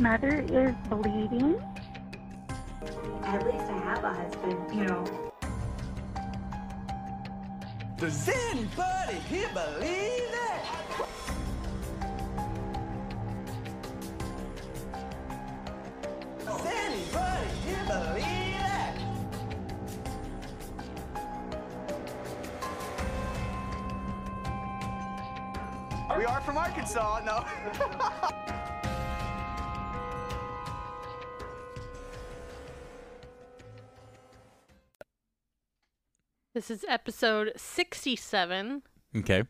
mother is bleeding. At least I have a husband, you know. Does anybody here believe that? Does anybody here believe that? We are from Arkansas, no. This is episode 67 Okay.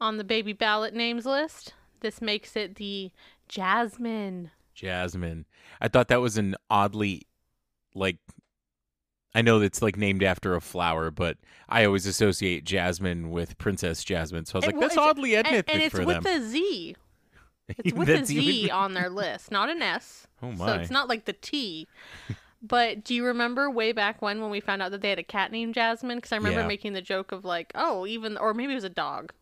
on the baby ballot names list. This makes it the Jasmine. Jasmine. I thought that was an oddly like I know that's like named after a flower, but I always associate Jasmine with Princess Jasmine. So I was like, It- that's it's- oddly and, ethnic and it's for with them. a Z. It's with a That's Z even- on their list, not an S. Oh my. So my. it's not like the T. But do you remember way back when when we found out that they had a cat named Jasmine? Because I remember Yeah. making the joke of like, oh, even or maybe it was a dog.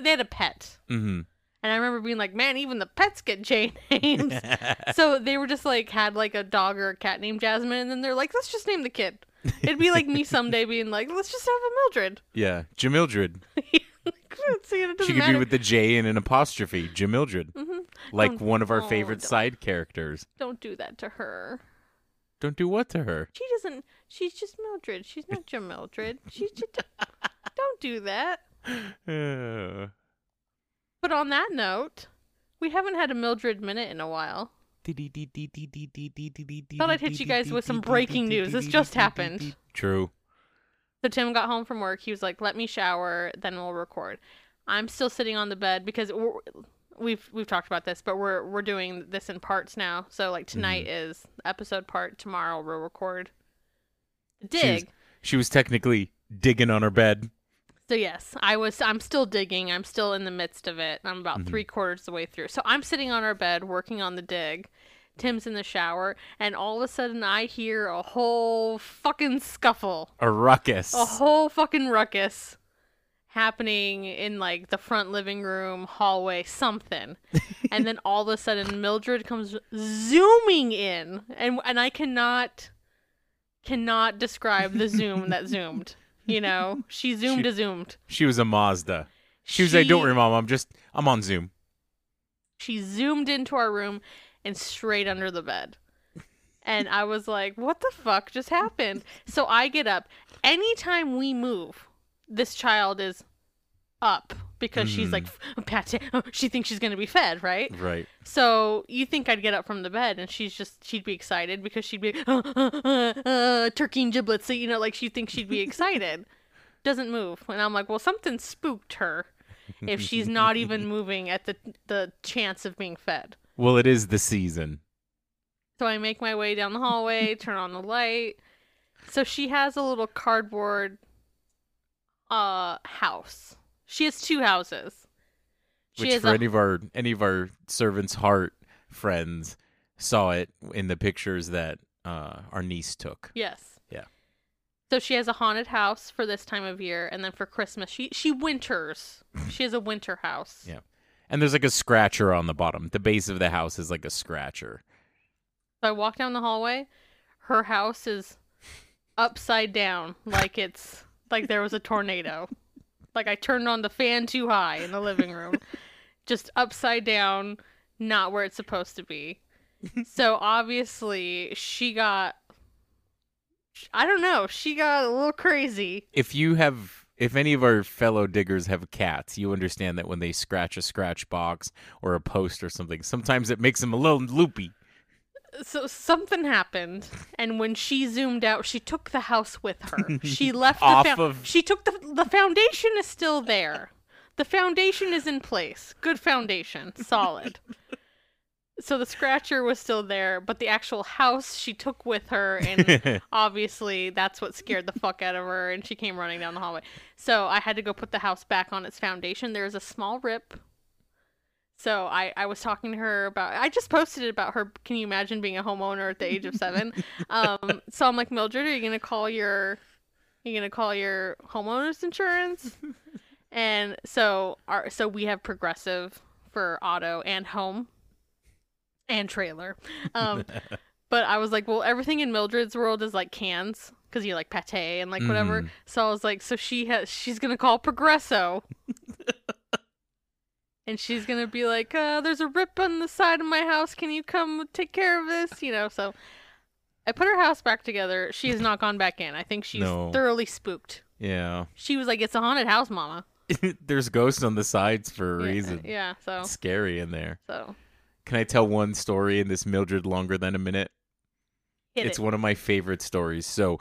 They had a pet, hmm and I remember being like, man, even the pets get J names. so they were just like had like a dog or a cat named Jasmine, and then they're like, let's just name the kid. It'd be like me someday being like, let's just have a Mildred. yeah, Jamildred. See, it She could matter. be with the J and an apostrophe, Jamildred. Like Don't- one of our oh, favorite side characters. Don't do that to her. Don't do what to her? She doesn't. She's just Mildred. She's not your Mildred. She's just. don't do that. Uh, But on that note, we haven't had a Mildred minute in a while. Thought I'd hit you guys with some breaking news. This just happened. True. So Tim got home from work. He was like, "Let me shower, then we'll record." I'm still sitting on the bed because we're, we've we've talked about this, but we're we're doing this in parts now. So like tonight mm-hmm. is episode part. Tomorrow we'll record. the She was, Dig. she was technically digging on her bed. So yes, I was. I'm still digging. I'm still in the midst of it. I'm about mm-hmm. three quarters of the way through. So I'm sitting on our bed working on the dig. Tim's in the shower, and all of a sudden I hear a whole fucking scuffle, A ruckus. a whole fucking ruckus happening in like the front living room, hallway, something. and then all of a sudden Mildred comes zooming in, and and I cannot cannot describe the zoom that zoomed. You know, she zoomed She- to zoomed. She was a Mazda. She was like, "Don't worry, mom. I'm just I'm on Zoom." She zoomed into our room and straight under the bed. And I was like, what the fuck just happened? So I get up. Anytime we move, this child is up because she's like, Pat, she thinks she's going to be fed, right? Right. So you think I'd get up from the bed and she's just, she'd be excited because she'd be, uh, uh, uh, turkey and giblets. So, you know, like she thinks she'd be excited. Doesn't move. And I'm like, well, something spooked her if she's not even moving at the, the chance of being fed. Well, it is the season. So I make my way down the hallway, turn on the light. So she has a little cardboard uh house. She has two houses. She Which for a, any of our any of our servants' heart friends saw it in the pictures that uh, our niece took. yes. Yeah. So she has a haunted house for this time of year, and then for Christmas she she winters. She has a winter house. Yeah. And there's like a scratcher on the bottom. The base of the house is like a scratcher. So I walk down the hallway. Her house is upside down, like it's like there was a tornado. like I turned on the fan too high in the living room, just upside down, not where it's supposed to be. So obviously she got. I don't know. She got a little crazy. If you have if any of our fellow diggers have cats, you understand that when they scratch a scratch box or a post or something, sometimes it makes them a little loopy. So something happened and when she zoomed out she took the house with her. She left the Off fou- of- she took the the foundation is still there. The foundation is in place. Good foundation. Solid. So the scratcher was still there but the actual house she took with her and obviously that's what scared the fuck out of her and she came running down the hallway. So i had to go put the house back on its foundation. There's a small rip so I, I was talking to her about I just posted it about her can you imagine being a homeowner at the age of seven? um so I'm like, Mildred, are you gonna call your are you gonna call your homeowners insurance? and so our so we have progressive for auto and home. and trailer. Um, but I was like, well, everything in Mildred's world is like cans because you like pate and like whatever. Mhm. So I was like, so she has she's gonna call Progresso. And she's gonna be like, uh, "There's a rip on the side of my house. Can you come take care of this?" You know. So I put her house back together. She has not gone back in. I think she's No. thoroughly spooked. Yeah. She was like, "It's a haunted house, Mama." There's ghosts on the sides for a reason. Yeah. So It's scary in there. so Can I tell one story in this Mildred longer than a minute? hit it's it. one of my favorite stories. So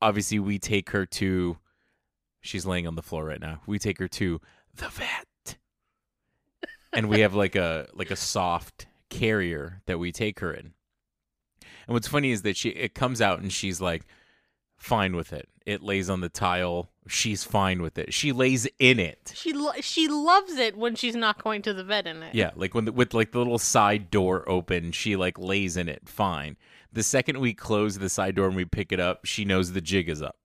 obviously we take her to she's laying on the floor right now. We take her to the vet. And we have like a like a soft carrier that we take her in. And what's funny is that she it comes out and she's like fine with it. It lays on the tile. She's fine with it. She lays in it. She lo- she loves it when she's not going to the vet in it. Yeah, like when the, with like the little side door open, she like lays in it fine. The second we close the side door and we pick it up, she knows the jig is up.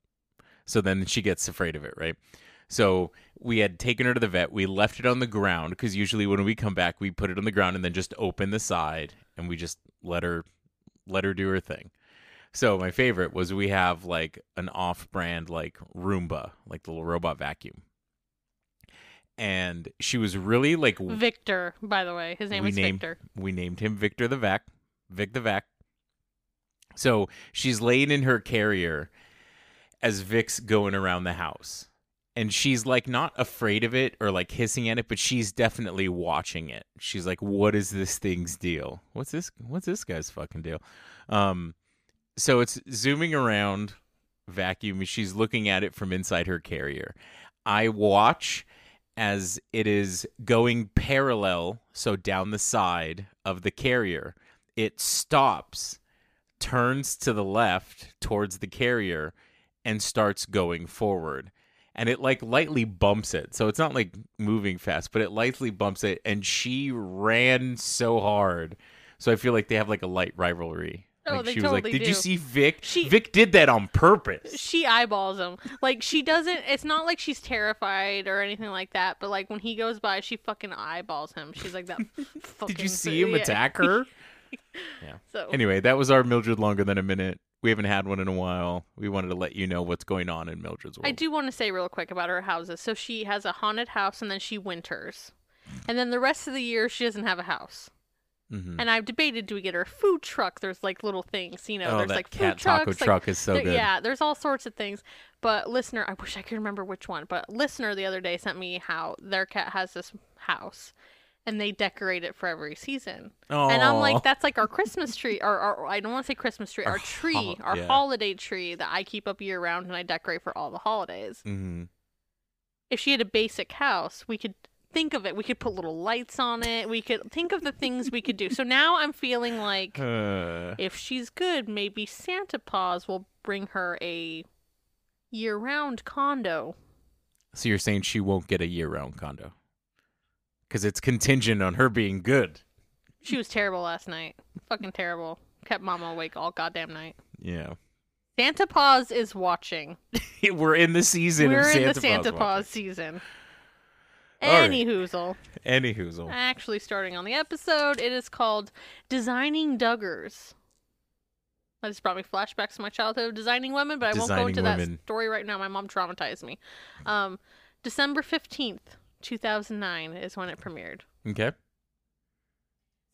So then she gets afraid of it, right? So we had taken her to the vet. We left it on the ground because usually when we come back, we put it on the ground and then just open the side and we just let her let her do her thing. So my favorite was we have like an off-brand like Roomba, like the little robot vacuum. And she was really like Victor, by the way, his name we is named Victor. we named him Victor the Vac, Vic the Vac. So she's laying in her carrier as Vic's going around the house. And she's like not afraid of it or like hissing at it, but she's definitely watching it. She's like, "What is this thing's deal? What's this? What's this guy's fucking deal?" Um, so it's zooming around, vacuum. She's looking at it from inside her carrier. I watch as it is going parallel, so down the side of the carrier. It stops, turns to the left towards the carrier, and starts going forward. And it like lightly bumps it. So it's not like moving fast, but it lightly bumps it. And she ran so hard. So I feel like they have like a light rivalry. Oh, like they she was like, totally Did you see Vic? She- Vic did that on purpose. She eyeballs him. Like she doesn't. It's not like she's terrified or anything like that. But like when he goes by, she fucking eyeballs him. She's like that. fucking Did you see him yeah. attack her? Yeah. So Anyway, that was our Mildred longer than a minute. We haven't had one in a while. We wanted to let you know what's going on in Mildred's world. I do want to say real quick about her houses. So she has a haunted house, and then she winters, and then the rest of the year she doesn't have a house. Mhm. And I've debated: do we get her a food truck? There's like little things, you know. oh, there's like food cat taco like, truck is so there- good. Yeah, there's all sorts of things. But listener, I wish I could remember which one. But listener the other day sent me how their cat has this house, and they decorate it for every season. And I'm like, that's like our Christmas tree, or, or I don't want to say Christmas tree, Our our tree, hol- our yeah. holiday tree that I keep up year round and I decorate for all the holidays. Mhm. If she had a basic house, we could think of it. We could put little lights on it. We could think of the things we could do. So now I'm feeling like Uh, if she's good, maybe Santa Paws will bring her a year round condo. so you're saying she won't get a year-round condo because it's contingent on her being good. She was terrible last night. Fucking terrible. Kept mama awake all goddamn night. Yeah, Santa Paws is watching. we're in the season. We're in the Santa Paws. Season. All right. Any hoozle. Any whoozle. Actually, starting on the episode, it is called Designing Duggars. That just brought me flashbacks to my childhood of designing women, but I won't go Designing into that story right now. My mom traumatized me. Um, December 15th, 2009 is when it premiered. Okay.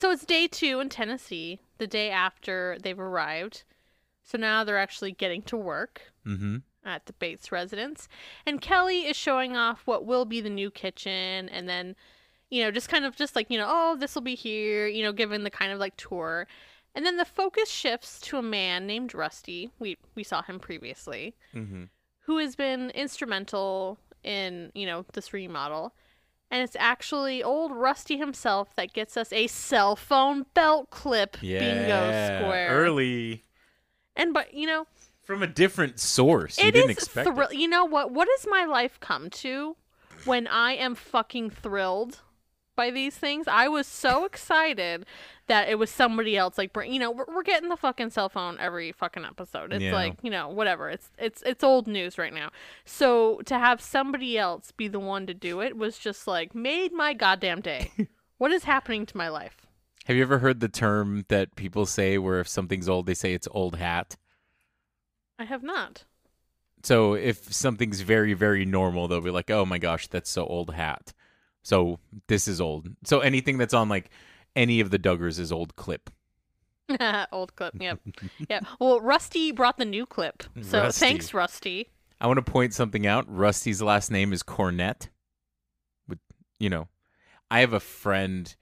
So it's day two in Tennessee, the day after they've arrived. So now they're actually getting to work Mm-hmm. at the Bates residence. And Kelly is showing off what will be the new kitchen and then, you know, just kind of just like, you know, oh, this will be here, you know, given the kind of like tour. And then the focus shifts to a man named Rusty. We we saw him previously, Mm-hmm. who has been instrumental in, you know, this remodel. And it's actually old Rusty himself that gets us a cell phone belt clip Yeah. bingo square. Early And but you know, from a different source. you It didn't is expect it. You know what? What does my life come to when I am fucking thrilled by these things? I was so excited that it was somebody else. Like, bring, you know, we're, we're getting the fucking cell phone every fucking episode. It's Yeah. like, you know, whatever. It's it's it's old news right now. So to have somebody else be the one to do it was just like made my goddamn day. what is happening to my life? Have you ever heard the term that people say where if something's old, they say it's old hat? I have not. So if something's very, very normal, they'll be like, oh my gosh, that's so old hat. So this is old. So anything that's on like any of the Duggars is old clip. Old clip. Yep. yeah. Well, Rusty brought the new clip. So Rusty. thanks, Rusty. I want to point something out. Rusty's last name is Cornett. With you know, I have a friend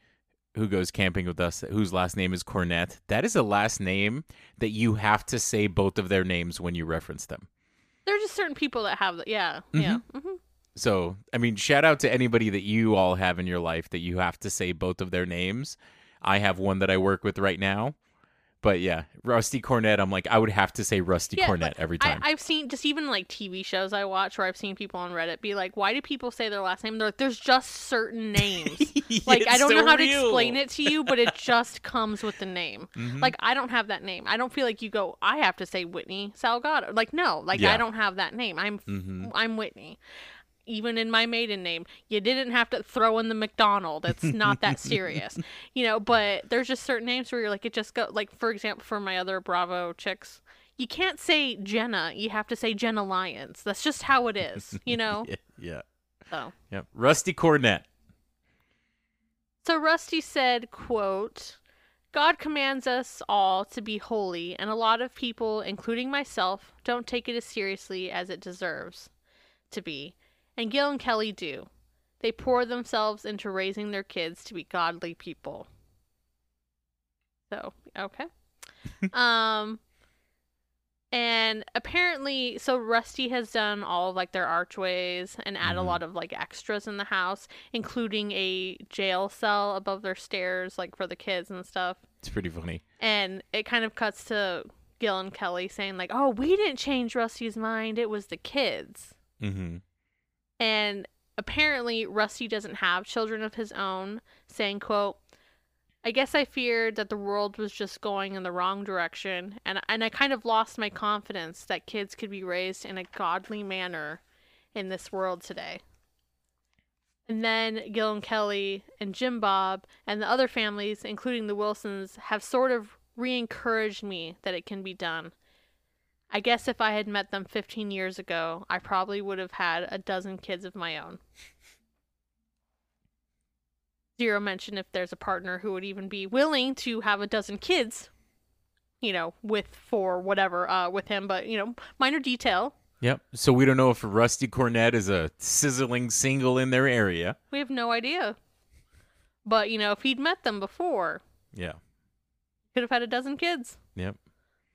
who goes camping with us whose last name is Cornett. That is a last name that you have to say both of their names when you reference them. There are just certain people that have that. Yeah. Yeah. hmm So, I mean, shout out to anybody that you all have in your life that you have to say both of their names. I have one that I work with right now. But yeah, Rusty Cornett, I'm like, I would have to say Rusty Yeah, Cornett every time. I've seen just even like TV shows I watch where I've seen people on Reddit be like, "Why do people say their last name?" They're like, "There's just certain names." like I don't so know how to explain it to you, but it just comes with the name. Mhm. Like I don't have that name. I don't feel like you go. I have to say Whitney Salgado. Like no, like Yeah. I don't have that name. I'm Mhm. I'm Whitney. Even in my maiden name, you didn't have to throw in the McDonald. It's not that serious, you know. But there's just certain names where you're like, it just go. Like for example, for my other Bravo chicks, you can't say Jenna. You have to say Jenna Lyons. That's just how it is, you know. yeah. So. Yeah. Rusty Cornett. So Rusty said, quote, God commands us all to be holy, and a lot of people, including myself, don't take it as seriously as it deserves to be. And Gil and Kelly do. They pour themselves into raising their kids to be godly people. So, okay. um and apparently so Rusty has done all of like their archways and add a Mhm. lot of like extras in the house including a jail cell above their stairs, like for the kids and stuff. It's pretty funny. And it kind of cuts to Gil and Kelly saying, like, oh, we didn't change Rusty's mind, it was the kids. Mm-hmm. And apparently Rusty doesn't have children of his own, saying, quote, I guess I feared that the world was just going in the wrong direction, and and I kind of lost my confidence that kids could be raised in a godly manner in this world today. And then Gil and Kelly and Jim Bob and the other families, including the Wilsons, have sort of re encouraged me that it can be done. I guess if I had met them 15 years ago, I probably would have had a dozen kids of my own. Zero mention if there's a partner who would even be willing to have a dozen kids, you know, with for whatever, uh, with him, but you know, minor detail. Yep. So we don't know if Rusty Cornett is a sizzling single in their area. We have no idea. But, you know, if he'd met them before, Yeah. could have had a dozen kids. Yep.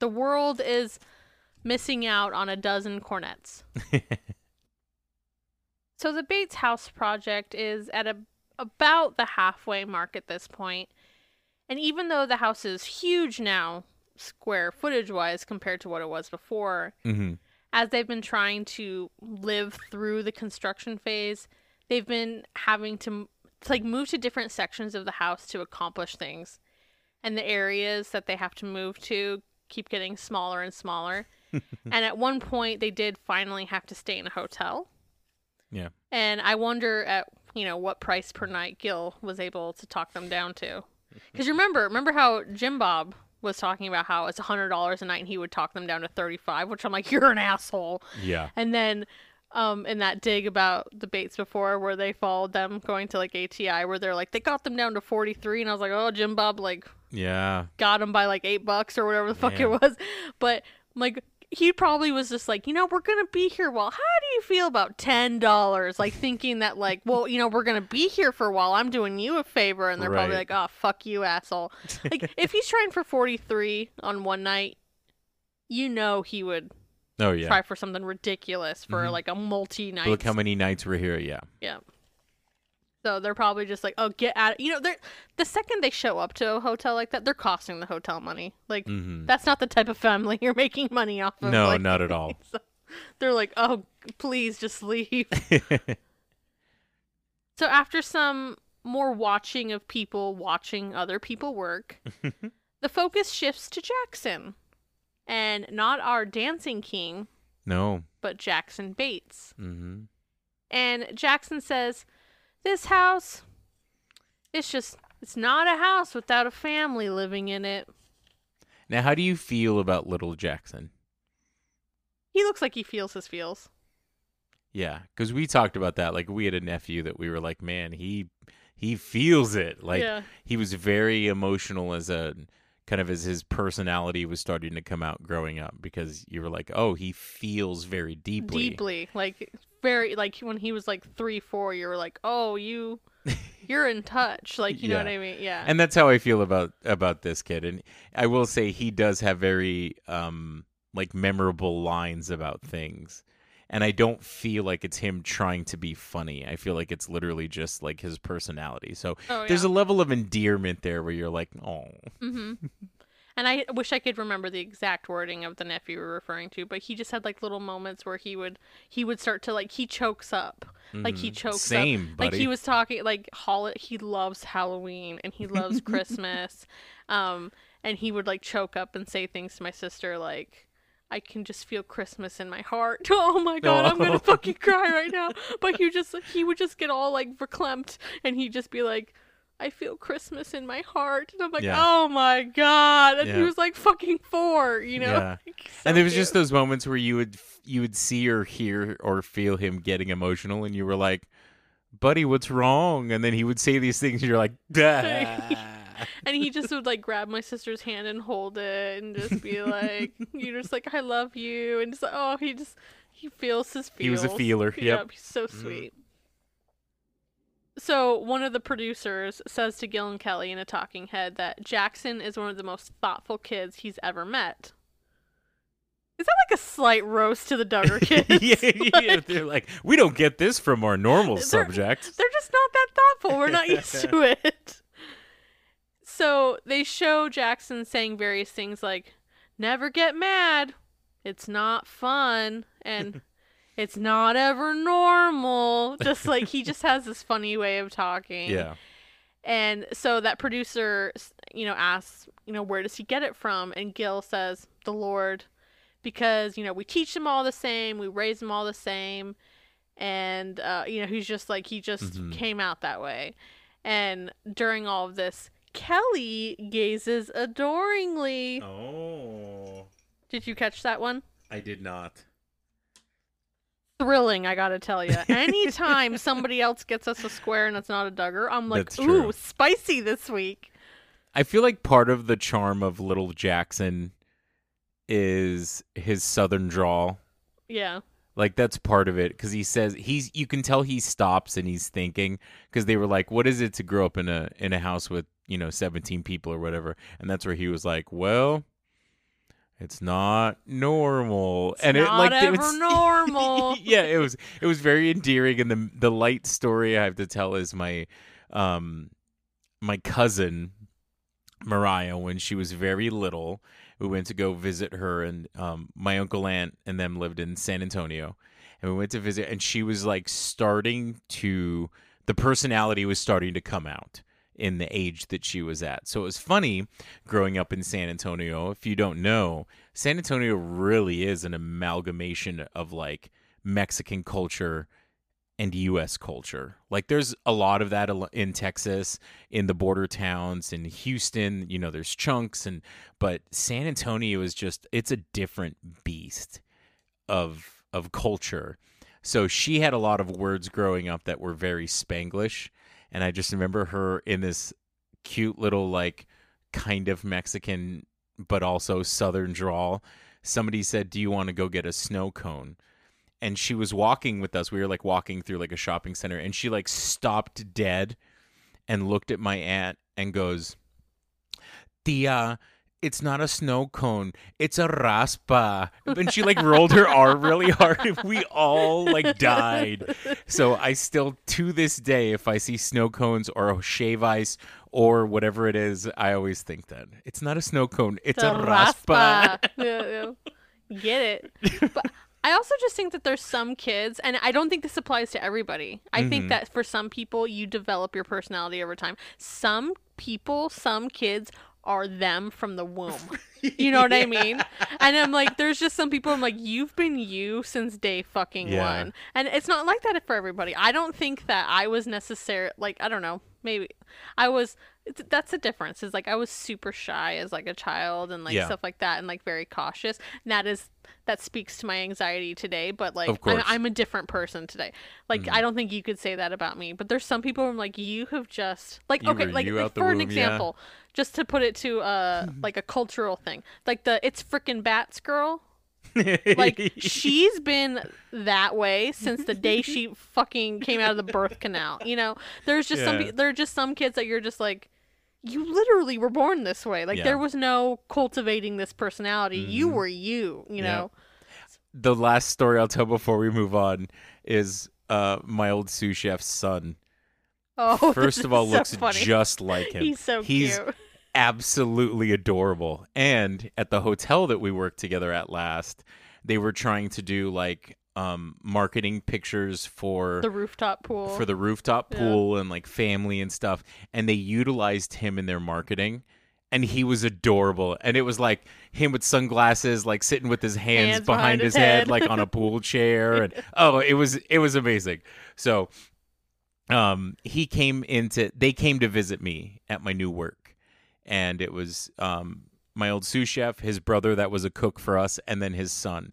The world is missing out on a dozen cornets. So the Bates House project is at a about the halfway mark at this point. And even though the house is huge now, square footage wise compared to what it was before, mm-hmm. as they've been trying to live through the construction phase, they've been having to, to like move to different sections of the house to accomplish things. And the areas that they have to move to keep getting smaller and smaller. and at one point they did finally have to stay in a hotel. Yeah. And I wonder at you know what price per night Gil was able to talk them down to. Because remember, remember how Jim Bob was talking about how it's hundred dollars a night and he would talk them down to thirty five, which I'm like, you're an asshole. Yeah. And then um in that dig about the Bates before where they followed them going to like ATI where they're like they got them down to 43 and I was like oh Jim Bob like Yeah. got them by like 8 bucks or whatever the fuck Man. it was but like he probably was just like you know we're going to be here well how do you feel about $10 like thinking that like well you know we're going to be here for a while I'm doing you a favor and they're probably like oh fuck you asshole like if he's trying for 43 on one night you know he would Oh yeah. try for something ridiculous for Mhm. like a multi night. Look how many nights we're here. Yeah. Yeah. So they're probably just like, oh, get out. You know, they're the second they show up to a hotel like that, they're costing the hotel money. Like Mm-hmm. that's not the type of family you're making money off of. No, like- not at all. so they're like, oh, please just leave. so after some more watching of people watching other people work, the focus shifts to Jackson, and not our dancing king, no. but Jackson Bates. Mm-hmm. And Jackson says, This house, it's just It's not a house without a family living in it. Now, how do you feel about little Jackson? He looks like he feels his feels. Yeah, because we talked about that. Like we had a nephew that we were like, man, he he feels it. Like Yeah. he was very emotional as a kind of as his personality was starting to come out growing up. Because you were like, oh, he feels very deeply. Deeply. Like very like when he was like three, four, you were like, Oh, you you're in touch. Like you know what I mean? Yeah. and that's how I feel about about this kid. And I will say he does have very um like memorable lines about things. And I don't feel like it's him trying to be funny. I feel like it's literally just like his personality. So oh, yeah. there's a level of endearment there where you're like, oh, hmm And I wish I could remember the exact wording of the nephew we're referring to, but he just had like little moments where he would he would start to like he chokes up, like he chokes Mm-hmm. Same, up, like he was talking like hol- he loves Halloween and he loves Christmas, um, and he would like choke up and say things to my sister like. I can just feel Christmas in my heart. Oh my god, I'm gonna Oh. fucking cry right now. But he just he would just get all like verklempt and he'd just be like, I feel Christmas in my heart. And I'm like, Yeah. oh my god. And he was like fucking four, you know? Yeah. Like, so and there was just those moments where you would you would see or hear or feel him getting emotional, and you were like, "Buddy, what's wrong?" And then he would say these things, and you're like. and he just would like grab my sister's hand and hold it and just be like, you're just like, I love you. And just like, oh, he just, he feels his feels. He was a feeler, yep. Mm-hmm. he's so sweet. So one of the producers says to Gil and Kelly in a talking head that Jackson is one of the most thoughtful kids he's ever met. Is that like a slight roast to the Duggar kids? yeah, yeah, they're like, "We don't get this from our normal They're- subject." They're just not that thoughtful. We're not used to it. So they show Jackson saying various things like, never get mad. It's not fun. And it's not ever normal. Just like he just has this funny way of talking. Yeah, And so that producer, you know, asks, you know, where does he get it from? And Gil says, the Lord, because, you know, we teach them all the same, we raise them all the same. And, uh, you know, he's just like, he just Mhm. came out that way. And during all of this, Kelly gazes adoringly. Oh, Did you catch that one? I did not. Thrilling, I gotta tell you. Anytime somebody else gets us a square and it's not a Duggar, I'm like, ooh, spicy this week. I feel like part of the charm of Little Jackson is his southern drawl. Yeah. Like that's part of it because he says he's. You can tell he stops and he's thinking because they were like, "What is it to grow up in a in a house with you know seventeen people or whatever?" And that's where he was like, "Well, it's not normal." and not it like it ever was- normal. yeah, it was it was very endearing. And the the light story I have to tell is my um my cousin Mariah when she was very little. We went to go visit her, and um, my uncle, aunt, and them lived in San Antonio, and we went to visit, and she was like starting to the personality was starting to come out in the age that she was at. So it was funny growing up in San Antonio. If you don't know, San Antonio really is an amalgamation of like Mexican culture and US culture. Like there's a lot of that in Texas, in the border towns, in Houston, you know, there's chunks and but San Antonio is just it's a different beast of of culture. So she had a lot of words growing up that were very Spanglish and I just remember her in this cute little like kind of Mexican but also southern drawl. Somebody said, "Do you want to go get a snow cone?" and she was walking with us. We were like walking through like a shopping center, and she like stopped dead and looked at my aunt and goes, "The uh, it's not a snow cone, it's a raspa." And she like rolled her R really hard, we all like died. So I still, to this day, if I see snow cones or shave ice or whatever it is, I always think that it's not a snow cone, it's The a raspa. yeah, yeah. Get it. But I also just think that there's some kids, and I don't think this applies to everybody. I Mhm. think that for some people, you develop your personality over time. Some people, some kids are them from the womb. You know what I mean? And I'm like, there's just some people I'm like, you've been you since day fucking Yeah. one. And it's not like that for everybody. I don't think that I was necessary like I don't know, maybe I was that's the difference. Is like I was super shy as like a child and like Yeah. stuff like that, and like very cautious. And that is that speaks to my anxiety today. But like Of course. I'm, I'm a different person today. Like Mhm. I don't think you could say that about me. But there's some people who I'm like you have just like You okay like, like for an womb, yeah. example, just to put it to uh like a cultural thing, like the it's freaking bats girl. like she's been that way since the day she fucking came out of the birth canal you know there's just some Yeah. pe- there are just some kids that you're just like you literally were born this way like Yeah. there was no cultivating this personality you Mhm. were you you Yeah. know the last story I'll tell before we move on is uh my old sous chef's son. oh First of all, so looks funny. just like him. he's so He's cute absolutely adorable. And at the hotel that we worked together at last, they were trying to do like um marketing pictures for the rooftop pool for the rooftop Yeah. pool and like family and stuff and they utilized him in their marketing and he was adorable and it was like him with sunglasses like sitting with his hands, Hands behind, behind his his head head. like on a pool chair and oh it was it was amazing so um he came into they came to visit me at my new work and it was um my old sous chef his brother that was a cook for us and then his son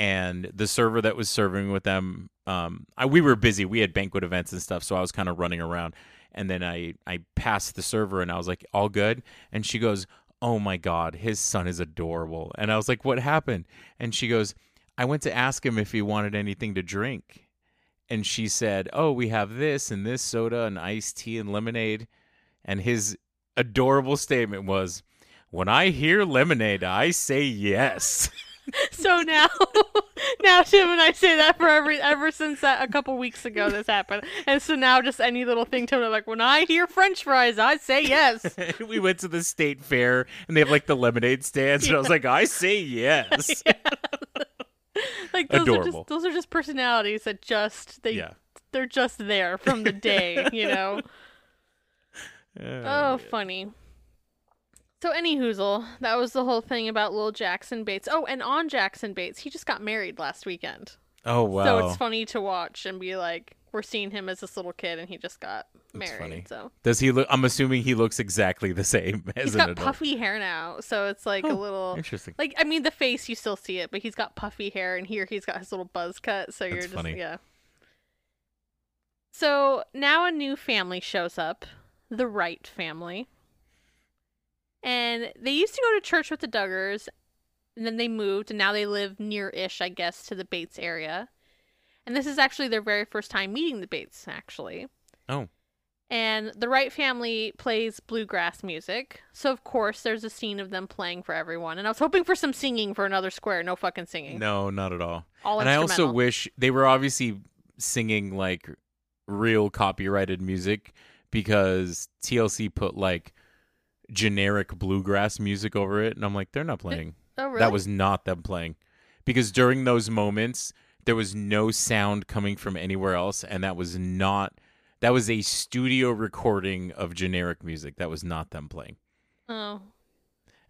and the server that was serving with them um I, we were busy. We had banquet events and stuff so i was kind of running around. And then i i passed the server and i was like all good? And she goes oh my god his son is adorable. And i was like what happened? And she goes i went to ask him if he wanted anything to drink. And she said oh we have this and this soda and iced tea and lemonade. And his adorable statement was when i hear lemonade i say yes so now now tim and i say that for every ever since that a couple weeks ago this happened and so now just any little thing tim and like when i hear french fries i say yes we went to the state fair and they have like the lemonade stands and I was like, I say yes. like those are Adorable. just those are just personalities that just they Yeah. they're just there from the day, you know. Oh, oh, man. funny. So any hoozle, that was the whole thing about Lil Jackson Bates. Oh, and on Jackson Bates, he just got married last weekend. Oh wow. So it's funny to watch and be like, we're seeing him as this little kid, and he just got That's married. funny. So Does he look I'm assuming he looks exactly the same as he's got adult. puffy hair now, so it's like a Oh, little. Interesting. Like I mean, the face you still see it, but he's got puffy hair, and here he's got his little buzz cut. So you're just funny. yeah. So now a new family shows up, the Wright family, and they used to go to church with the Duggars, and then they moved, and now they live near-ish, I guess, to the Bates area. And this is actually their very first time meeting the Bates, actually. Oh. And the Wright family plays bluegrass music. So, of course, there's a scene of them playing for everyone. And I was hoping for some singing for another square. No fucking singing. No, not at all. All and I also wish they were obviously singing like real copyrighted music because TLC put like generic bluegrass music over it and I'm like they're not playing. Oh, really? That was not them playing. Because during those moments there was no sound coming from anywhere else and that was not that was a studio recording of generic music. That was not them playing. Oh.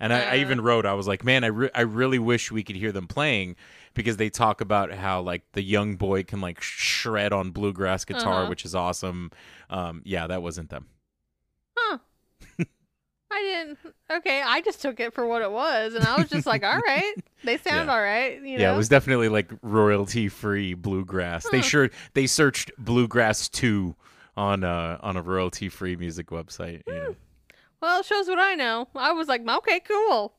And I, I Uh. even wrote, I was like, man, I, re- I really wish we could hear them playing because they talk about how like the young boy can like shred on bluegrass guitar, Uh-huh. which is awesome. Um, yeah, that wasn't them. Huh. I didn't. Okay, I just took it for what it was. And I was just like, all right. They sound Yeah. all right. You know? Yeah, it was definitely like royalty free bluegrass. They sure they searched bluegrass two on uh on a royalty free music website. you know. Well, it shows what I know. I was like, okay, cool.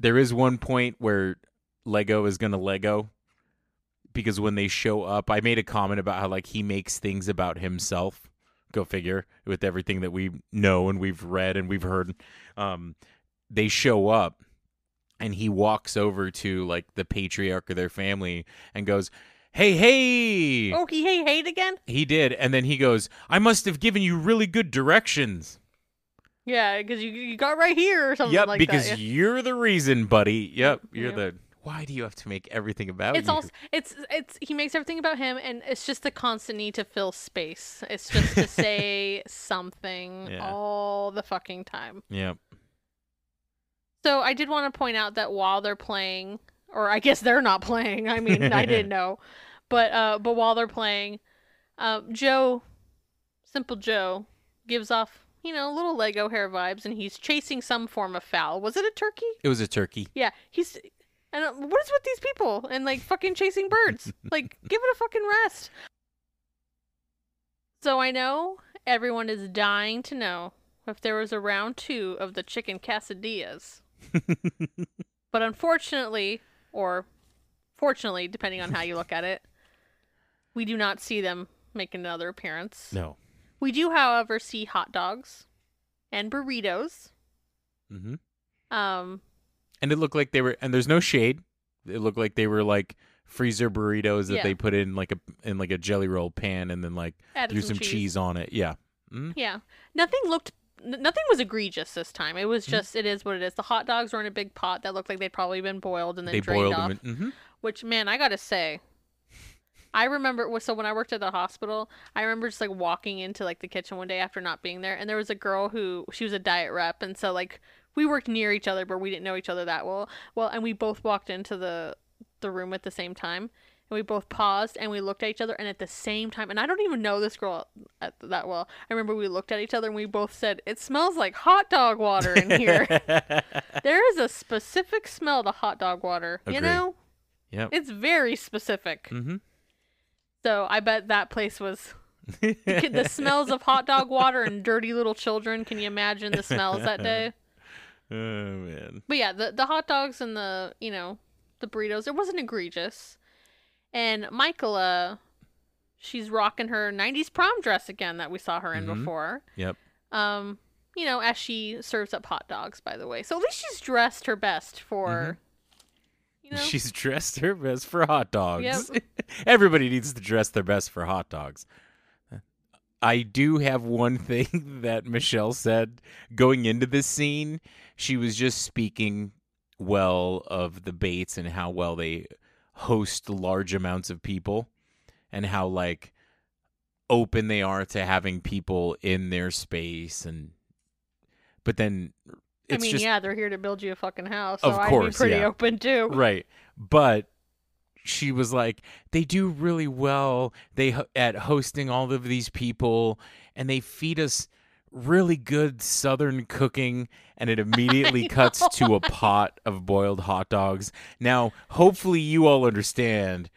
There is one point where Lego is gonna Lego because when they show up, I made a comment about how like he makes things about himself. Go figure with everything that we know and we've read and we've heard. Um, they show up and he walks over to like the patriarch of their family and goes, Hey, hey! Oh, he hey hate again? He did. And then he goes, I must have given you really good directions. Yeah, because you, you got right here or something yep, like because that. yeah. you're the reason, buddy. Yep, you're Yeah. the. Why do you have to make everything about him? It's you? also it's it's he makes everything about him, and it's just the constant need to fill space. It's just to say something Yeah. all the fucking time. Yep. So I did want to point out that while they're playing, or I guess they're not playing. I mean, I didn't know, but uh, but while they're playing, uh, Joe, simple Joe, gives off you know, little Lego hair vibes, and he's chasing some form of fowl. Was it a turkey? It was a turkey. Yeah, he's. And uh, what is with these people and like fucking chasing birds? like, give it a fucking rest. So I know everyone is dying to know if there was a round two of the chicken quesadillas. but unfortunately, or fortunately, depending on how you look at it, we do not see them make another appearance. No. We do, however, see hot dogs and burritos. hmm Um, And it looked like they were, and there's no shade. It looked like they were like freezer burritos that Yeah. they put in like a in like a jelly roll pan and then like added threw some cheese. on it. Yeah. Mm? Yeah. Nothing looked n- nothing was egregious this time. It Mm-hmm. was just it is what it is. The hot dogs were in a big pot that looked like they'd probably been boiled and then They drained boiled off. them. In, hmm Which man, I got to say I remember well, so when I worked at the hospital, I remember just like walking into like the kitchen one day after not being there and there was a girl who she was a diet rep and so like we worked near each other but we didn't know each other that well. Well, and we both walked into the the room at the same time. And we both paused and we looked at each other, and at the same time, and I don't even know this girl at, that well. I remember we looked at each other and we both said, "It smells like hot dog water in here." there is a specific smell to hot dog water. You know, Yep. it's very specific. hmm So I bet that place was the smells of hot dog water and dirty little children. Can you imagine the smells that day? Oh man. But yeah, the the hot dogs and the you know the burritos, it wasn't egregious. And Michaela, she's rocking her '90s prom dress again that we saw her in Mhm. before. Yep. Um, you know, as she serves up hot dogs, by the way. So at least she's dressed her best for. You know, She's dressed her best for hot dogs. Yep. Everybody needs to dress their best for hot dogs. I do have one thing that Michelle said going into this scene. She was just speaking well of the Bates and how well they host large amounts of people and how like open they are to having people in their space and but then I mean, just yeah, they're here to build you a fucking house, so Of I'd course, be pretty yeah. open too. right but she was like they do really well. They at hosting all of these people and they feed us really good southern cooking. And it immediately cuts to a pot of boiled hot dogs. Now hopefully you all understand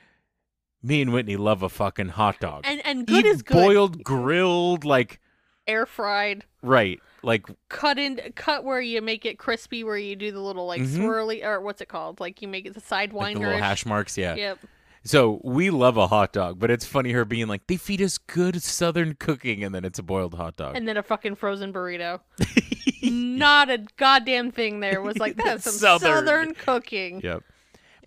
me and whitney love a fucking hot dog. And and good Eat is good. boiled grilled like Air fried. right like cut in cut where you make it crispy where you do the little like Mhm. swirly or what's it called like you make it the like the sidewinder little hash marks yeah yep So we love a hot dog, but it's funny her being like, they feed us good southern cooking, and then it's a boiled hot dog. and then a fucking frozen burrito not a goddamn thing there was like that's some Southern. southern, cooking yep.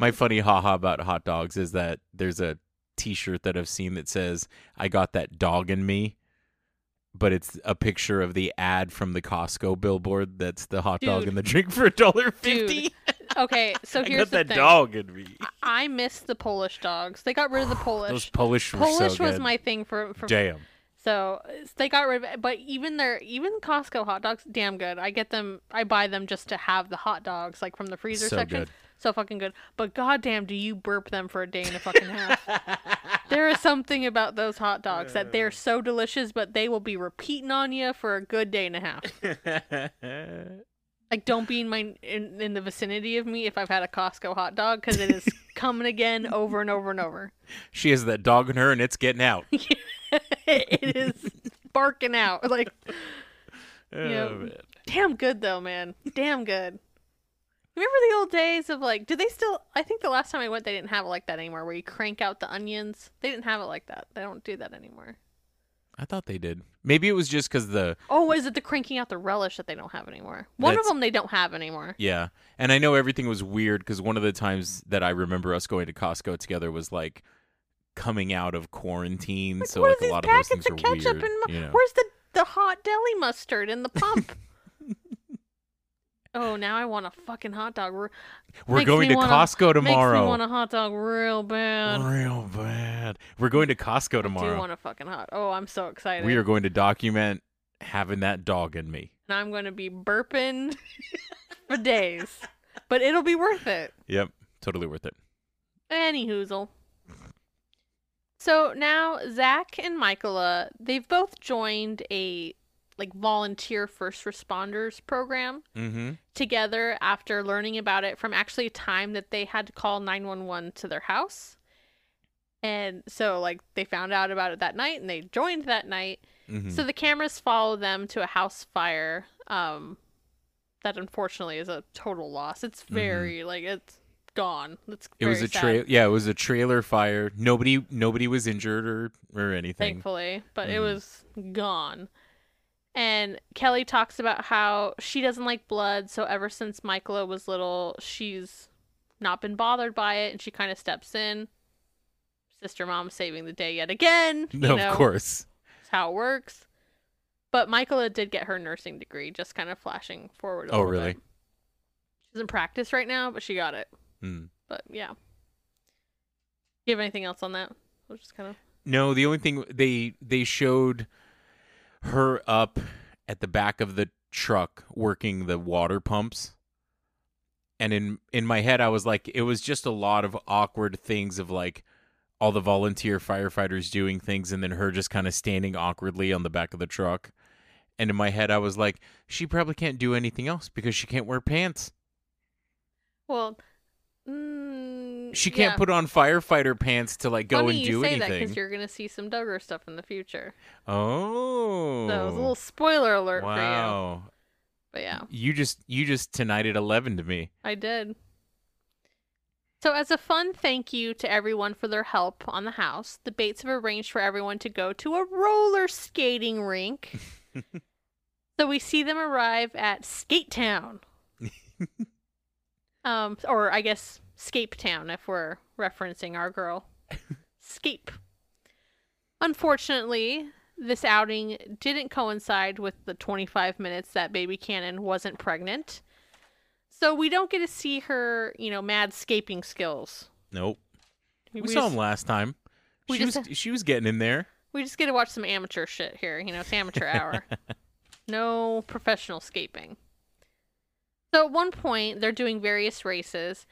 My funny haha about hot dogs is that there's a T-shirt that I've seen that says, "I got that dog in me," but it's a picture of the ad from the Costco billboard. That's the hot dog Dude. and the drink for a dollar fifty. okay so here's the that thing dog in me. i miss the polish dogs they got rid of the polish Those Polish were polish so was good. my thing for, for Damn. So they got rid of it, but even their even Costco hot dogs, damn good. I get them, I buy them just to have the hot dogs like from the freezer So section. good. So fucking good. But goddamn, do you burp them for a day and a fucking half? there is something about those hot dogs that they're so delicious, but they will be repeating on you for a good day and a half. Like, don't be in my in, in the vicinity of me if I've had a Costco hot dog because it is coming again over and over and over. she has that dog in her, and it's getting out. it is barking out like. Oh, Yeah. man. Damn good though, man. Damn good. Remember the old days of like, do they still? I think the last time I went, they didn't have it like that anymore. Where you crank out the onions, they didn't have it like that. They don't do that anymore. I thought they did. Maybe it was just because the Oh, is it the cranking out the relish that they don't have anymore? One That's- of them they don't have anymore. yeah, and I know everything was weird because one of the times that I remember us going to Costco together was like coming out of quarantine, so what like are these a lot of those packets things of are ketchup weird. and mu- you know. where's the the hot deli mustard in the pump? oh, now I want a fucking hot dog. Re- We're going to wanna- Costco Makes me want a hot dog real bad. Real bad. We're going to Costco tomorrow. I do want a fucking hot. Oh, I'm so excited. We are going to document having that dog in me. and I'm going to be burping for days. But it'll be worth it. Yep, totally worth it. Any hoozle. So now Zach and Michaela, they've both joined a like volunteer first responders program Mm-hmm. together after learning about it from actually a time that they had to call 911 to their house. And so like they found out about it that night and they joined that night. Mm-hmm. So the cameras follow them to a house fire um that unfortunately is a total loss. It's very like it's gone. It's Mm-hmm. it was a sad, trail. Yeah, it was a trailer fire. Nobody, nobody was injured or or anything. thankfully, but it Mhm. was gone. And Kelly talks about how she doesn't like blood, so ever since Michaela was little, she's not been bothered by it, and she kind of steps in. Sister mom saving the day yet again. No, know, of course. That's how it works. But Michaela did get her nursing degree, just kind of flashing forward. A Oh, really? bit. She doesn't practice right now, but she got it. Mm. But yeah. You have anything else on that? We'll just kind of. No, the only thing they they showed her up at the back of the truck working the water pumps. And in in my head I was like it was just a lot of awkward things of like all the volunteer firefighters doing things and then her just kind of standing awkwardly on the back of the truck. And in my head I was like she probably can't do anything else because she can't wear pants. Well, mm, She can't yeah. put on firefighter pants to like go Funny and you do say anything. because you're gonna see some Duggar stuff in the future. Oh. So it was a little spoiler alert for you. Wow. But yeah, You just you just tonight at eleven to me. I did. So, as a fun thank you to everyone for their help on the house, the Bates have arranged for everyone to go to a roller skating rink. so we see them arrive at Skate Town. um, or I guess Scape Town if we're referencing our girl. Scape. Unfortunately, this outing didn't coincide with the 25 minutes that baby Cannon wasn't pregnant. So we don't get to see her, you know, mad scaping skills. Nope. We, We saw just- him last time. we She just- was she was getting in there. We just get to watch some amateur shit here. You know, it's amateur hour. no professional scaping. So at one point, they're doing various races,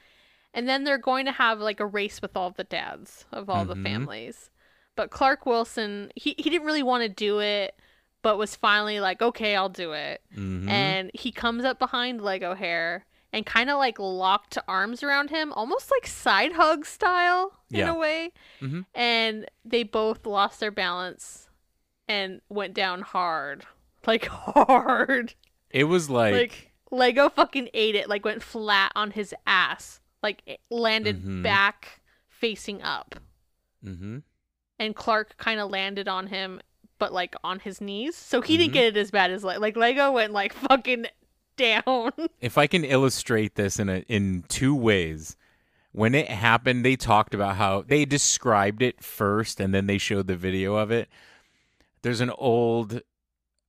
and then they're going to have like a race with all the dads of all the Mhm. families. But Clark Wilson, he, he didn't really want to do it, but was finally like, okay, I'll do it. Mhm. And he comes up behind Lego Hair and kind of like locked arms around him, almost like side hug style in Yeah. a way. Mhm. And they both lost their balance and went down hard. Like hard. It was like, Like, Lego fucking ate it, like went flat on his ass. Like it landed Mhm. back facing up. hmm And Clark kind of landed on him but like on his knees. So he didn't Mhm. get it as bad as like like Lego went like fucking down. if I can illustrate this in a in two ways. When it happened, they talked about how they described it first and then they showed the video of it. There's an old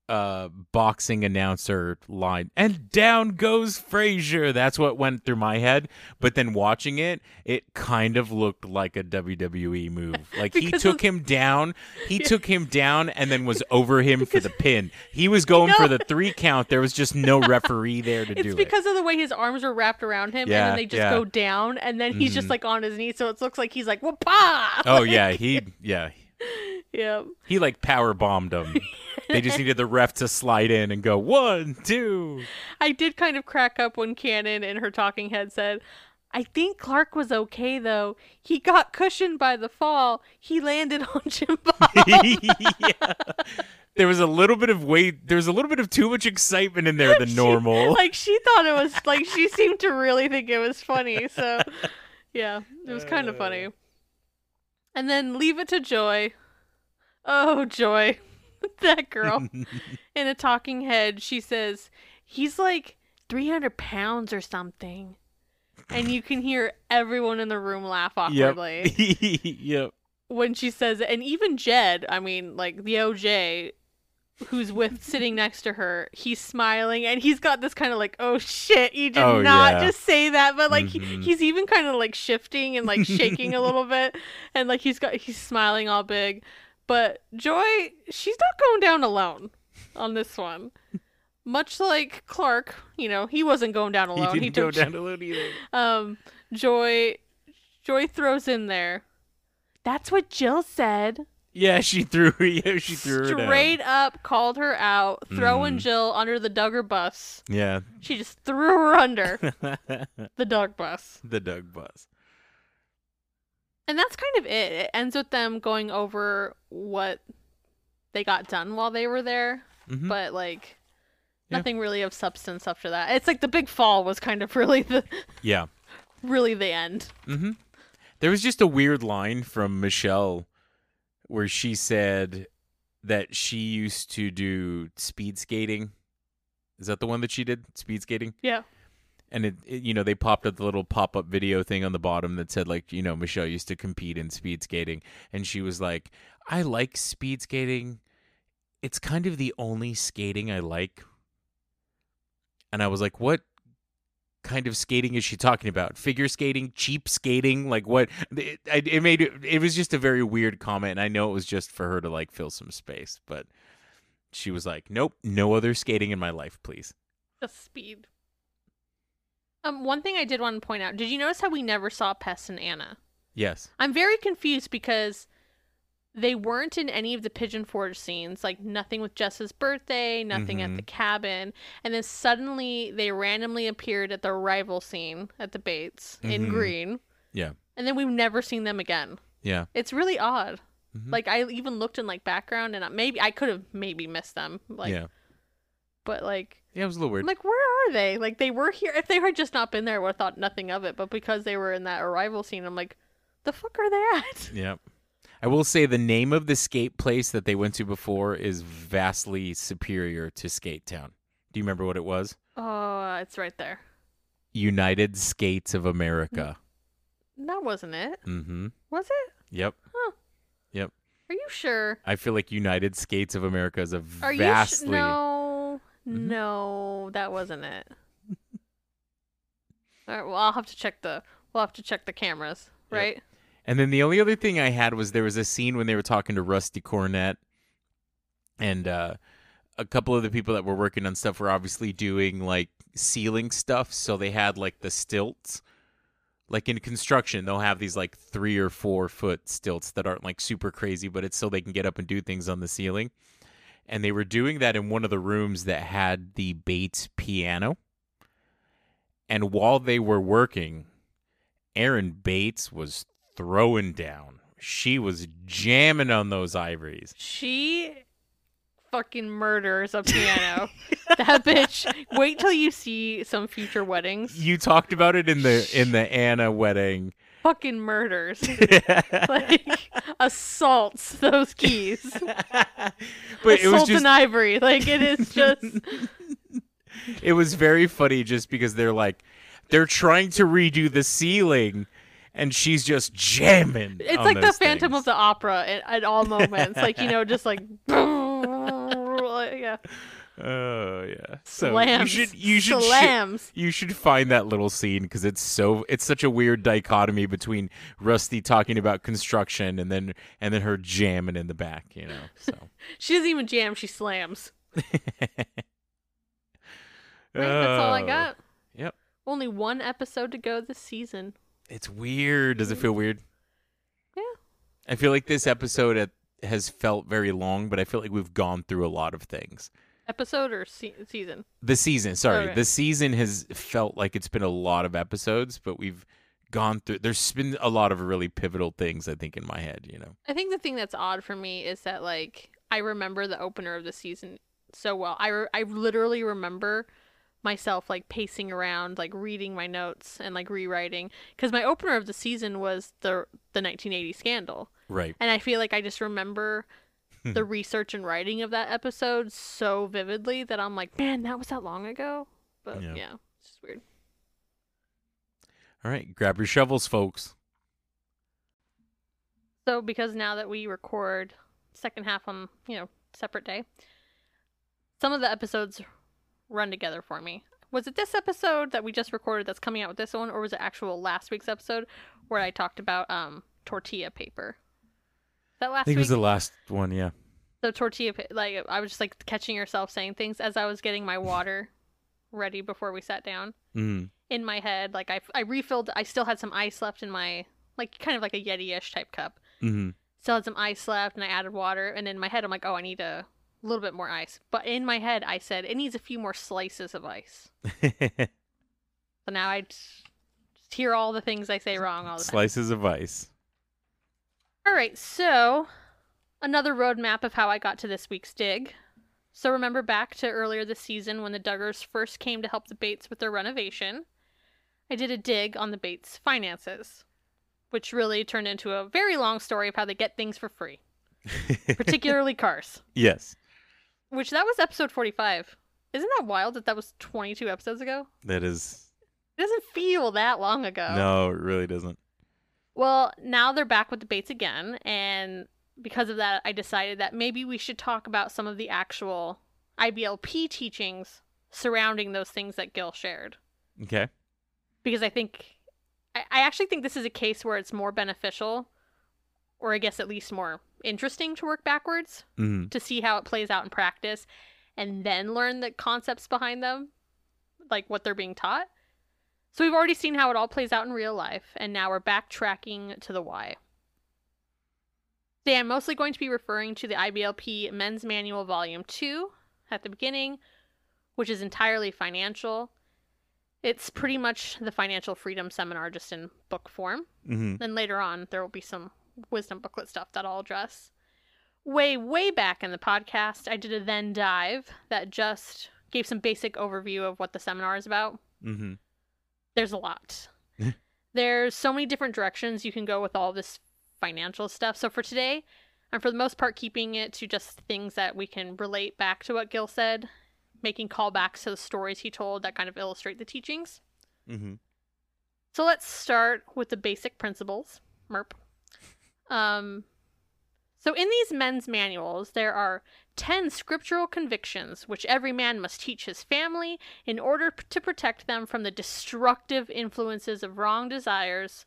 uh boxing announcer line and down goes Frazier. That's what went through my head. But then watching it, it kind of looked like a WWE move. Like he took of- him down, he took him down and then was over him for the pin. He was going for the three count. There was just no referee there to It's do it. It's because of the way his arms are wrapped around him, and then they just yeah. go down, and then he's just Mhm. like on his knees, so it looks like he's like whoopah. Oh yeah, he yeah. yeah. He like power bombed them. they just needed the ref to slide in and go one, two. I did kind of crack up when Cannon in her talking head said, "I think Clark was okay though. He got cushioned by the fall. He landed on Jim Bob." yeah. There was a little bit of weight. There was a little bit of too much excitement in there than She- normal. like she thought it was like she seemed to really think it was funny. So yeah, it was kind of Uh. funny. And then leave it to Joy. Oh, Joy. that girl. In a talking head, she says, he's like 300 pounds or something. And you can hear everyone in the room laugh awkwardly yep. when she says. And even Jed, I mean, like the OJ who's with sitting next to her, he's smiling and he's got this kind of like, oh shit, you did Oh, not yeah. just say that. But like, Mhm. he, he's even kind of like shifting and like shaking a little bit. And like, he's got, he's smiling all big. But Joy, she's not going down alone on this one. Much like Clark, you know, he wasn't going down alone. he didn't go took down alone either. um, Joy, Joy throws in there. That's what Jill said. Yeah, she threw yeah, she threw her down. Straight up called her out, throwing Mhm. Jill under the Duggar bus. Yeah. She just threw her under the Doug bus. the Doug bus. And that's kind of it. It ends with them going over what they got done while they were there, Mhm. but like Yeah. nothing really of substance after that. It's like the big fall was kind of really the Yeah. really the end. Mm-hmm. There was just a weird line from Michelle where she said that she used to do speed skating. Is that the one that she did? Speed skating? Yeah. And it, it you know, they popped up the little pop up video thing on the bottom that said like, you know, Michelle used to compete in speed skating and she was like, I like speed skating. It's kind of the only skating I like. And I was like, what kind of skating is she talking about? Figure skating, cheap skating, like what? It, it made it. It was just a very weird comment, and I know it was just for her to like fill some space, but she was like, "Nope, no other skating in my life, please." The speed. Um, one thing I did want to point out: Did you notice how we never saw Pest and Anna? Yes. I'm very confused because they weren't in any of the Pigeon Forge scenes, like nothing with Jess's birthday, nothing at Mhm. the cabin, and then suddenly they randomly appeared at the arrival scene at the Bates in Mhm. green, Yeah. and then we've never seen them again. Yeah. It's really odd. Mhm. Like I even looked in like background, and maybe I could have maybe missed them, like, yeah. but like. Yeah. It was a little weird. I'm like, where are they? Like, they were here. If they had just not been there, I would have thought nothing of it. But because they were in that arrival scene, I'm like, the fuck are they at? yeah. I will say the name of the skate place that they went to before is vastly superior to Skate Town. Do you remember what it was? Oh, it's right there. United Skates of America. That wasn't it. Mm-hmm. Was it? Yep. Huh. Yep. Are you sure? I feel like United Skates of America is a Are vastly. you sh- No. Mhm. No, that wasn't it. All right, well, I'll have to check the we'll have to check the cameras, Yep. And then the only other thing I had was there was a scene when they were talking to Rusty Cornett, and uh, a couple of the people that were working on stuff were obviously doing like ceiling stuff. So they had like the stilts. Like in construction, they'll have these like three or four foot stilts that aren't like super crazy, but it's so they can get up and do things on the ceiling. And they were doing that in one of the rooms that had the Bates piano. And while they were working, Erin Bates was throwing down. She was jamming on those ivories. She fucking murders a piano. that bitch. Wait till you see some future weddings. You talked about it in the in the Anna wedding. Fucking murders. like assaults those keys. but it was Assault just and ivory. Like it is just it was very funny just because they're like they're trying to redo the ceiling and she's just jamming. it's like the Phantom things. of the Opera at, at all moments. like, you know, just like yeah. Oh yeah. So Slams. you should you should sh- slams. you should find that little scene because it's so it's such a weird dichotomy between Rusty talking about construction and then and then her jamming in the back, you know. So She doesn't even jam, she slams. Right, that's all I Oh. got. Yep. Only one episode to go this season. It's weird. Does it feel weird? Yeah. I feel like this episode has felt very long, but I feel like we've gone through a lot of things. Episode or se- season? The season, sorry, Okay. the season has felt like it's been a lot of episodes, but we've gone through. There's been a lot of really pivotal things, I think, in my head. You know. I think the thing that's odd for me is that like I remember the opener of the season so well. I re- I literally remember myself like pacing around, like reading my notes and like rewriting because my opener of the season was the the 1980 scandal, Right. and I feel like I just remember the research and writing of that episode so vividly that I'm like, man, that was that long ago. But Yeah. yeah, it's just weird. All right. Grab your shovels, folks. So because now that we record second half on, you know, separate day, some of the episodes run together for me. Was it this episode that we just recorded that's coming out with this one, or was it actual last week's episode where I talked about um tortilla paper? That last I think it week? was the last one. Yeah. the tortilla like I was just like catching yourself saying things as I was getting my water ready before we sat down Mm. in my head. Like I I refilled. I still had some ice left in my like kind of like a Yeti-ish type cup hmm Still had some ice left, and I added water. And in my head, I'm like, oh, I need a little bit more ice. But in my head, I said it needs a few more slices of ice. So now I just hear all the things I say wrong all the time. Slices of ice. All right, so another roadmap of how I got to this week's dig. So remember back to earlier this season when the Duggars first came to help the Bates with their renovation. I did a dig on the Bates finances, which really turned into a very long story of how they get things for free, particularly cars. yes, Which that was episode 45. Isn't that wild that that was 22 episodes ago? that is. It doesn't feel that long ago. No, it really doesn't. Well, now they're back with the Bates again, and because of that, I decided that maybe we should talk about some of the actual IBLP teachings surrounding those things that Gil shared. Okay. Because I think, I, I actually think this is a case where it's more beneficial, or I guess at least more interesting to work backwards hmm to see how it plays out in practice and then learn the concepts behind them, like what they're being taught. So we've already seen how it all plays out in real life, and now we're backtracking to the why. Today I'm mostly going to be referring to the IBLP Men's Manual Volume 2 at the beginning, which is entirely financial. It's pretty much the financial freedom seminar just in book form. hmm Then later on, there will be some wisdom booklet stuff that I'll address. Way, way back in the podcast, I did a then dive that just gave some basic overview of what the seminar is about. hmm There's a lot. There's so many different directions you can go with all this financial stuff. So for today, I'm for the most part keeping it to just things that we can relate back to what Gil said, making callbacks to the stories he told that kind of illustrate the teachings. hmm So let's start with the basic principles. MERP. Um, so in these men's manuals, there are 10 scriptural convictions which every man must teach his family in order p- to protect them from the destructive influences of wrong desires,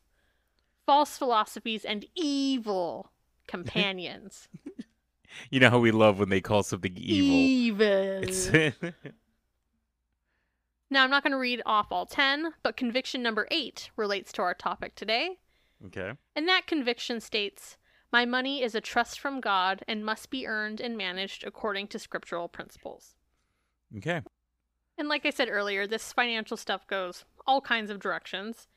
false philosophies, and evil companions. You know how we love when they call something evil. Evil. Now, I'm not going to read off all 10, but conviction number 8 relates to our topic today. Okay. And that conviction states My money is a trust from God and must be earned and managed according to scriptural principles. Okay. And like I said earlier, this financial stuff goes all kinds of directions.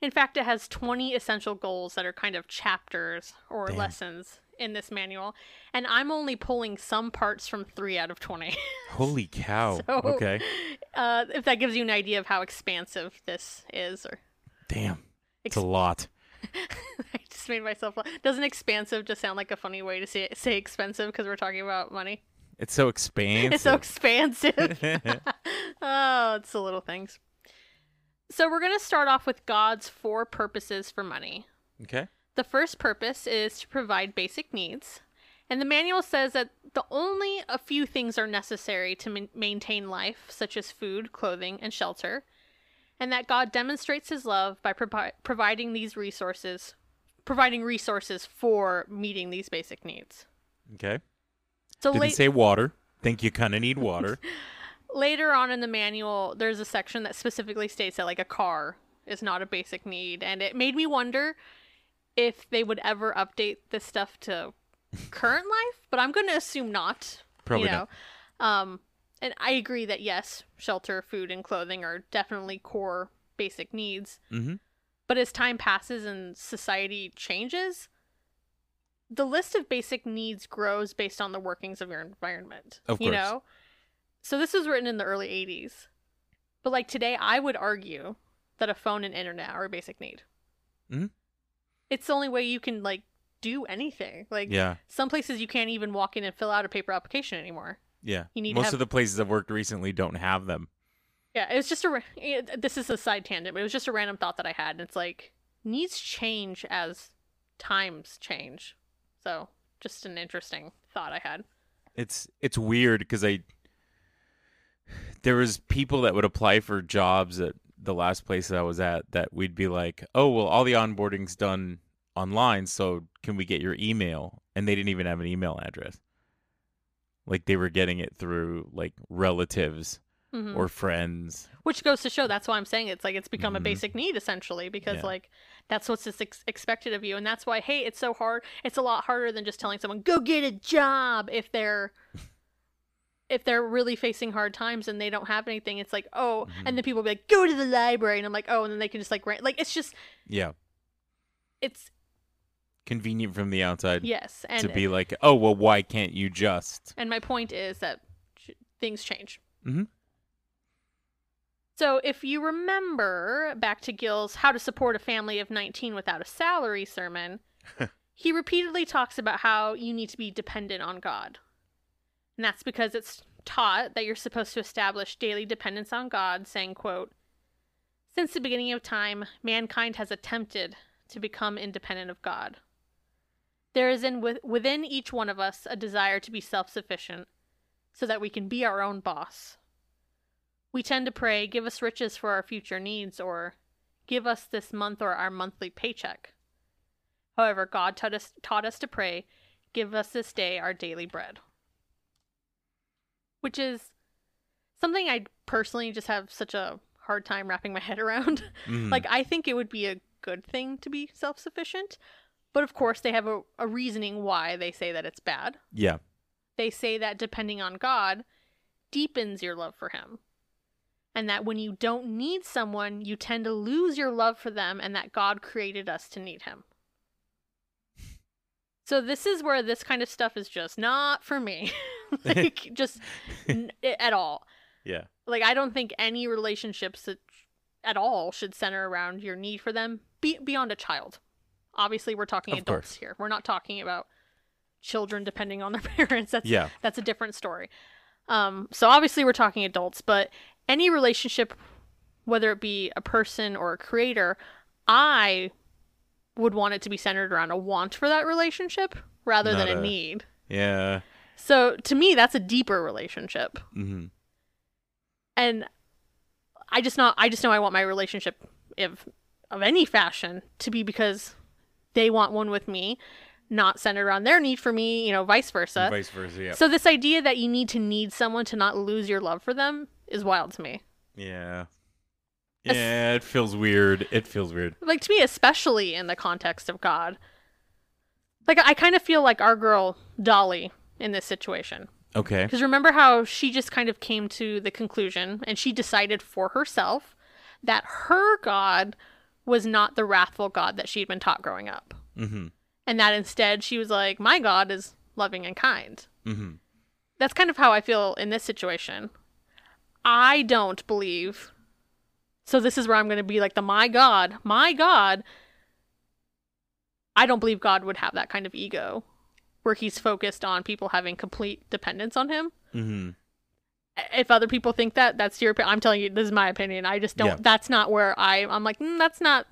In fact, it has 20 essential goals that are kind of chapters or Damn. lessons in this manual. And I'm only pulling some parts from 3 out of 20. Holy cow. So- okay. uh, if that gives you an idea of how expansive this is, or Damn. It's Ex- a lot. I just made myself. laugh. Doesn't expansive just sound like a funny way to say say expensive because we're talking about money? It's so expansive. It's so expansive. oh, it's the little things. So we're gonna start off with God's four purposes for money. okay. The first purpose is to provide basic needs. And the manual says that the only a few things are necessary to ma- maintain life, such as food, clothing, and shelter, and that God demonstrates his love by provi- providing these resources, providing resources for meeting these basic needs. Okay. So Didn't late, say water. Think you kind of need water. later on in the manual, there's a section that specifically states that like a car is not a basic need, and it made me wonder if they would ever update this stuff to current life. But I'm going to assume not. Probably you know? not. Um, and I agree that yes, shelter, food, and clothing are definitely core basic needs. hmm But as time passes and society changes, the list of basic needs grows based on the workings of your environment. Of course. You know? So this was written in the early 80s. But like today, I would argue that a phone and internet are a basic need. Mhm. It's the only way you can like do anything. Like Yeah. some places you can't even walk in and fill out a paper application anymore. Yeah. You need Most have- of the places I've worked recently don't have them. Yeah, it was just a. ra- eh, This is a side tangent, but it was just a random thought that I had. And it's like needs change as times change. So just an interesting thought I had. It's it's weird because I there was people that would apply for jobs at the last place that I was at that we'd be like, "Oh, well, all the onboarding's done online, so can we get your email?" And they didn't even have an email address. Like they were getting it through like relatives Mhm. or friends. Which goes to show that's why I'm saying it's like it's become a Mhm. basic need essentially because Yeah. like that's what's just ex- expected of you and that's why hey it's so hard it's a lot harder than just telling someone go get a job if they're if they're really facing hard times and they don't have anything it's like oh Mhm. and then people be like go to the library and I'm like oh and then they can just like rant like it's just Yeah. it's Convenient from the outside yes and to be like, oh, well, why can't you just? And my point is that things change. Mhm. So, if you remember back to Gil's How to Support a Family of 19 Without a Salary sermon, he repeatedly talks about how you need to be dependent on God. And that's because it's taught that you're supposed to establish daily dependence on God, saying, quote, Since the beginning of time, mankind has attempted to become independent of God. There is in with, within each one of us a desire to be self-sufficient so that we can be our own boss. We tend to pray, give us riches for our future needs or give us this month or our monthly paycheck. However, God taught us taught us to pray, give us this day our daily bread. Which is something I personally just have such a hard time wrapping my head around. Mhm. Like, I think it would be a good thing to be self sufficient. But of course, they have a, a reasoning why they say that it's bad. yeah. They say that depending on God deepens your love for Him. And that when you don't need someone, you tend to lose your love for them, and that God created us to need Him. So, this is where this kind of stuff is just not for me. like, just n- at all Yeah. like I don't think any relationships that at all should center around your need for them be- beyond a child. Obviously, we're talking Of adults course. here. We're not talking about children depending on their parents. That's Yeah. that's a different story. Um, so obviously, we're talking adults, but any relationship, whether it be a person or a creator, I would want it to be centered around a want for that relationship rather Not than a a- need. Yeah. So to me, that's a deeper relationship. hmm and I just not I just know I want my relationship if of any fashion to be because they want one with me, not centered around their need for me, you know, vice versa. Vice versa. Yeah. So this idea that you need to need someone to not lose your love for them is wild to me. yeah. Es- Yeah. It feels weird. It feels weird. Like to me especially in the context of God. Like I kind of feel like our girl Dolly in this situation. Okay. Because remember how she just kind of came to the conclusion and she decided for herself that her God was not the wrathful God that she'd been taught growing up. Mm-hmm. And that instead she was like, my God is loving and kind. Mm-hmm. That's kind of how I feel in this situation. I don't believe. So this is where I'm going to be like the my God, my God. I don't believe God would have that kind of ego where he's focused on people having complete dependence on him. Mm-hmm. If other people think that that's your opinion i'm telling you this is my opinion i just don't Yeah. that's not where i i'm like mm, that's not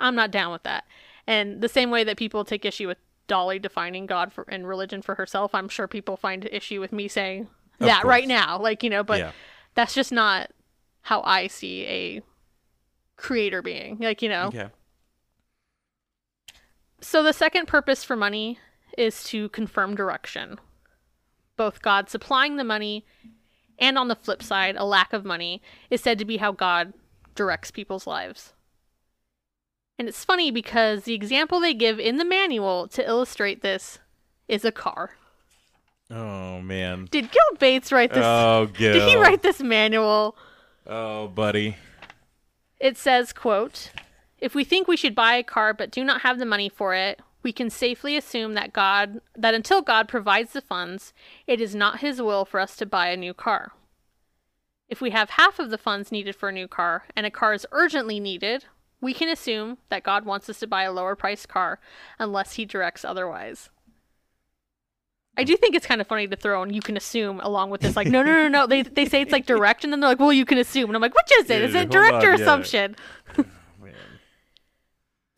i'm not down with that and the same way that people take issue with dolly defining god for and religion for herself i'm sure people find issue with me saying Of that right now like you know but yeah. that's just not how i see a creator being like you know Okay. so the second purpose for money is to confirm direction. Both God supplying the money and on the flip side, a lack of money is said to be how God directs people's lives. And it's funny because the example they give in the manual to illustrate this is a car. Oh man. Did Gil Bates write this? Oh, Gil. Did he write this manual? Oh, buddy. It says, quote, If we think we should buy a car but do not have the money for it, we can safely assume that God that until God provides the funds, it is not his will for us to buy a new car. If we have half of the funds needed for a new car and a car is urgently needed, we can assume that God wants us to buy a lower priced car unless he directs otherwise. I do think it's kind of funny to throw and you can assume along with this like no no no no they they say it's like direct and then they're like well you can assume and I'm like which is it is it direct or yeah. assumption.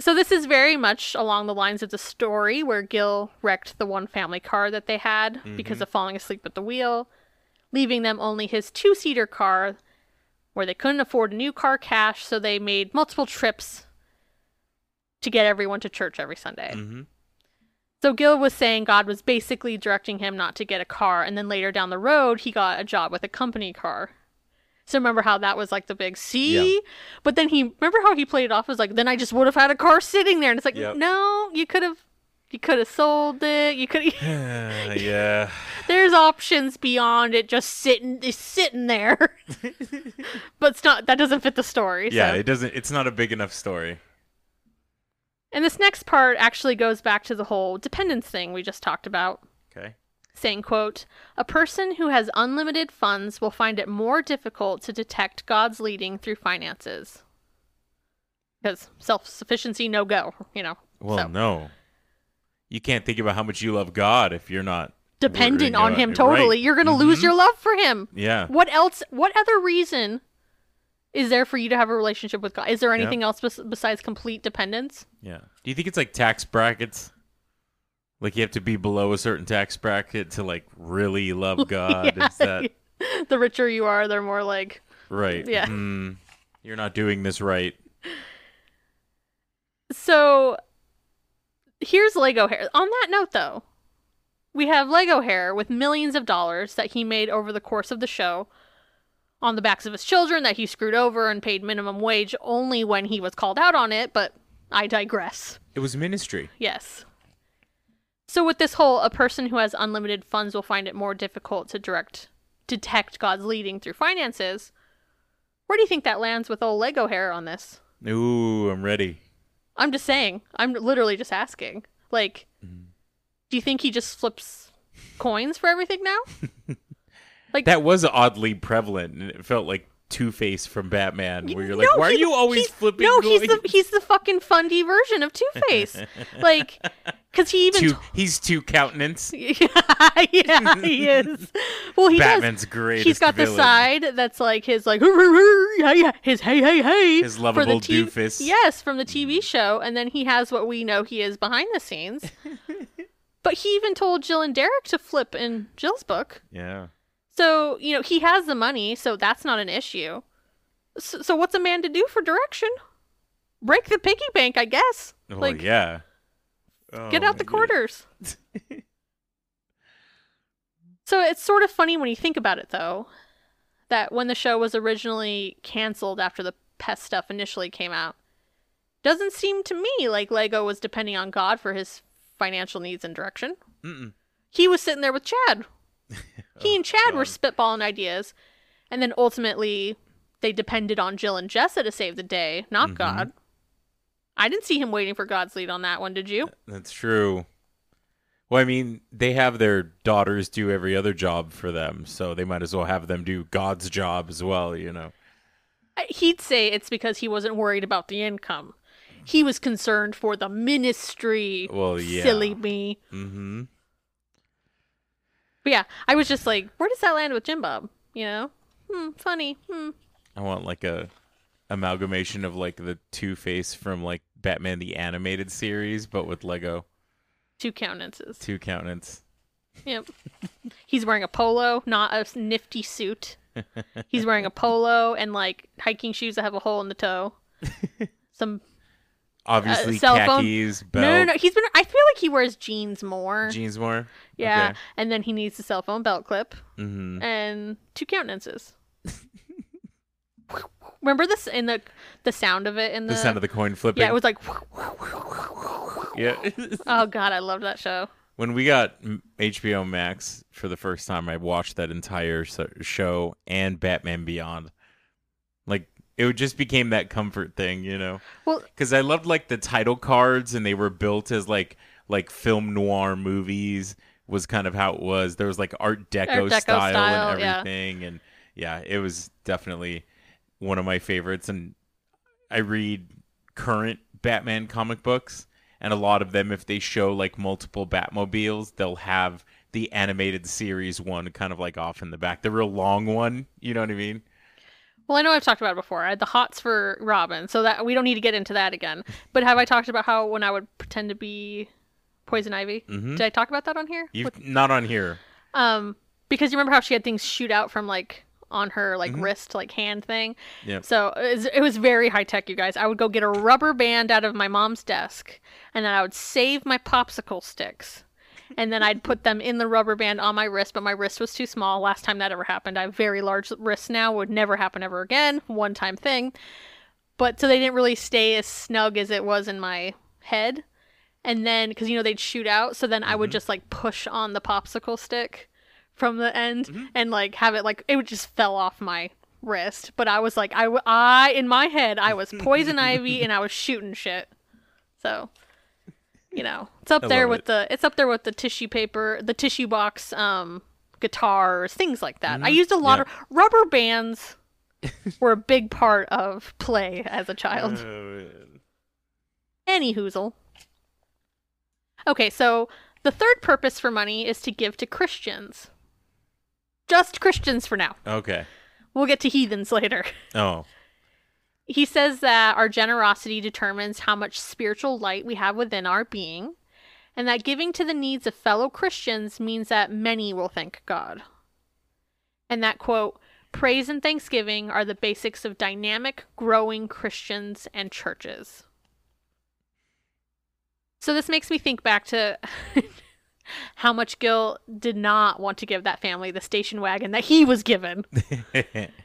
so this is very much along the lines of the story where Gil wrecked the one family car that they had because of falling asleep at the wheel, leaving them only his two-seater car where they couldn't afford a new car cash, so they made multiple trips to get everyone to church every Sunday. Mm-hmm. So Gil was saying God was basically directing him not to get a car, and then later down the road, he got a job with a company car. So remember how that was like the big see? But then he remember how he played it off as like then I just would have had a car sitting there and it's like Yep. no, you could have you could have sold it. You could have. yeah. there's options beyond it just sitting it's sitting there. but it's not that doesn't fit the story. Yeah, so. it doesn't it's not a big enough story. And this next part actually goes back to the whole dependence thing we just talked about. Okay. Saying quote a person who has unlimited funds will find it more difficult to detect god's leading through finances because self-sufficiency no go you know Well, so no. You can't think about how much you love God if you're not dependent on yeah, him right. totally you're gonna lose Mhm. your love for him Yeah. what else what other reason is there for you to have a relationship with god is there anything else bes- besides complete dependence Yeah. Do you think it's like tax brackets? Like you have to be below a certain tax bracket to like really love God? Yeah. Is that the richer you are they're more like right? Yeah. Hmm, you're not doing this right. So here's Lego hair. On that note, though, we have Lego hair with millions of dollars that he made over the course of the show on the backs of his children that he screwed over and paid minimum wage only when he was called out on it, but I digress. It was ministry. Yes. So with this whole a person who has unlimited funds will find it more difficult to direct detect God's leading through finances. Where do you think that lands with old Lego hair on this? Ooh, I'm ready. I'm just saying. I'm literally just asking. Like, Mm-hmm. do you think he just flips coins for everything now? Like That was oddly prevalent, and it felt like Two Face from Batman, where you're like, No, "Why are you always flipping?" No, he's the he's the fucking fundy version of Two Face. like, because he even two. He's two countenance. yeah, yeah, he is. Well, he Batman's greatest He's got the side that's like his like his hey hey hey His lovable T- doofus. Yes, from the TV show, and then he has what we know he is behind the scenes. but he even told Jill and Derek to flip in Jill's book. Yeah. So, you know, he has the money, so that's not an issue. So, so what's a man to do for direction? Break the piggy bank, I guess. Well, like, yeah. get Oh, out the quarters. so it's sort of funny when you think about it, though, that when the show was originally canceled after the pest stuff initially came out, doesn't seem to me like Lego was depending on God for his financial needs and direction. Mm-mm. He was sitting there with Chad. He and Chad were spitballing ideas, and then ultimately they depended on Jill and Jessa to save the day, not Mhm. God. I didn't see him waiting for God's lead on that one, did you? That's true. Well, I mean, they have their daughters do every other job for them, so they might as well have them do God's job as well, you know. He'd say it's because he wasn't worried about the income. He was concerned for the ministry. Well, yeah. Silly me. Mm-hmm. But yeah, I was just like, where does that land with Jim Bob? You know? Hmm, funny. Hmm. I want like a amalgamation of like the Two Face from like Batman the animated series, but with Lego Two countenances. two countenance. Yep. He's wearing a polo, not a nifty suit. He's wearing a polo and like hiking shoes that have a hole in the toe. Some Obviously, cell phone- khakis, belt, no, no, no. He's been. I feel like he wears jeans more. jeans more. yeah, Okay. and then he needs the cell phone belt clip Mm-hmm. and two countenances. Remember this in the the sound of it in the, The sound of the coin flipping. yeah, it was like yeah. oh god, I love that show. when we got HBO Max for the first time, I watched that entire show and Batman Beyond. It would just became that comfort thing, you know. Well, Because I loved like the title cards, and they were built as like like film noir movies. Was kind of how it was. There was like Art Deco, Art Deco style, style, and yeah. everything, and yeah, it was definitely one of my favorites. And I read current Batman comic books, and a lot of them, if they show like multiple Batmobiles, they'll have the animated series one kind of like off in the back, the real long one. You know what I mean? Well, I know I've talked about it before. I had the hots for Robin, so that we don't need to get into that again. But have I talked about how when I would pretend to be Poison Ivy? Mhm. Did I talk about that on here? You've not on here. Um, because you remember how she had things shoot out from like on her like wrist, like hand thing. Yep. So it was, it was very high tech, you guys. I would go get a rubber band out of my mom's desk, and then I would save my popsicle sticks, and then I'd put them in the rubber band on my wrist, but my wrist was too small. Last time that ever happened, I have very large wrists now. Would never happen ever again. One time thing. But so they didn't really stay as snug as it was in my head. And then, because you know they'd shoot out, so then I would mm-hmm. just like push on the popsicle stick from the end mm-hmm. and like have it like it would just fell off my wrist. But I was like, I, I in my head, I was poison ivy and I was shooting shit. So, you know, it's up I there with it. the it's up there with the tissue paper, the tissue box, um, guitars, things like that. I used a lot Mm-hmm. Yeah. of rubber bands. were a big part of play as a child. Oh, Any hoozle. Okay, so the third purpose for money is to give to Christians. Just Christians for now. Okay. We'll get to heathens later. Oh. He says that our generosity determines how much spiritual light we have within our being, and that giving to the needs of fellow Christians means that many will thank God. And that, quote, praise and thanksgiving are the basics of dynamic, growing Christians and churches. So this makes me think back to how much Gil did not want to give that family the station wagon that he was given.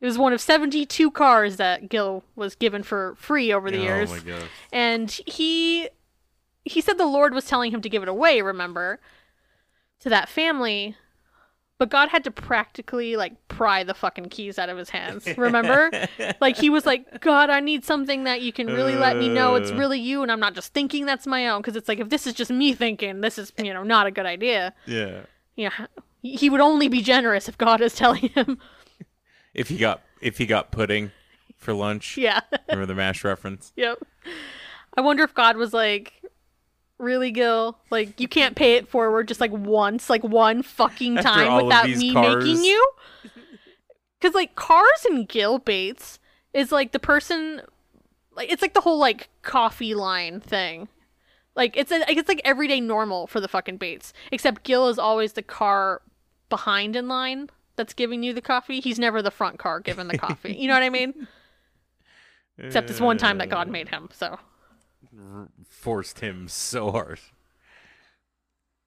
It was one of 72 cars that Gil was given for free over the years. Oh my god. And he he said the Lord was telling him to give it away, remember, to that family. But God had to practically like pry the fucking keys out of his hands. Remember? like he was like, "God, I need something that you can really let me know it's Uh. really you and I'm not just thinking that's my own because it's like if this is just me thinking, this is, you know, not a good idea." Yeah. Yeah. he would only be generous if God is telling him. If he got if he got pudding for lunch. yeah. Remember the mash reference? Yep. I wonder if God was like, really, Gil? Like, you can't pay it forward just like once, like one fucking time without me cars. making you? Because, like, Cars and Gil Bates is like the person, like, it's like the whole, like, coffee line thing. Like, it's, a, it's like everyday normal for the fucking Bates. Except Gil is always the car behind in line that's giving you the coffee. He's never the front car giving the coffee. You know what I mean? Except this one time that God uh, made him, so. Forced him so hard.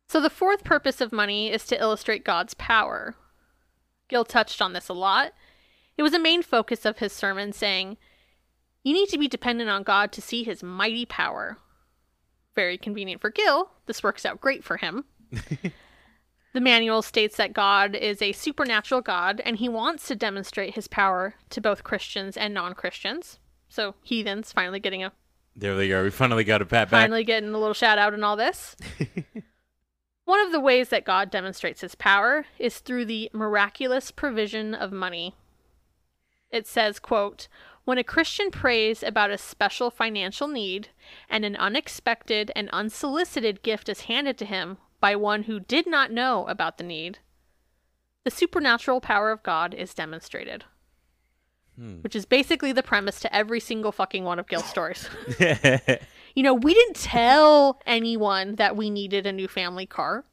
So the fourth purpose of money is to illustrate God's power. Gil touched on this a lot. It was a main focus of his sermon, saying, You need to be dependent on God to see his mighty power. Very convenient for Gil. This works out great for him. the manual states that God is a supernatural God, and he wants to demonstrate his power to both Christians and non Christians. So, heathens finally getting a There they are. We finally got a pat back. finally getting a little shout out in all this. One of the ways that God demonstrates his power is through the miraculous provision of money. It says, quote, when a Christian prays about a special financial need and an unexpected and unsolicited gift is handed to him by one who did not know about the need, the supernatural power of God is demonstrated. Hmm. Which is basically the premise to every single fucking one of Gil's stories. You know, we didn't tell anyone that we needed a new family car.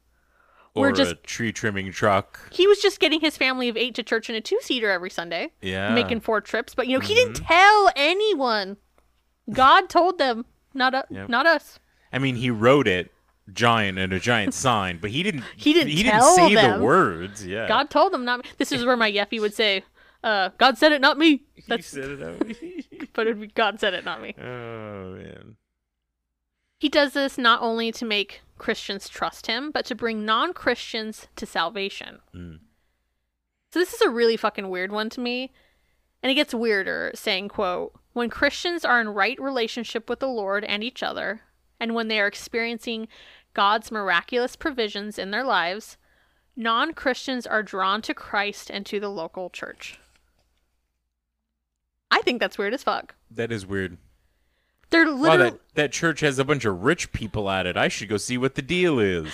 or We're just a tree trimming truck. he was just getting his family of eight to church in a two seater every Sunday, Yeah. making four trips. But you know, he didn't mm-hmm. tell anyone. God told them, not u- Yep. not us. I mean, he wrote it giant and a giant sign, but he didn't. He didn't He didn't say them. the words. Yeah. God told them not. This is where my Yeffy would say, uh, "God said it, not me." He That's said it out. but it'd be God said it, not me. oh man. He does this not only to make Christians trust him, but to bring non Christians to salvation. Mm. So this is a really fucking weird one to me. And it gets weirder, saying, quote, when Christians are in right relationship with the Lord and each other, and when they are experiencing God's miraculous provisions in their lives, non Christians are drawn to Christ and to the local church. I think that's weird as fuck. That is weird. They're Wow, literally that, that church has a bunch of rich people at it. I should go see what the deal is.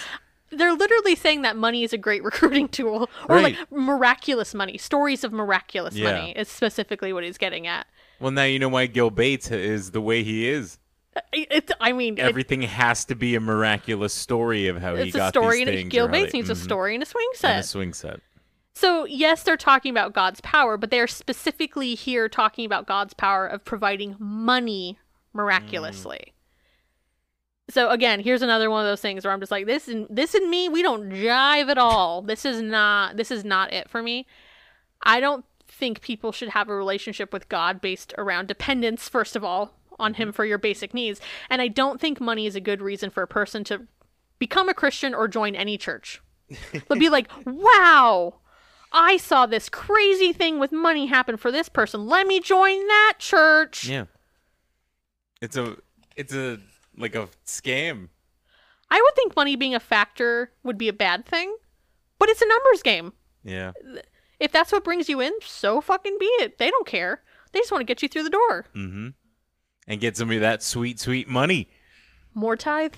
they're literally saying that money is a great recruiting tool or Right. like miraculous money stories of miraculous Yeah. money is specifically what he's getting at Well, now you know why Gil Bates is the way he is. It- it's i mean it- Everything has to be a miraculous story of how he got story these things. gil bates needs a Mhm. story and a swing And set a swing set. so yes they're talking about god's power but they're specifically here talking about god's power of providing money miraculously So again, here's another one of those things where I'm just like, this and this and me, we don't jive at all. This is not this is not it for me. I don't think people should have a relationship with God based around dependence, first of all, on him for your basic needs. And I don't think money is a good reason for a person to become a Christian or join any church. But be like, wow, I saw this crazy thing with money happen for this person. Let me join that church. Yeah. It's a it's a like a scam. I would think money being a factor would be a bad thing, but it's a numbers game. Yeah. If that's what brings you in, so fucking be it. They don't care. They just want to get you through the door. Mm-hmm. And get some of that sweet, sweet money. More tithe.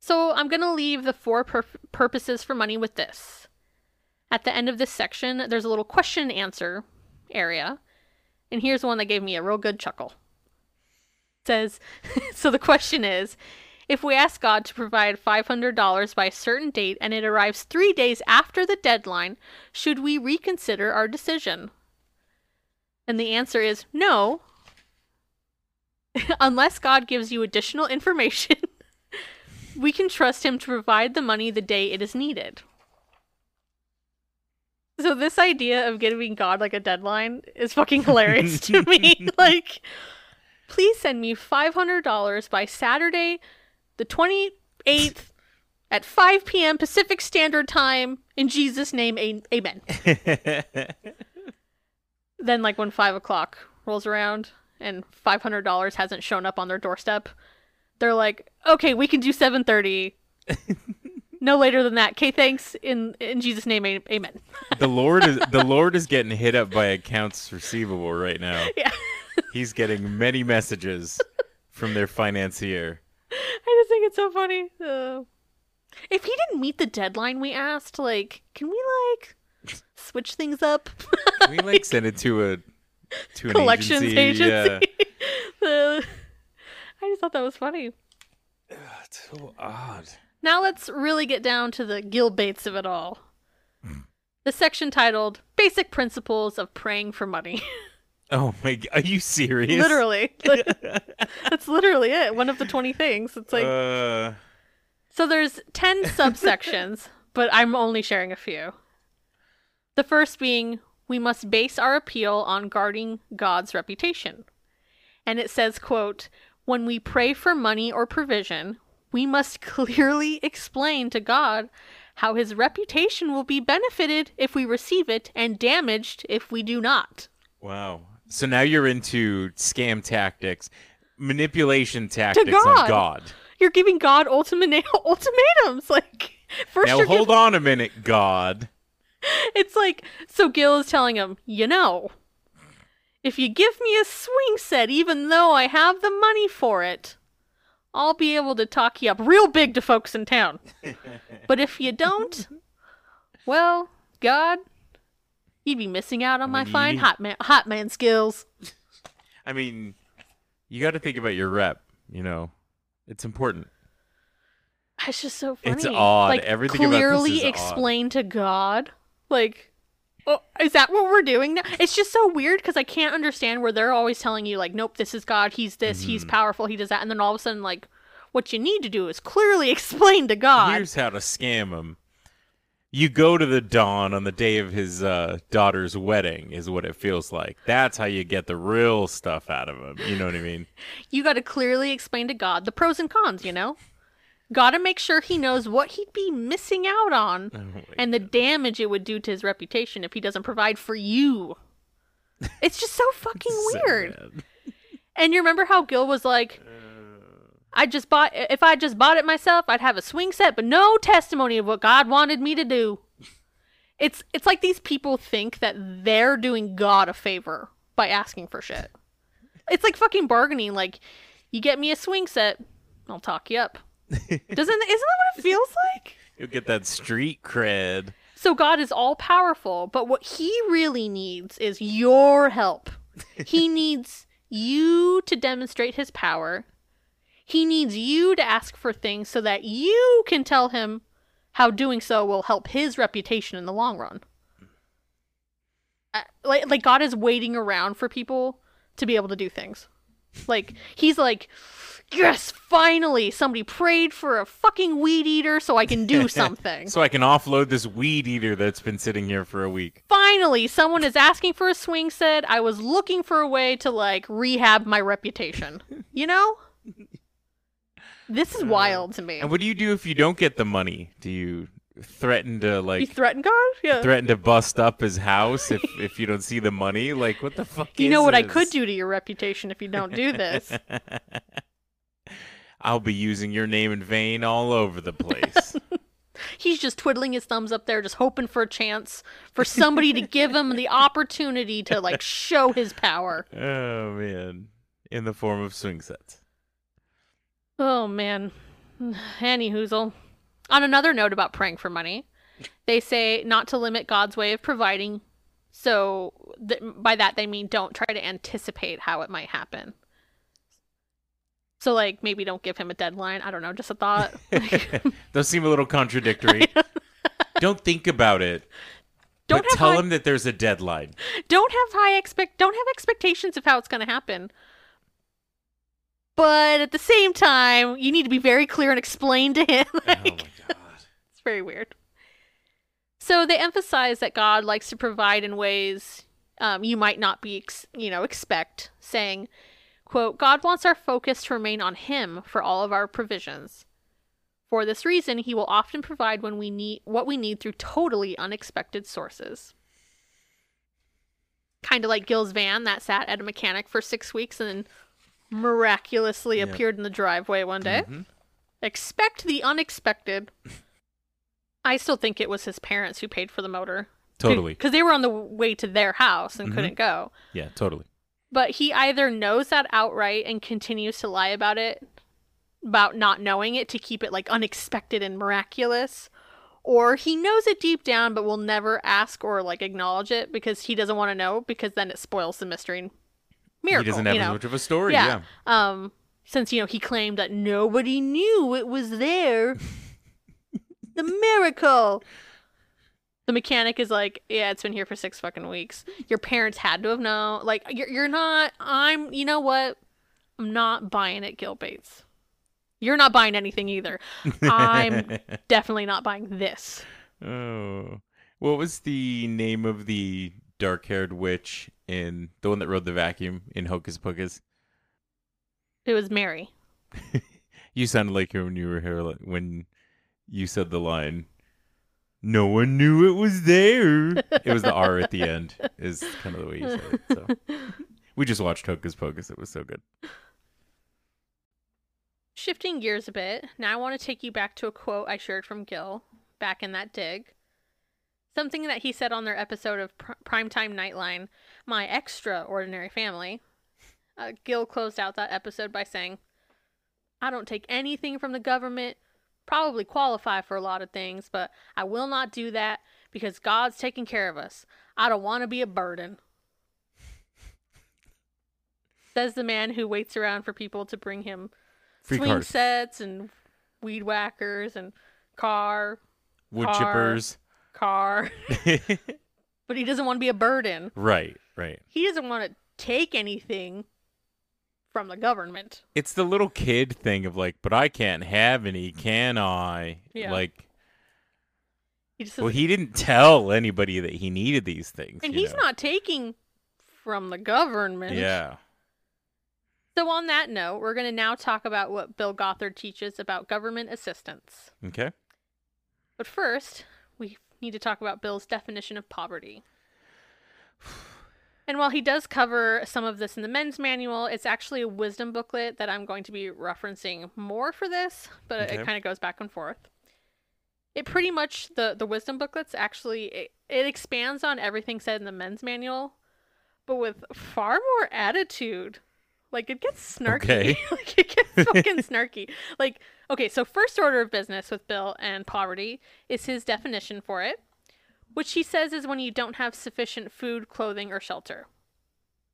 So I'm going to leave the four pur- purposes for money with this. At the end of this section, there's a little question answer area. And here's one that gave me a real good chuckle. It says, so the question is, if we ask God to provide $500 by a certain date and it arrives three days after the deadline, should we reconsider our decision? And the answer is no, unless God gives you additional information, we can trust Him to provide the money the day it is needed. So, this idea of giving God like a deadline is fucking hilarious to me. like, please send me $500 by Saturday, the 28th at 5 p.m. Pacific Standard Time. In Jesus' name, amen. Then, like, when 5 o'clock rolls around and $500 hasn't shown up on their doorstep, they're like, okay, we can do 7.30. no later than that. Okay, thanks. In in Jesus' name, amen. the Lord is the Lord is getting hit up by accounts receivable right now. Yeah. He's getting many messages from their financier. I just think it's so funny. Uh, if he didn't meet the deadline we asked, like, can we like switch things up? We like send it to a to an Collections agency? agency. Yeah. Uh, I just thought that was funny. It's so odd. Now let's really get down to the Gil Bates of it all. The section titled "Basic Principles of Praying for Money." Oh my! g- Are you serious? literally, that's literally it. One of the twenty things. It's like uh, So there's 10 subsections, but I'm only sharing a few. The first being we must base our appeal on guarding God's reputation. And it says, quote, when we pray for money or provision, we must clearly explain to God how his reputation will be benefited if we receive it and damaged if we do not. wow. So now you're into scam tactics, manipulation tactics God. on God. You're giving God ultimate ultimatums like first Now hold giving- on a minute, God. It's like so Gil is telling him, you know, if you give me a swing set, even though I have the money for it, I'll be able to talk you up real big to folks in town. but if you don't, well, God, you'd be missing out on my mean, fine hot man hot man skills. I mean, you got to think about your rep. You know, it's important. It's just so funny. It's odd. Like Everything about this clearly is odd. explain to God, like. Oh, is that what we're doing now? It's just so weird because I can't understand where they're always telling you like, nope, this is God. He's this. Mm-hmm. He's powerful. He does that, and then all of a sudden, like, what you need to do is clearly explain to God. Here's how to scam him. You go to the Don on the day of his uh, daughter's wedding, is what it feels like. That's how you get the real stuff out of him. You know what I mean? You got to clearly explain to God the pros and cons. You know, got to make sure he knows what he'd be missing out on oh my and the damage it would do to his reputation if he doesn't provide for you. It's just so fucking So weird. bad. And you remember how Gil was like, uh. I just bought, if I just bought it myself, I'd have a swing set, but no testimony of what God wanted me to do. It's, it's like these people think that they're doing God a favor by asking for shit. It's like fucking bargaining. Like, you get me a swing set, I'll talk you up. Doesn't, isn't that what it feels like? You'll get that street cred. So God is all powerful, but what he really needs is your help. He needs you to demonstrate his power. He needs you to ask for things so that you can tell him how doing so will help his reputation in the long run. Uh, like, like God is waiting around for people to be able to do things. Like he's like, yes, finally somebody prayed for a fucking weed eater so I can do something. So I can offload this weed eater that's been sitting here for a week. finally someone is asking for a swing set. I was looking for a way to like rehab my reputation. You know? This is uh, wild to me. And what do you do if you don't get the money? Do you threaten to you like threaten God? Yeah. threaten to bust up his house if if you don't see the money? Like what the fuck? you know what I could do to your reputation if you don't do this. I'll be using your name in vain all over the place. He's just twiddling his thumbs up there, just hoping for a chance for somebody to give him the opportunity to like show his power. oh man, in the form of swing sets. Oh man. Annie Hoozle. On another note about praying for money, they say not to limit God's way of providing. So th- by that they mean don't try to anticipate how it might happen. So like maybe don't give him a deadline. I don't know, just a thought. Like, Those seem a little contradictory. don't think about it. don't but have tell high, him that there's a deadline. don't have high expect don't have expectations of how it's going to happen. But at the same time, you need to be very clear and explain to him. oh my god. It's very weird. So they emphasize that God likes to provide in ways um, you might not be, ex- you know, expect, saying, "quote God wants our focus to remain on Him for all of our provisions. For this reason, He will often provide when we need what we need through totally unexpected sources." Kind of like Gil's van that sat at a mechanic for six weeks and then miraculously Yeah. appeared in the driveway one day. Mhm. Expect the unexpected. I still think it was his parents who paid for the motor. Totally. Because they were on the way to their house and Mhm. couldn't go. Yeah, totally. But he either knows that outright and continues to lie about it, about not knowing it to keep it like unexpected and miraculous, or he knows it deep down but will never ask or like acknowledge it because he doesn't want to know because then it spoils the mystery and miracle. he doesn't have you as know? much of a story. yeah. Yeah. Um, since you know he claimed that nobody knew it was there. the miracle. The mechanic is like, yeah, it's been here for six fucking weeks. Your parents had to have known. Like, you're you're not. I'm. You know what? I'm not buying it, Gil Bates. You're not buying anything either. I'm definitely not buying this. oh. What was the name of the dark-haired witch in the one that rode the vacuum in Hocus Pocus? It was Mary. You sounded like her when you were here when you said the line. No one knew it was there. it was the R at the end. Is kind of the way you said it. So we just watched Hocus Pocus. It was so good. Shifting gears a bit, now I want to take you back to a quote I shared from Gil back in that dig. Something that he said on their episode of Pr- Primetime Nightline, My Extraordinary Family. Uh, Gil closed out that episode by saying, I don't take anything from the government, probably qualify for a lot of things, but I will not do that because God's taking care of us. I don't want to be a burden. Says the man who waits around for people to bring him Free swing cars. sets and weed whackers and car, Wood car. chippers. car. but he doesn't want to be a burden. right, right. He doesn't want to take anything from the government. It's the little kid thing of like, but I can't have any, can I? Yeah. Like, He just well, he didn't tell anybody that he needed these things. and he's know? not taking from the government. Yeah. So on that note, we're going to now talk about what Bill Gothard teaches about government assistance. Okay. But first, we need to talk about Bill's definition of poverty. And while he does cover some of this in the men's manual, it's actually a wisdom booklet that I'm going to be referencing more for this, but it, Okay. kind of goes back and forth. It pretty much the the wisdom booklets actually it, it expands on everything said in the men's manual, but with far more attitude. Like it gets snarky. Okay. like it gets fucking snarky. Like okay, so first order of business with Bill and poverty is his definition for it, which he says is when you don't have sufficient food, clothing, or shelter.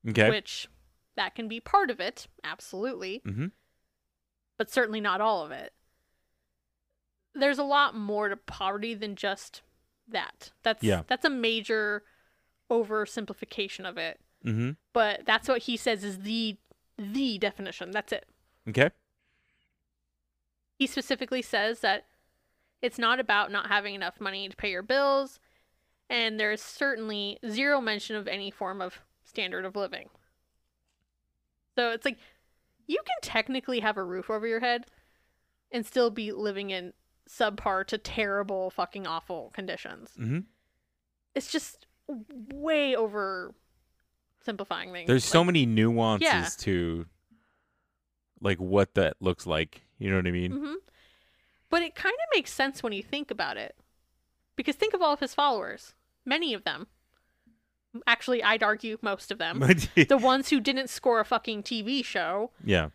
Okay. Which that can be part of it, absolutely, mm-hmm. but certainly not all of it. There's a lot more to poverty than just that. That's Yeah. that's a major oversimplification of it. Mm-hmm. But that's what he says is the the definition. That's it. Okay. He specifically says that it's not about not having enough money to pay your bills, and there's certainly zero mention of any form of standard of living. So it's like you can technically have a roof over your head and still be living in subpar to terrible fucking awful conditions. Mm-hmm. It's just way over simplifying things. There's so many nuances Yeah. to like what that looks like. You know what I mean? Mhm. But it kind of makes sense when you think about it. Because think of all of his followers. Many of them. Actually, I'd argue most of them. the ones who didn't score a fucking TV show yeah.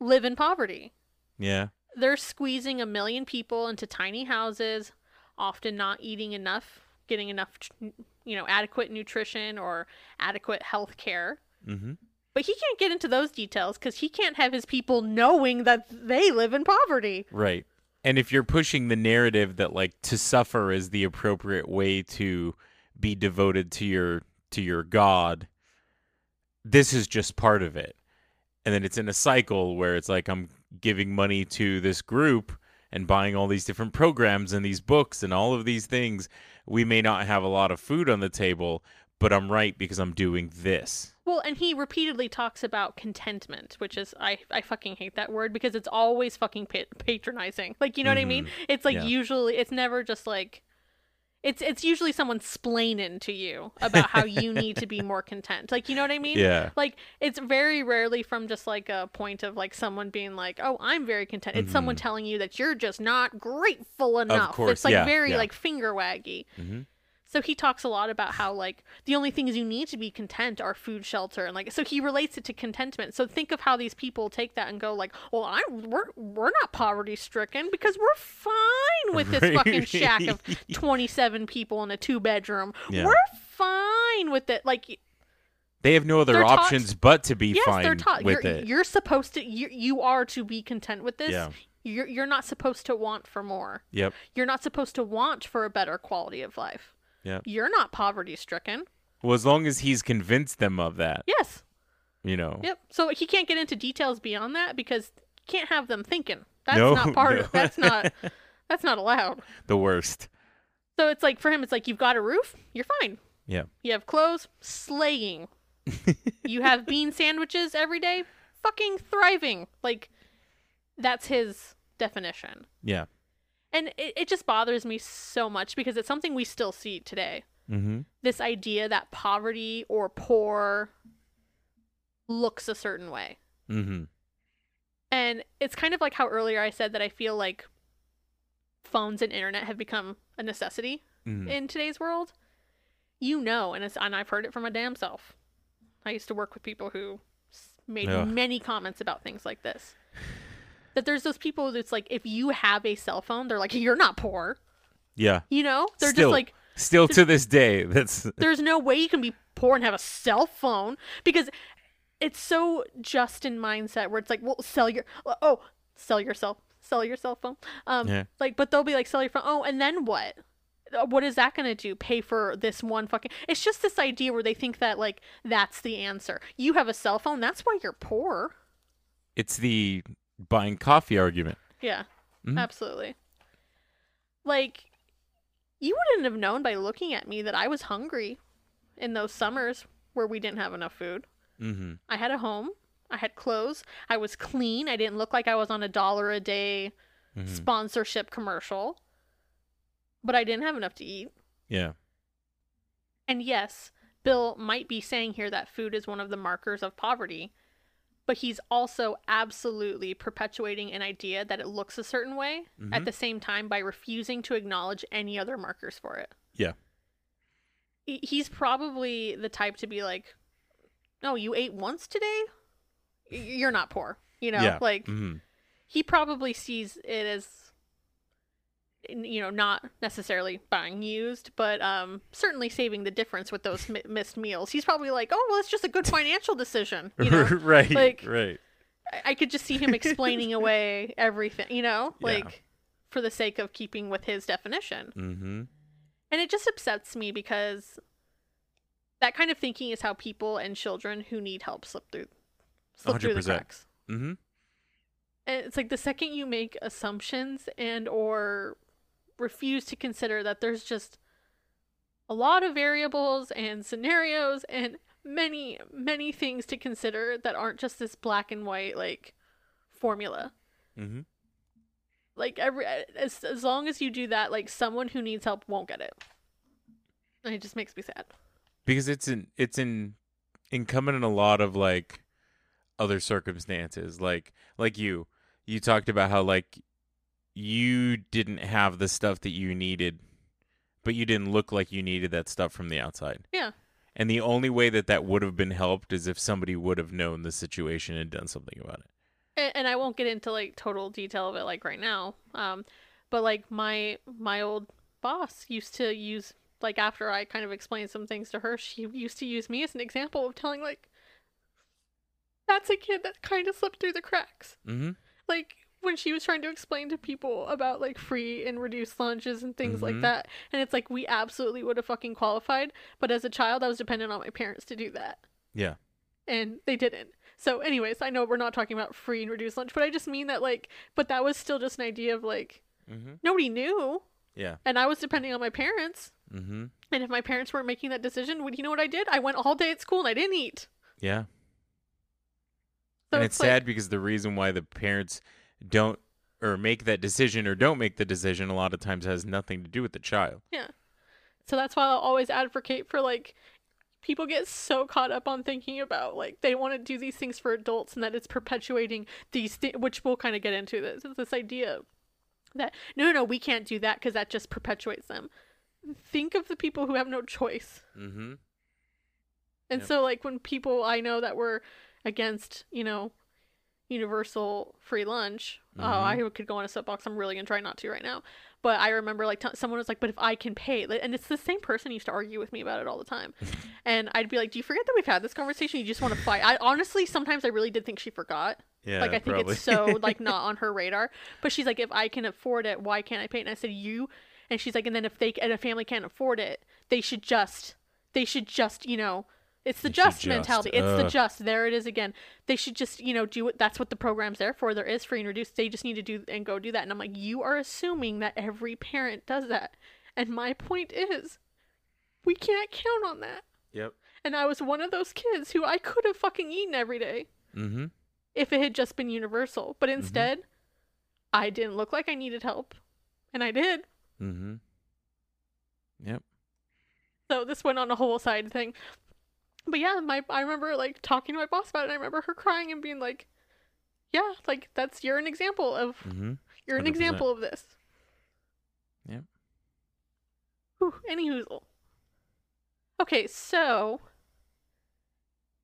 live in poverty. Yeah. They're squeezing a million people into tiny houses, often not eating enough, getting enough, you know, adequate nutrition or adequate health care. Mm-hmm. But he can't get into those details because he can't have his people knowing that they live in poverty. Right. And if you're pushing the narrative that like to suffer is the appropriate way to be devoted to your to your god, this is just part of it. And then it's in a cycle where it's like I'm giving money to this group and buying all these different programs and these books and all of these things. We may not have a lot of food on the table, but I'm right because I'm doing this. Well, and he repeatedly talks about contentment, which is I I fucking hate that word because it's always fucking pa- patronizing. Like you know what I mean? It's like Yeah. usually it's never just like it's it's usually someone splaining to you about how you need to be more content. Like you know what I mean? Yeah. Like it's very rarely from just like a point of like someone being like, "Oh, I'm very content." It's someone telling you that you're just not grateful enough. Of course, it's like yeah, very yeah. like finger waggy. Mhm. So he talks a lot about how like the only things you need to be content are food, shelter, and like so he relates it to contentment. So think of how these people take that and go like, "Well, I'm we're we're not poverty stricken because we're fine with this fucking shack of 27 people in a two bedroom. Yeah. We're fine with it." Like They have no other taught- options but to be yes, fine they're taught with you're, it. you're supposed to you you are to be content with this. Yeah. You're you're not supposed to want for more. Yep. You're not supposed to want for a better quality of life. Yep. You're not poverty stricken. Well, as long as he's convinced them of that, Yes. you know. Yep. So he can't get into details beyond that because you can't have them thinking. That's No, not part no. of that's not that's not allowed. The worst. So it's like for him it's like you've got a roof, you're fine. Yeah. You have clothes, slaying. you have bean sandwiches every day, fucking thriving. Like that's his definition. Yeah. And it, it just bothers me so much because it's something we still see today. Mm-hmm. This idea that poverty or poor looks a certain way. Mm-hmm. And it's kind of like how earlier I said that I feel like phones and internet have become a necessity Mhm. in today's world. You know, and it's, and I've heard it from my damn self. I used to work with people who made Ugh. many comments about things like this. That there's those people that's like, if you have a cell phone, they're like, you're not poor. Yeah. You know, they're Still. just like, Still to this day, that's there's no way you can be poor and have a cell phone because it's so just in mindset where it's like, well, sell your oh, sell yourself, sell your cell phone. Um, Yeah. like, but they'll be like, sell your phone. Oh, and then what? Uh, What is that gonna do? Pay for this one fucking? It's just this idea where they think that like that's the answer. You have a cell phone, that's why you're poor. it's the buying coffee argument. Yeah, Mhm. absolutely. Like, you wouldn't have known by looking at me that I was hungry in those summers where we didn't have enough food. Mm-hmm. I had a home. I had clothes. I was clean. I didn't look like I was on a dollar a day Mhm. sponsorship commercial. But I didn't have enough to eat. Yeah. And yes, Bill might be saying here that food is one of the markers of poverty, but he's also absolutely perpetuating an idea that it looks a certain way at Mhm. the same time by refusing to acknowledge any other markers for it. Yeah. He's probably the type to be like, "No, you ate once today? You're not poor." You know, yeah. like Mhm. he probably sees it as you know not necessarily buying used but um certainly saving the difference with those mi- missed meals he's probably like oh well it's just a good financial decision you know right. like- right. I- i could just see him explaining away everything you know Yeah. like for the sake of keeping with his definition Mm-hmm. and it just upsets me because that kind of thinking is how people and children who need help slip through slip through the 100%. cracks. Mm-hmm. And it's like the second you make assumptions and or refuse to consider that there's just a lot of variables and scenarios and many many things to consider that aren't just this black and white like formula. Mm-hmm. Like every as as long as you do that, like someone who needs help won't get it. And it just makes me sad. Because it's in it's in incumbent in a lot of like other circumstances. Like like you. You talked about how like you didn't have the stuff that you needed, but you didn't look like you needed that stuff from the outside. Yeah. And the only way that that would have been helped is if somebody would have known the situation and done something about it. and, and I won't get into like total detail of it like right now. Um, but like my my old boss used to use like after I kind of explained some things to her, she used to use me as an example of telling like that's a kid that kind of slipped through the cracks. Mm-hmm. Like when she was trying to explain to people about like free and reduced lunches and things like Mhm. that, and it's like we absolutely would have fucking qualified, but as a child, I was dependent on my parents to do that Yeah. and they didn't. So, anyways, I know we're not talking about free and reduced lunch, but I just mean that, like, but that was still just an idea of like Mm-hmm. nobody knew, Yeah. and I was depending on my parents. Mm-hmm. And if my parents weren't making that decision, would you know what I did? I went all day at school and I didn't eat. Yeah. So and it's, like- sad because the reason why the parents don't or make that decision or don't make the decision a lot of times has nothing to do with the child. Yeah. So that's why I'll always advocate for like people get so caught up on thinking about like they want to do these things for adults and that it's perpetuating these thi- which we'll kind of get into this this idea that no no, no we can't do that because that just perpetuates them. Think of the people who have no choice. Mm-hmm. And Yep. so like when people I know that were against, you know, universal free lunch, oh, mm-hmm. I could go on a soapbox. I'm really to try not to right now. But I remember like t- someone was like, "But if I can pay." And it's the same person used to argue with me about it all the time. and I'd be like, "Do you forget that we've had this conversation? You just want to fight." I honestly sometimes I really did think she forgot. Yeah. like I think probably. it's so like not on her radar. But she's like, "If I can afford it, why can't I pay?" And I said, "You." And she's like, "And then if they and a family can't afford it, they should just they should just, you know, it's the should just mentality. just, It's the just. There it is again. They should just, you know, do it. That's what the program's there for. There is free and reduced. They just need to do and go do that. And I'm like, you are assuming that every parent does that. And my point is, we can't count on that. Yep. And I was one of those kids who I could have fucking eaten every day Mm-hmm. if it had just been universal. But instead, I didn't look like I needed help. And I did. Mm-hmm. Yep. So this went on a whole side thing. But yeah, my I remember like talking to my boss about it and I remember her crying and being like, Yeah, like that's you're an example of Mm-hmm. you're an 100%. example of this. Yep. Whew, any hoozle. Okay, so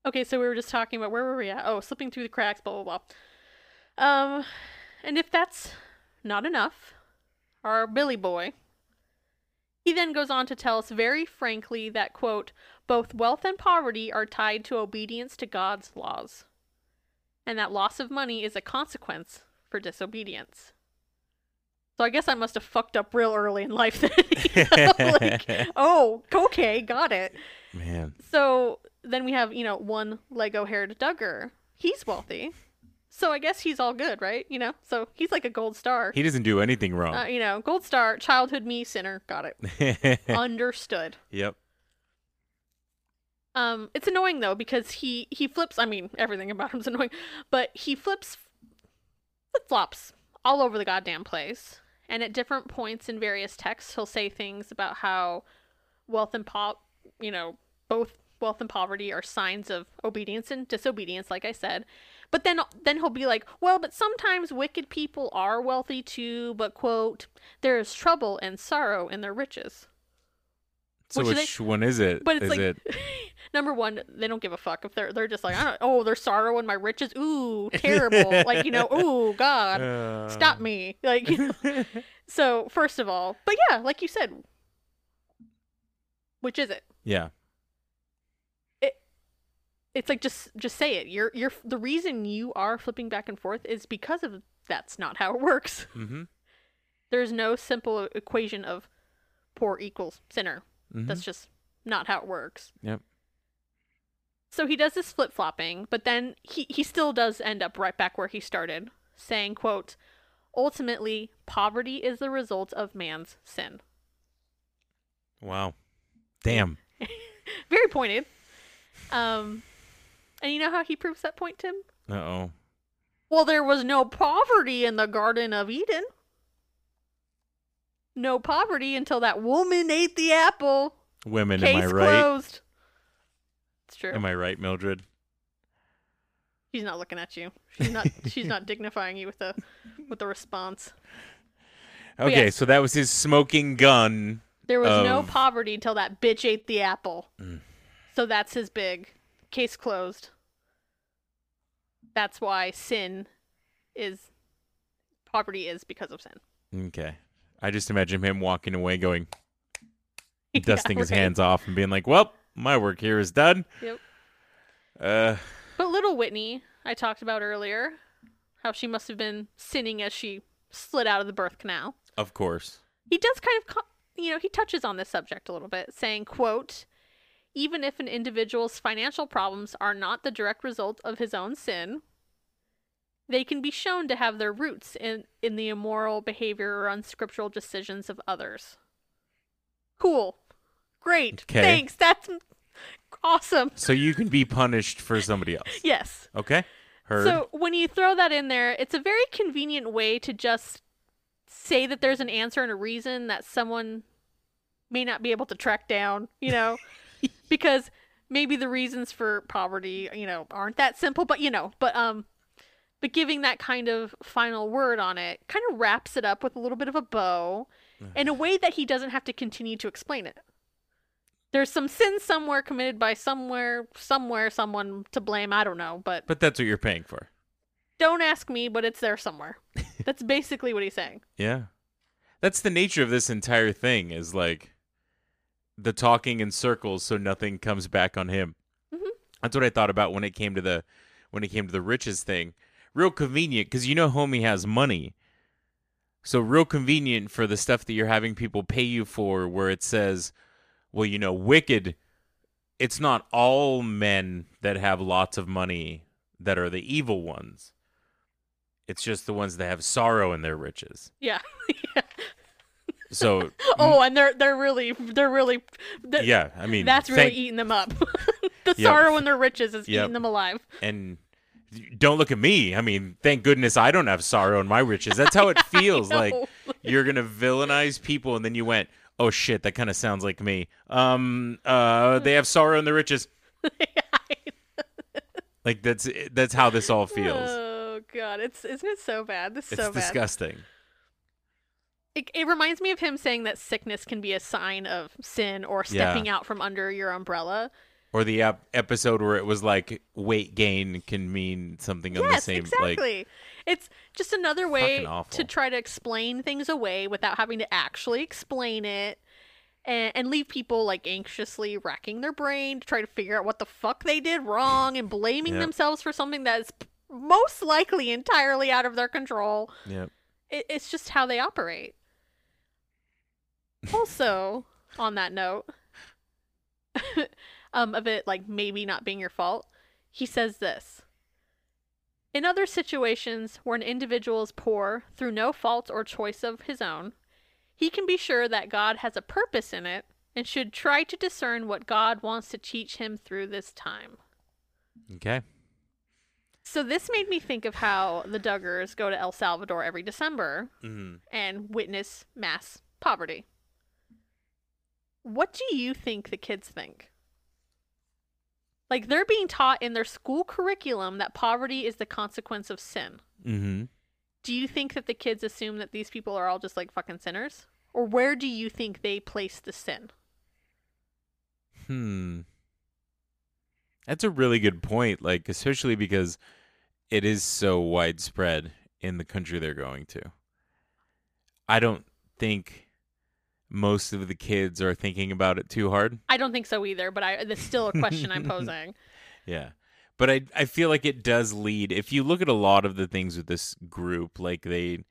Okay, so we were just talking about where were we at? Oh, slipping through the cracks, blah blah blah. Um and if that's not enough, our Billy boy he then goes on to tell us very frankly that, quote, both wealth and poverty are tied to obedience to God's laws, and that loss of money is a consequence for disobedience. So I guess I must have fucked up real early in life then. like, oh, okay, got it. Man. So then we have, you know, one Lego haired Duggar. He's wealthy. So I guess he's all good, right? You know? So he's like a gold star. He doesn't do anything Uh, wrong. you know, gold star, childhood me, sinner. Got it. Understood. yep. Um, it's annoying though because he he flips. I mean, everything about him's annoying, but he flips flip flops all over the goddamn place. And at different points in various texts, he'll say things about how wealth and pop, you know, both wealth and poverty are signs of obedience and disobedience, like I said. But then then he'll be like, well, but sometimes wicked people are wealthy too. But quote, there is trouble and sorrow in their riches. So Which which, they- one is it? But it's Is like it number one, they don't give a fuck if they're they're just like, I don't, oh, there's sorrow in my riches. Ooh, terrible. like you know, ooh, God, uh, stop me. Like you know. so, first of all, but yeah, like you said, which is it? Yeah. It's like just just say it. You're you're the reason you are flipping back and forth is because of that's not how it works. Mm-hmm. There's no simple equation of poor equals sinner. mm-hmm. That's just not how it works. Yep. So he does this flip flopping, but then he, he still does end up right back where he started, saying, quote, Ultimately, poverty is the result of man's sin. Wow. Damn. Very pointed. Um and you know how he proves that point, Tim? Uh oh. Well, there was no poverty in the Garden of Eden. No poverty until that woman ate the apple. Women, Case am I right? closed. It's true. Am I right, Mildred? She's not looking at you. She's not. she's not dignifying you with a with a response. Okay, so that was his smoking gun. There was no poverty until that bitch ate the apple. Mm. So that's his big case closed. That's why sin is poverty is because of sin. Okay. I just imagine him walking away going, Yeah, dusting his right. hands off and being like, well, my work here is done. Yep. Uh, But little Whitney, I talked about earlier, how she must have been sinning as she slid out of the birth canal. of course. He does kind of, co- you know, he touches on this subject a little bit, saying, quote, even if an individual's financial problems are not the direct result of his own sin, they can be shown to have their roots in, in the immoral behavior or unscriptural decisions of others. Cool. Great. Okay. Thanks. That's awesome. So you can be punished for somebody else. Yes. Okay? Heard. So when you throw that in there, it's a very convenient way to just say that there's an answer and a reason that someone may not be able to track down, you know, because maybe the reasons for poverty, you know, aren't that simple, but you know, but um but giving that kind of final word on it kind of wraps it up with a little bit of a bow in a way that he doesn't have to continue to explain it. There's some sin somewhere committed by somewhere, somewhere, someone to blame. I don't know, but but that's what you're paying for. don't ask me, but it's there somewhere. That's basically what he's saying. Yeah. That's the nature of this entire thing is like the talking in circles so nothing comes back on him. Mhm. That's what I thought about when it came to the when it came to the riches thing. Real convenient cuz you know homie has money. So real convenient for the stuff that you're having people pay you for where it says, well, you know, wicked it's not all men that have lots of money that are the evil ones. It's just the ones that have sorrow in their riches. Yeah. So oh, and they're they're really they're really th- yeah, I mean that's really thank- eating them up. the Yep. sorrow in their riches is Yep. eating them alive. and don't look at me. I mean, thank goodness I don't have sorrow in my riches. That's how it feels. like you're gonna villainize people, and then you went, "Oh shit, that kind of sounds like me." Um, uh, they have sorrow in their riches. Like that's that's how this all feels. Oh god, it's isn't it so bad? This is it's so bad. disgusting. It, it reminds me of him saying that sickness can be a sign of sin or stepping out from under your umbrella. Or the ep- episode where it was like weight gain can mean something on the yes, same like exactly. it's just another way to try to explain things away without having to actually explain it. And, and leave people like anxiously racking their brain to try to figure out what the fuck they did wrong and blaming Yep. themselves for something that is most likely entirely out of their control. yeah. It, it's just how they operate. Also, on that note, um, of it like maybe not being your fault, he says this. In other situations where an individual is poor through no fault or choice of his own, he can be sure that God has a purpose in it and should try to discern what God wants to teach him through this time. Okay. So this made me think of how the Duggars go to El Salvador every December hmm and witness mass poverty. What do you think the kids think? Like they're being taught in their school curriculum that poverty is the consequence of sin. hmm Do you think that the kids assume that these people are all just like fucking sinners? Or where do you think they place the sin? Hmm. That's a really good point. Like, especially because it is so widespread in the country they're going to. I don't think most of the kids are thinking about it too hard. I don't think so either, but I that's still a question I'm posing. Yeah. But I I feel like it does lead if you look at a lot of the things with this group, like they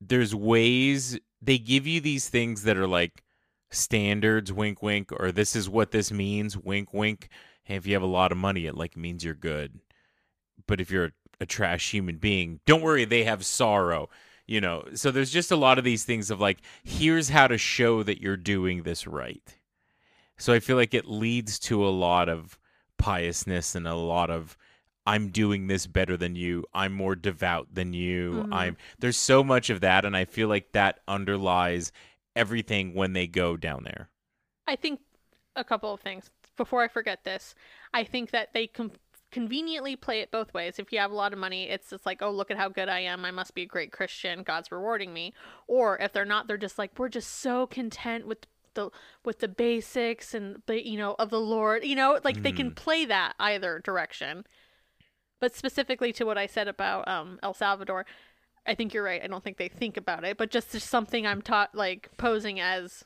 there's ways they give you these things that are like standards, wink wink, or this is what this means, wink wink. hey, if you have a lot of money, it like means you're good. But if you're a, a trash human being, don't worry, they have sorrow. You know, so there's just a lot of these things of like, here's how to show that you're doing this right. So I feel like it leads to a lot of piousness and a lot of I'm doing this better than you. I'm more devout than you. Mhm. I'm there's so much of that and I feel like that underlies everything when they go down there. I think a couple of things before I forget this. I think that they com- conveniently play it both ways. If you have a lot of money, it's just like, oh, look at how good I am. I must be a great Christian. God's rewarding me. Or if they're not, they're just like, we're just so content with the with the basics and the you know of the Lord. You know, like they can play that either direction. But specifically to what I said about um, El Salvador, I think you're right. I don't think they think about it, but just just something I'm taught like posing as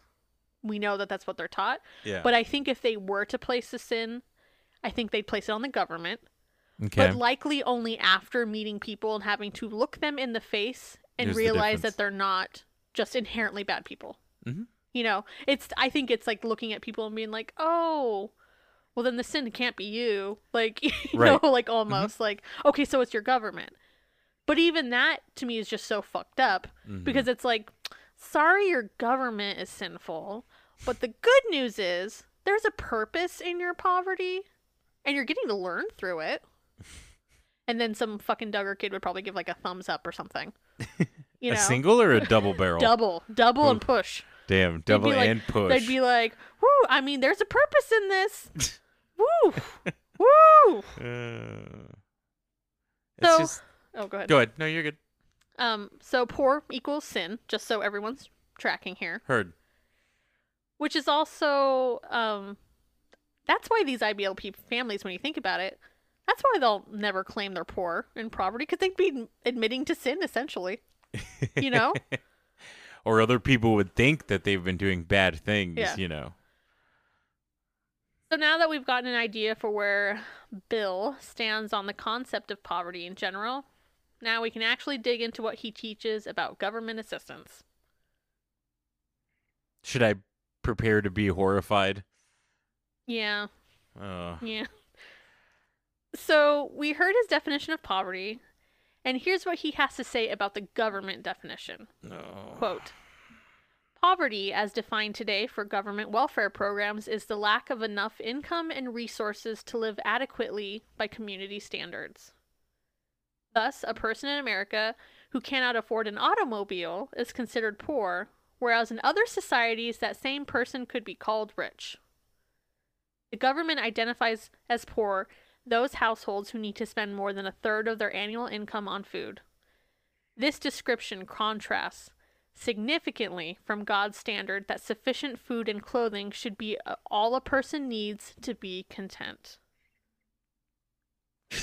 we know that that's what they're taught. Yeah. But I think if they were to place the sin, I think they'd place it on the government, okay. but likely only after meeting people and having to look them in the face and There's the realize difference. that they're not just inherently bad people. Mhm. You know, it's I think it's like looking at people and being like, "Oh, well then the sin can't be you." Like, you Right. Mm-hmm. know, like almost like, "Okay, so it's your government." But even that to me is just so fucked up Mhm. because it's like, sorry, your government is sinful, but the good news is there's a purpose in your poverty, and you're getting to learn through it. And then some fucking Duggar kid would probably give like a thumbs up or something. You a know, single or a double barrel? double, double and push. Damn, double like- and push. They'd be like, "Woo! I mean, there's a purpose in this. Woo, woo." Uh, it's So- just Oh, go ahead. go ahead. No, you're good. Um, so poor equals sin, just so everyone's tracking here. Heard. which is also um that's why these IBLP families when you think about it that's why they'll never claim they're poor in poverty because they'd be admitting to sin essentially you know or other people would think that they've been doing bad things. Yeah. You know. so now that we've gotten an idea for where bill stands on the concept of poverty in general now we can actually dig into what he teaches about government assistance Should I prepare to be horrified? Yeah Uh, Yeah. So we heard his definition of poverty, and here's what he has to say about the government definition. no. Quote Poverty, as defined today for government welfare programs, is the lack of enough income and resources to live adequately by community standards. Thus, a person in America who cannot afford an automobile is considered poor, whereas in other societies, that same person could be called rich. The government identifies as poor those households who need to spend more than a third of their annual income on food. This description contrasts significantly from God's standard that sufficient food and clothing should be uh, all a person needs to be content.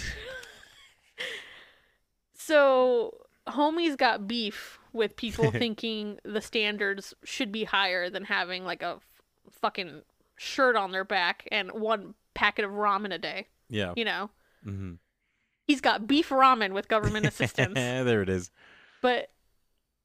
so, homies got beef with people thinking the standards should be higher than having like a f- fucking shirt on their back and one packet of ramen a day, Yeah. you know? hmm He's got beef ramen with government assistance. there it is. But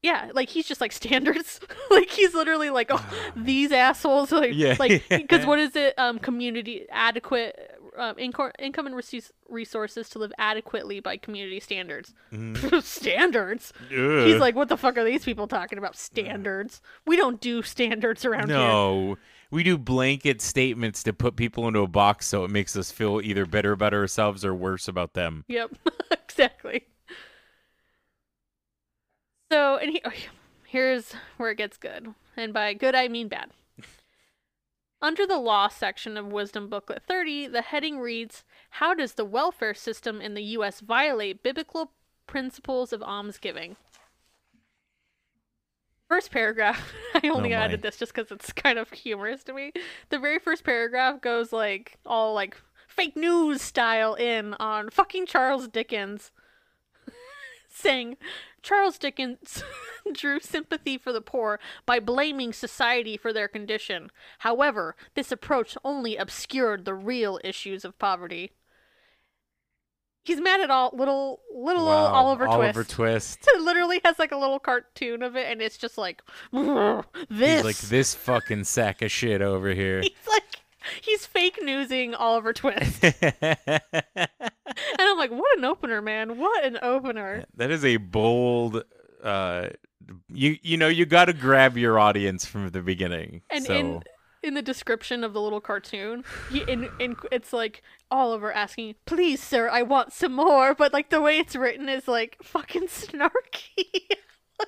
yeah, like he's just like standards. like he's literally like, oh, these assholes. Like, Yeah. like because what is it? Um, community adequate um, inco- income and resource- resources to live adequately by community standards. standards. He's like, what the fuck are these people talking about? Standards. We don't do standards around here. no. We do blanket statements to put people into a box so it makes us feel either better about ourselves or worse about them. Yep, exactly. So, and he, oh, here's where it gets good. And by good, I mean bad. Under the law section of Wisdom Booklet 30, the heading reads How does the welfare system in the U.S. violate biblical principles of almsgiving? First paragraph, I only Oh added this just because it's kind of humorous to me. The very first paragraph goes like all like fake news style in on fucking Charles Dickens saying Charles Dickens drew sympathy for the poor by blaming society for their condition. However, this approach only obscured the real issues of poverty. He's mad at all little little old Wow, Oliver, Oliver Twist. Twist. Literally has like a little cartoon of it, and it's just like this. He's like this fucking sack of shit over here. He's like He's fake newsing Oliver Twist. and I'm like, what an opener, man. What an opener. that is a bold uh you you know you got to grab your audience from the beginning. And so in in the description of the little cartoon, he, in, in it's like Oliver asking, "Please, sir, I want some more," but like the way it's written is like fucking snarky.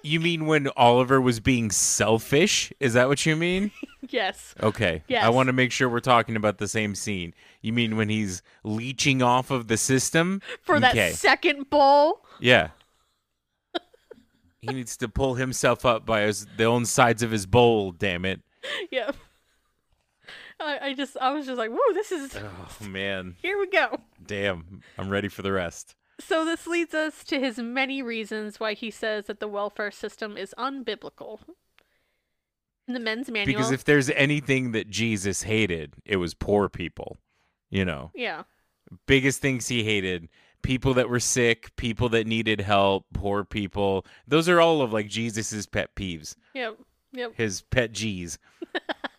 you mean when Oliver was being selfish? Is that what you mean? yes. Okay. Yes. I want to make sure we're talking about the same scene. You mean when he's leeching off of the system? For that second bowl. Yeah. he needs to pull himself up by his, the own sides of his bowl, damn it. Yeah. I, I just I was just like, "Woo, this is Oh man. here we go." Damn. I'm ready for the rest. So this leads us to his many reasons why he says that the welfare system is unbiblical. In the men's manual, Because if there's anything that Jesus hated, it was poor people. You know, yeah, biggest things he hated people that were sick, people that needed help, poor people. Those are all of like Jesus's pet peeves, yep, yep. his pet G's.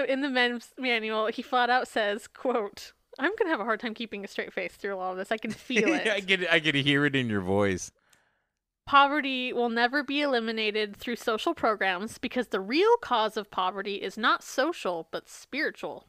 So in the men's manual, he flat out says, "quote I'm gonna have a hard time keeping a straight face through all of this. I can feel it. I get I can hear it in your voice. Poverty will never be eliminated through social programs because the real cause of poverty is not social but spiritual.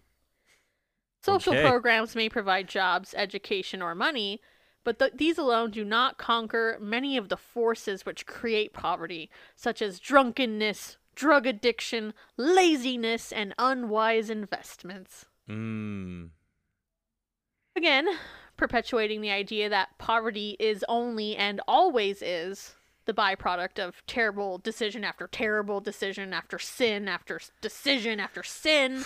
Social Okay. programs may provide jobs, education, or money, but th- these alone do not conquer many of the forces which create poverty, such as drunkenness, drug addiction, laziness, and unwise investments. Mm. Again, perpetuating the idea that poverty is only and always is the byproduct of terrible decision after terrible decision after sin after decision after sin,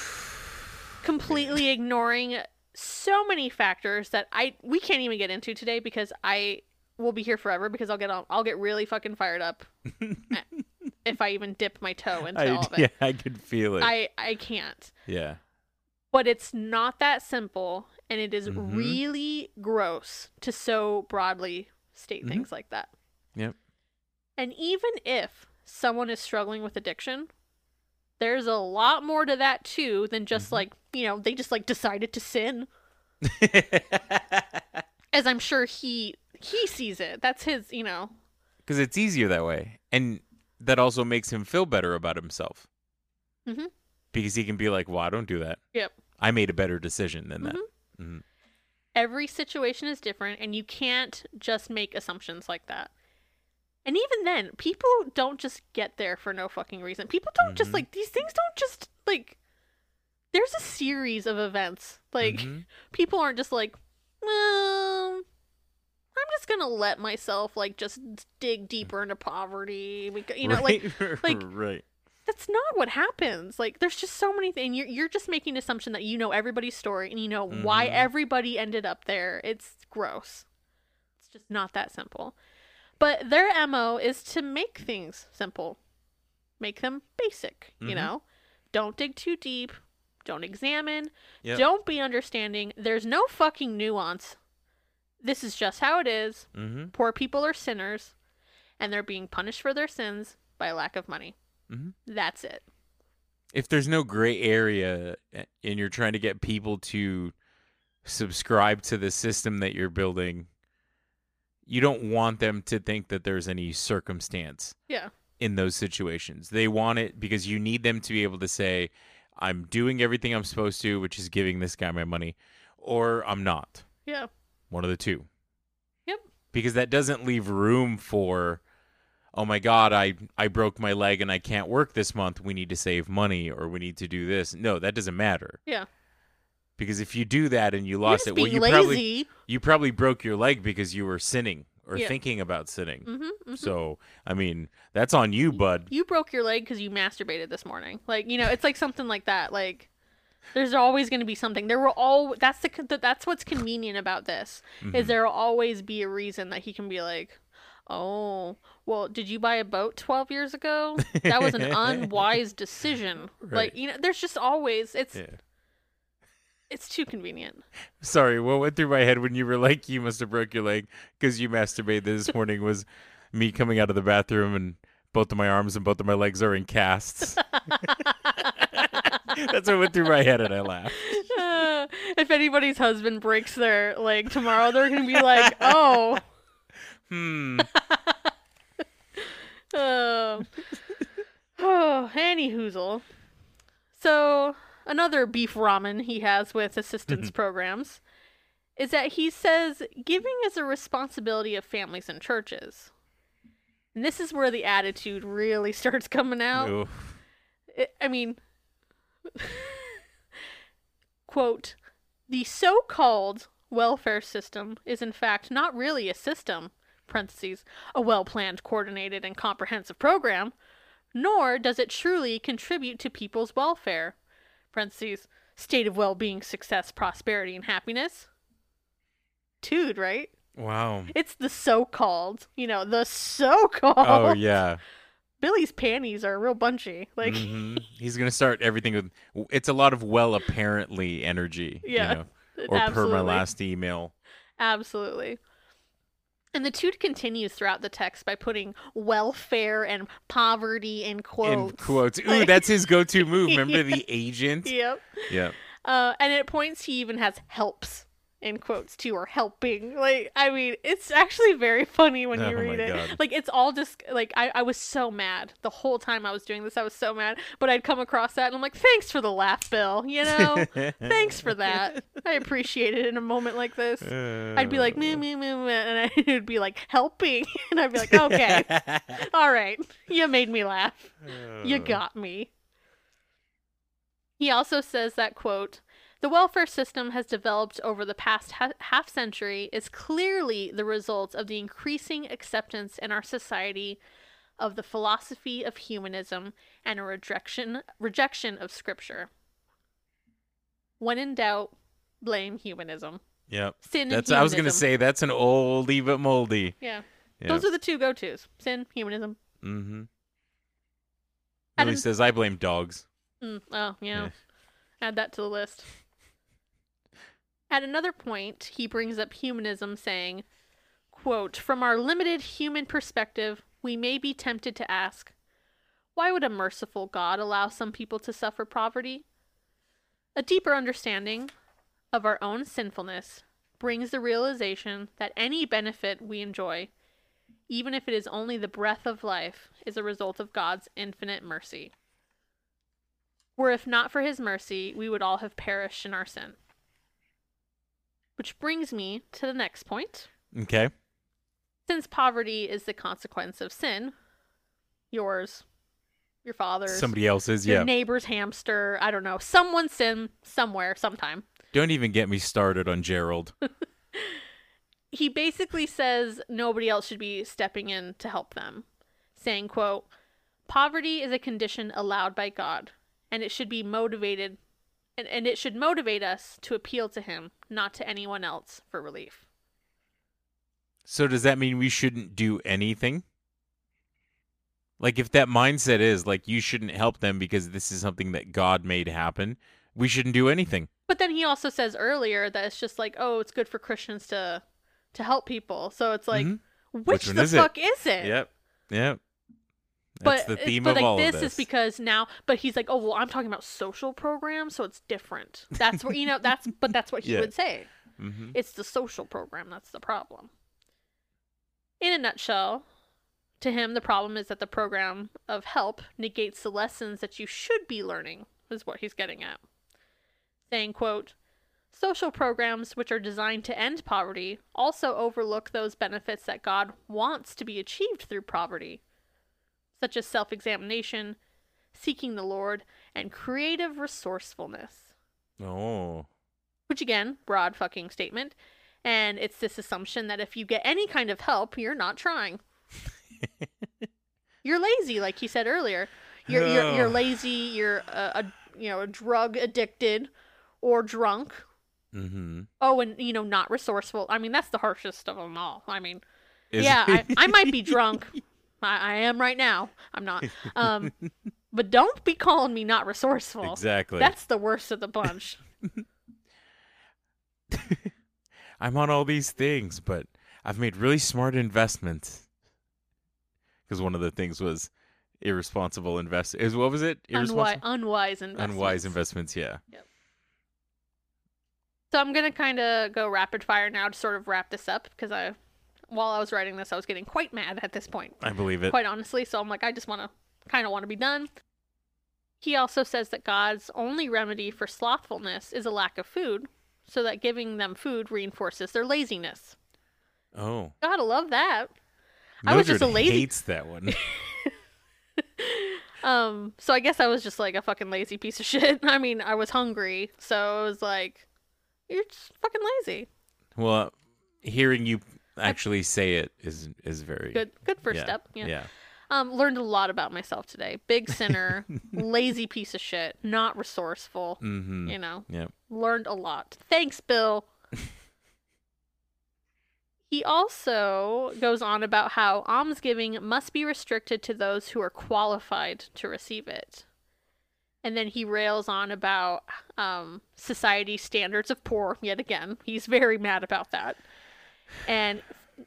completely ignoring so many factors that I we can't even get into today because I will be here forever because I'll get on I'll get really fucking fired up if I even dip my toe into I, all of it. yeah, I could feel it. I I can't yeah. but it's not that simple and it is Mhm. really gross to so broadly state Mhm. things like that Yep. and even if someone is struggling with addiction there's a lot more to that too than just Mhm. like you know they just like decided to sin as i'm sure he he sees it that's his you know Because it's easier that way, and that also makes him feel better about himself. Mhm. Because he can be like, "Well, I don't do that. yep I made a better decision than that." Mhm. every situation is different and you can't just make assumptions like that. And even then, people don't just get there for no fucking reason. People don't just Mhm. like these things don't just like there's a series of events. Like Mhm. people aren't just like, well, I'm just gonna let myself like just dig deeper into poverty. Because, you know, like Right, like- right. that's not what happens. Like, there's just so many things. You're you're just making an assumption that you know everybody's story and you know why Mhm. everybody ended up there. It's gross. It's just not that simple. But their mo is to make things simple, make them basic. You Mhm. know, don't dig too deep. Don't examine. Yep. Don't be understanding. There's no fucking nuance. This is just how it is. Mm-hmm. Poor people are sinners, and they're being punished for their sins by lack of money. Mhm. That's it. If there's no gray area, and you're trying to get people to subscribe to the system that you're building, you don't want them to think that there's any circumstance Yeah. in those situations. They want it because you need them to be able to say, I'm doing everything I'm supposed to, which is giving this guy my money, or I'm not. Yeah. One of the two. Yep. Because that doesn't leave room for, oh my God, I, I broke my leg and I can't work this month. We need to save money or we need to do this. No, that doesn't matter. Yeah. Because if you do that and you lost it, well, you lazy. probably you probably broke your leg because you were sinning or Yeah. thinking about sinning. hmm So, I mean, that's on you, bud. You broke your leg because you masturbated this morning. Like you know, it's like something like that. Like there's always going to be something. There will all. That's the. That's what's convenient about this Mm-hmm. is there will always be a reason that he can be like. Oh, well, did you buy a boat 12 years ago? That was an unwise decision. Right. Like, you know, there's just always it's Yeah. it's too convenient. Sorry, what went through my head when you were like, you must have broke your leg because you masturbated this morning was me coming out of the bathroom and both of my arms and both of my legs are in casts. That's what went through my head, and I laughed. Uh, if anybody's husband breaks their leg tomorrow, they're gonna be like, "Oh, Hmm. oh, oh." Annie Hoozle. So another beef ramen he has with assistance programs is that he says giving is a responsibility of families and churches. And this is where the attitude really starts coming out. I mean, quote, the so called welfare system is in fact not really a system, parentheses, a well planned, coordinated, and comprehensive program, nor does it truly contribute to people's welfare, parentheses, state of well being, success, prosperity, and happiness. Dude, right? Wow. It's the so called, you know, the so called. Oh yeah. Billy's panties are real bunchy. Like, Mhm. He's gonna start everything with. It's a lot of well apparently energy. you Yeah, know, Or per my last email. Absolutely. And the tude continues throughout the text by putting welfare and poverty in quotes. In quotes. Ooh, Like- that's his go-to move. Remember the agent? Yep. Yeah. Uh, and at points he even has helps in quotes too, or helping. Like, I mean, it's actually very funny when you Oh my read it. God. Like, it's all just like I, I was so mad the whole time I was doing this. I was so mad, but I'd come across that and I'm like, thanks for the laugh, Bill. You know, thanks for that. I appreciate it in a moment like this. I'd be like, meh, meh, meh, meh, and I would be like, helping. And I'd be like, okay, all right, you made me laugh. You uh. got me. He also says that, quote, the welfare system has developed over the past ha- half century is clearly the result of the increasing acceptance in our society of the philosophy of humanism and a rejection rejection of scripture. When in doubt, blame humanism. Yep. Sin That's. I was gonna say that's an oldie but moldy. Yeah. Yeah. Those are the two go-tos. Sin, humanism. mm-hmm. I Billy says I blame dogs. Mm, oh, yeah. Yeah. Add that to the list. At another point, he brings up humanism, saying, quote, From our limited human perspective, we may be tempted to ask, why would a merciful God allow some people to suffer poverty? A deeper understanding of our own sinfulness brings the realization that any benefit we enjoy, even if it is only the breath of life, is a result of God's infinite mercy. Were if not for his mercy, we would all have perished in our sin. Which brings me to the next point. Okay. Since poverty is the consequence of sin, yours, your father's, Somebody else's. your Yeah. neighbor's hamster, I don't know, someone's sin somewhere, sometime. Don't even get me started on Gerald. he basically says nobody else should be stepping in to help them saying quote poverty is a condition allowed by god and it should be motivated and, and it should motivate us to appeal to him not to anyone else for relief So does that mean we shouldn't do anything? Like if that mindset is like you shouldn't help them because this is something that God made happen, we shouldn't do anything. but then he also says earlier that it's just like oh it's good for christians to to help people so it's like Mhm. which, Which the is fuck is it Yep. Yep. That's but the it's- theme but of like all this, of this. is because now but he's like oh well i'm talking about social programs so it's different that's where you know that's but that's what he Yeah. would say Mhm. it's the social program that's the problem in a nutshell to him the problem is that the program of help negates the lessons that you should be learning is what he's getting at saying quote social programs which are designed to end poverty also overlook those benefits that god wants to be achieved through poverty such as self-examination seeking the lord and creative resourcefulness Oh. which again, broad fucking statement. And it's this assumption that if you get any kind of help, you're not trying. you're lazy, like you said earlier. You're you're, you're lazy. You're a, a you know a drug addicted or drunk. Mm-hmm. Oh, and you know not resourceful. I mean that's the harshest of them all. I mean, Is yeah, I. I might be drunk. I, I am right now. I'm not. Um, but don't be calling me not resourceful. exactly. That's the worst of the bunch. I'm on all these things, but I've made really smart investments. Because one of the things was irresponsible invest. Is what was it? Unwise, Irresponsible. unwise investments. Unwise investments. Yeah. Yep. So I'm gonna kind of go rapid fire now to sort of wrap this up because I, while I was writing this, I was getting quite mad at this point. I believe it. quite honestly. So I'm like, I just want to kind of want to be done. He also says that God's only remedy for slothfulness is a lack of food, so that giving them food reinforces their laziness. Oh, Gotta love that. I was just a lazy- hates that one. Um, so I guess I was just like a fucking lazy piece of shit. I mean, I was hungry, so it was like, you're just fucking lazy. well, hearing you actually say it is is very Good, good first yeah, step. Yeah. yeah. Um, learned a lot about myself today. Big sinner, lazy piece of shit, not resourceful. Mm-hmm. You know, Yeah. learned a lot. Thanks, Bill. he also goes on about how almsgiving must be restricted to those who are qualified to receive it. And then he rails on about um, society standards of poor yet again. He's very mad about that. And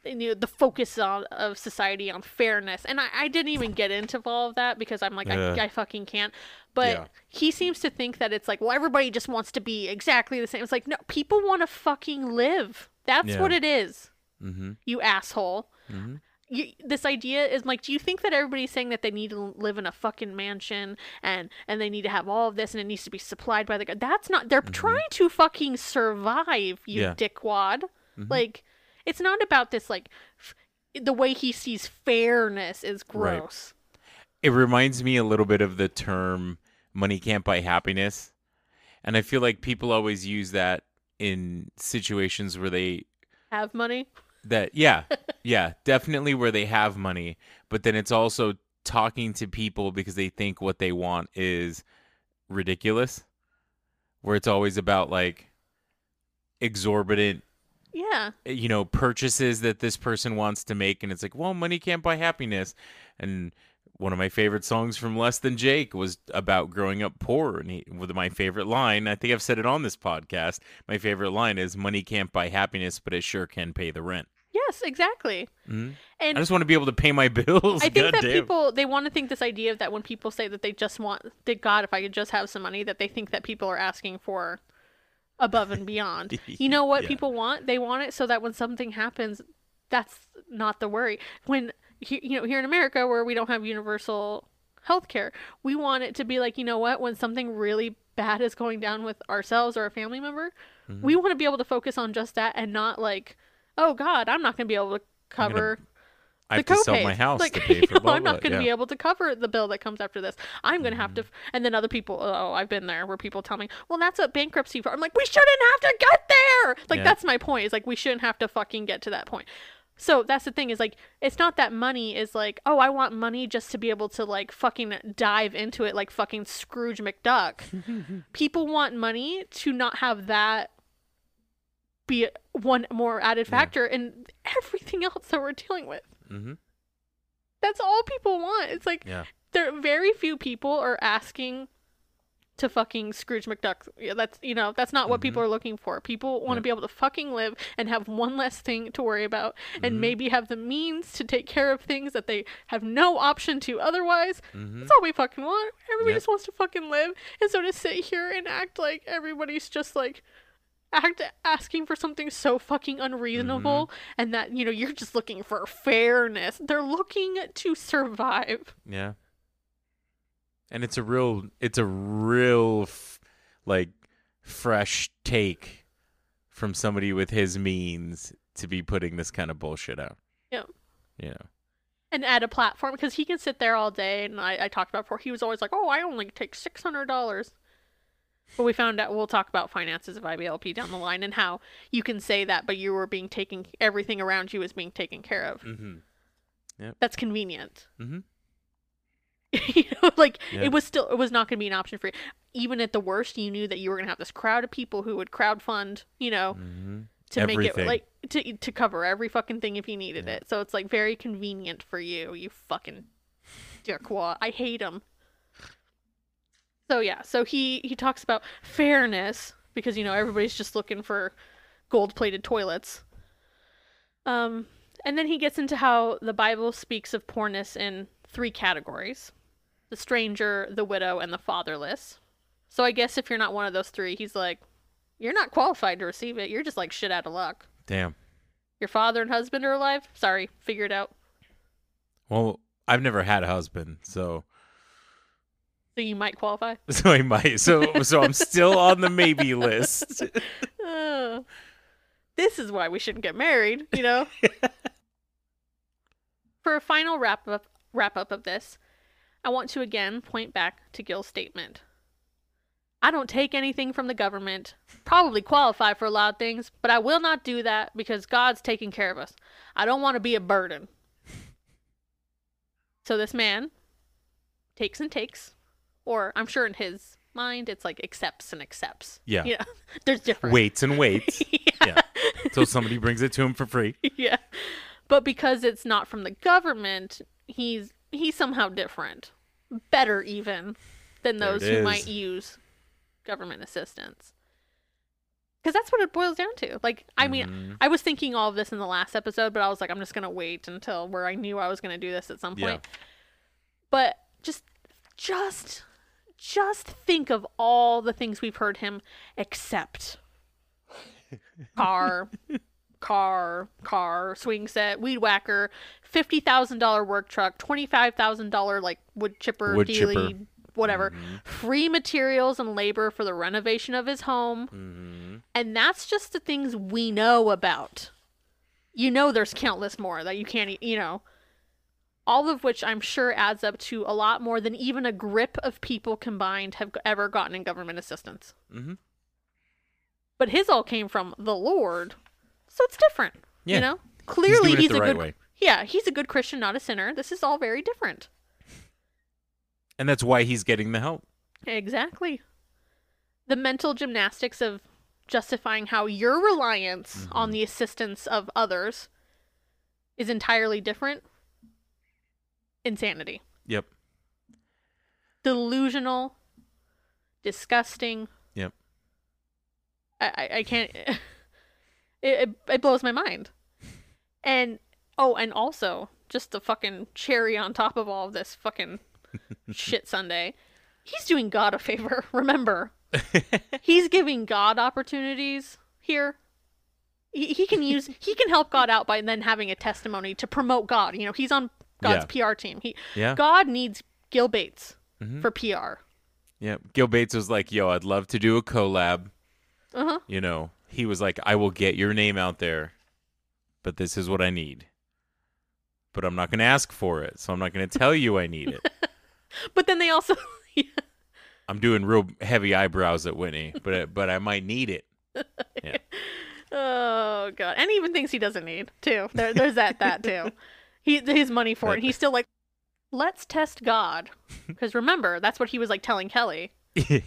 you know, the focus on of society on fairness. And I, I didn't even get into all of that because I'm like, Ugh. I, I fucking can't. But Yeah. he seems to think that it's like, well, everybody just wants to be exactly the same. It's like, no, people want to fucking live. That's Yeah. what it is, Mm-hmm. you asshole. Mm-hmm. You, this idea is like, do you think that everybody's saying that they need to live in a fucking mansion and and they need to have all of this and it needs to be supplied by the god? That's not. They're trying to fucking survive, you Yeah. dickwad. Mhm. Like, it's not about this. Like, f- the way he sees fairness is gross. Right. gross. It reminds me a little bit of the term "money can't buy happiness," and I feel like people always use that in situations where they Have money. that yeah yeah definitely where they have money but then it's also talking to people because they think what they want is ridiculous where it's always about like exorbitant Yeah. you know purchases that this person wants to make and it's like well money can't buy happiness and one of my favorite songs from less than jake was about growing up poor and he, with my favorite line i think i've said it on this podcast my favorite line is money can't buy happiness but it sure can pay the rent Yes, exactly. Mhm. And I just want to be able to pay my bills. I think God that damn. people they want to think this idea that when people say that they just want that God, if I could just have some money, that they think that people are asking for above and beyond. you know what Yeah. people want? They want it so that when something happens, that's not the worry. When you know here in America where we don't have universal health care, we want it to be like you know what? When something really bad is going down with ourselves or a family member, Mm-hmm. we want to be able to focus on just that and not like, oh God, I'm not going to be able to cover I have to sell my house like, to pay you for know, blah, I'm not going to be yeah. Mm-hmm. able to cover the bill that comes after this. I'm going to have to. And then other people, oh, I've been there where people tell me, well, that's a bankruptcy for. I'm like, we shouldn't have to get there. Like, Yeah. that's my point. Is like, we shouldn't have to fucking get to that point. So that's the thing is like, it's not that money is like, oh, I want money just to be able to like fucking dive into it like fucking Scrooge McDuck. people want money to not have that be one more added factor in everything else that we're dealing with. Hmm That's all people want. It's like Yeah. there very few people are asking to fucking Scrooge McDuck. Yeah, That's you know that's not what people are looking for. People want to Yep. be able to fucking live and have one less thing to worry about, and Mhm. maybe have the means to take care of things that they have no option to otherwise. hmm That's all we fucking want. Everybody Yep. just wants to fucking live, and so to sit here and act like everybody's just like act asking for something so fucking unreasonable Mm-hmm. and that you know you're just looking for fairness they're looking to survive Yeah. And it's a real, it's a real, f- like, fresh take from somebody with his means to be putting this kind of bullshit out. Yeah. You know. and add a platform because he can sit there all day and I, I talked about before he was always like oh i only take $600 but we found out we'll talk about finances of iblp down the line and how you can say that but you were being taken everything around you was being taken care of Mm-hmm. that's convenient Mm-hmm. you know like Yeah. it was still it was not going to be an option for you even at the worst you knew that you were going to have this crowd of people who would crowdfund you know Mm-hmm. to make it like to to cover every fucking thing if you needed Yeah. it so it's like very convenient for you you fucking dickwad i hate him so yeah so he he talks about fairness because you know everybody's just looking for gold plated toilets um and then he gets into how the bible speaks of poorness in three categories the stranger, the widow, and the fatherless. So I guess if you're not one of those three, he's like, you're not qualified to receive it. You're just like shit out of luck. Damn. Your father and husband are alive? Sorry, figure it out. Well, I've never had a husband, so So you might qualify. so I might. So so I'm still on the maybe list. Oh. this is why we shouldn't get married, you know? For a final wrap up wrap up of this, I want to again point back to Gil's statement. I don't take anything from the government, probably qualify for a lot of things, but I will not do that because God's taking care of us. I don't want to be a burden. So this man takes and takes, or I'm sure in his mind it's like accepts and accepts. Yeah. Know, there's different. Waits and waits yeah. until somebody brings it to him for free. yeah. But because it's not from the government, he's he's somehow different. Better even than those who is. might use government assistance. Cuz that's what it boils down to. Like I mean, Mhm. I was thinking all of this in the last episode, but I was like I'm just going to wait until where I knew I was going to do this at some Yeah. point. But just just just think of all the things we've heard him accept. Car, car, car, swing set, weed whacker, fifty thousand dollar work truck, twenty five thousand dollar like wood chipper, Wood dealy, chipper. whatever. Mhm. Free materials and labor for the renovation of his home. Mhm. And that's just the things we know about. You know, there's countless more that you can't, you know, all of which I'm sure adds up to a lot more than even a grip of people combined have ever gotten in government assistance. Mhm. But his all came from the Lord, so it's different. Yeah. You know, He's clearly he's, the a right good. way. Yeah, he's a good Christian, not a sinner. This is all very different. And that's why he's getting the help. Exactly. The mental gymnastics of justifying how your reliance on the assistance of others is entirely different. Insanity. Yep. Delusional. Disgusting. Yep. I, I, I can't. It, it, it blows my mind. And, oh, and also, just the fucking cherry on top of all of this fucking shit Sunday. He's doing God a favor. Remember, he's giving God opportunities here. He, he can use he can help God out by then having a testimony to promote God. You know, he's on God's PR team. He Yeah. God needs Gil Bates Mhm. for PR. Yeah. Gil Bates was like, "Yo, I'd love to do a collab." Uh huh. You know, he was like, "I will get your name out there, but this is what I need." But I'm not going to ask for it, so I'm not going to tell you I need it. But then they also I'm doing real heavy eyebrows at Whitney, but but I might need it. Yeah. Oh god. And even thinks he doesn't need too. There, there's that that too. He his money for it. He's still like, let's test God, because remember that's what he was like telling Kelly. yeah.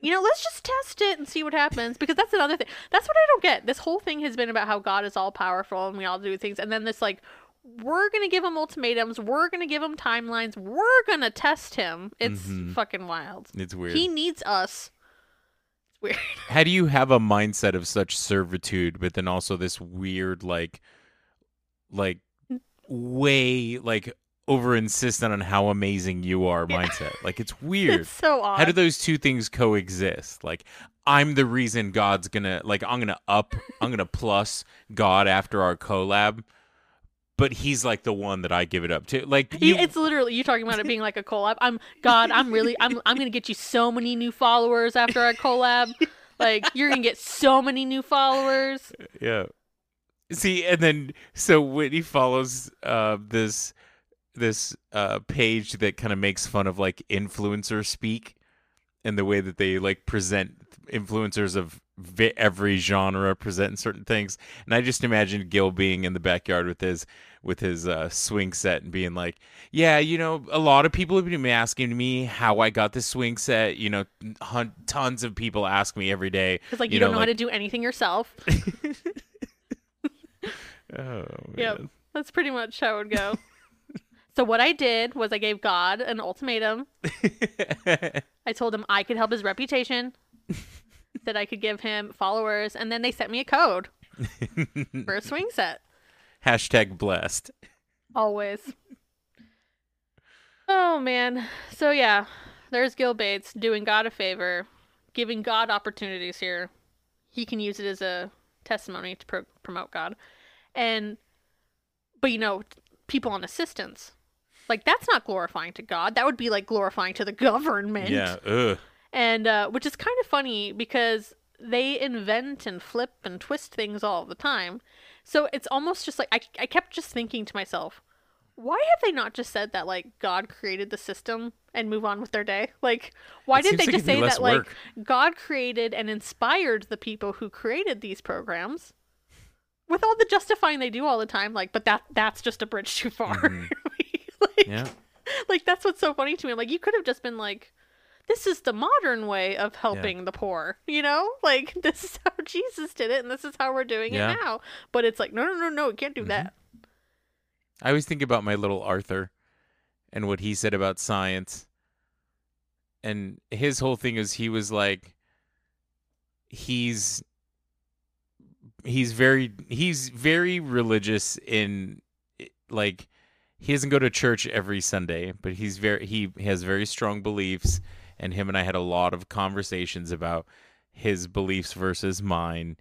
You know, let's just test it and see what happens. Because that's another thing. That's what I don't get. This whole thing has been about how God is all powerful and we all do things, and then this like. We're gonna give him ultimatums. We're gonna give him timelines. We're gonna test him. It's Mhm. fucking wild. It's weird. He needs us. It's weird. How do you have a mindset of such servitude, but then also this weird, like, like, way, like, over insistent on how amazing you are Yeah. mindset? Like, it's weird. It's so odd. How do those two things coexist? Like, I'm the reason God's gonna, like, I'm gonna up, I'm gonna plus God after our collab, but he's like the one that I give it up to. Like, you, it's literally you talking about it being like a collab. I'm God. I'm really. I'm. I'm gonna get you so many new followers after our collab. Like you're gonna get so many new followers. Yeah. See, and then so Whitney follows uh, this this uh, page that kind of makes fun of like influencer speak and the way that they like present influencers of vi- every genre presenting certain things. And I just imagine Gil being in the backyard with his with his uh, swing set and being like, "Yeah, you know, a lot of people have been asking me how I got this swing set. You know, hun- tons of people ask me every day. Because like you, don't know how like- to do anything yourself. Oh, Yep. man. That's pretty much how it would go. so what I did was I gave God an ultimatum. I told him I could help his reputation. that I could give him followers, and then they sent me a code for a swing set. Hashtag blessed. Always. Oh man. So yeah, there's Gil Bates doing God a favor, giving God opportunities here. He can use it as a testimony to pro- promote God. And but you know, people on assistance. Like that's not glorifying to God. That would be like glorifying to the government. Yeah. Ugh. And uh, which is kind of funny because they invent and flip and twist things all the time. So it's almost just like I, I kept just thinking to myself, why have they not just said that like God created the system and move on with their day? Like why It did they like just say that like. God created and inspired the people who created these programs? With all the justifying they do all the time, like, but that that's just a bridge too far. Mhm. like, Yeah. like that's what's so funny to me. I'm like, you could have just been like, this is the modern way of helping the poor, you know? Like this is how Jesus did it, and this is how we're doing Yeah. it now. But it's like, no, no, no, no, you can't do Mhm. that. I always think about my little Arthur and what he said about science. And his whole thing is he was like he's he's very he's very religious in like he doesn't go to church every Sunday, but he's very he has very strong beliefs and him and I had a lot of conversations about his beliefs versus mine.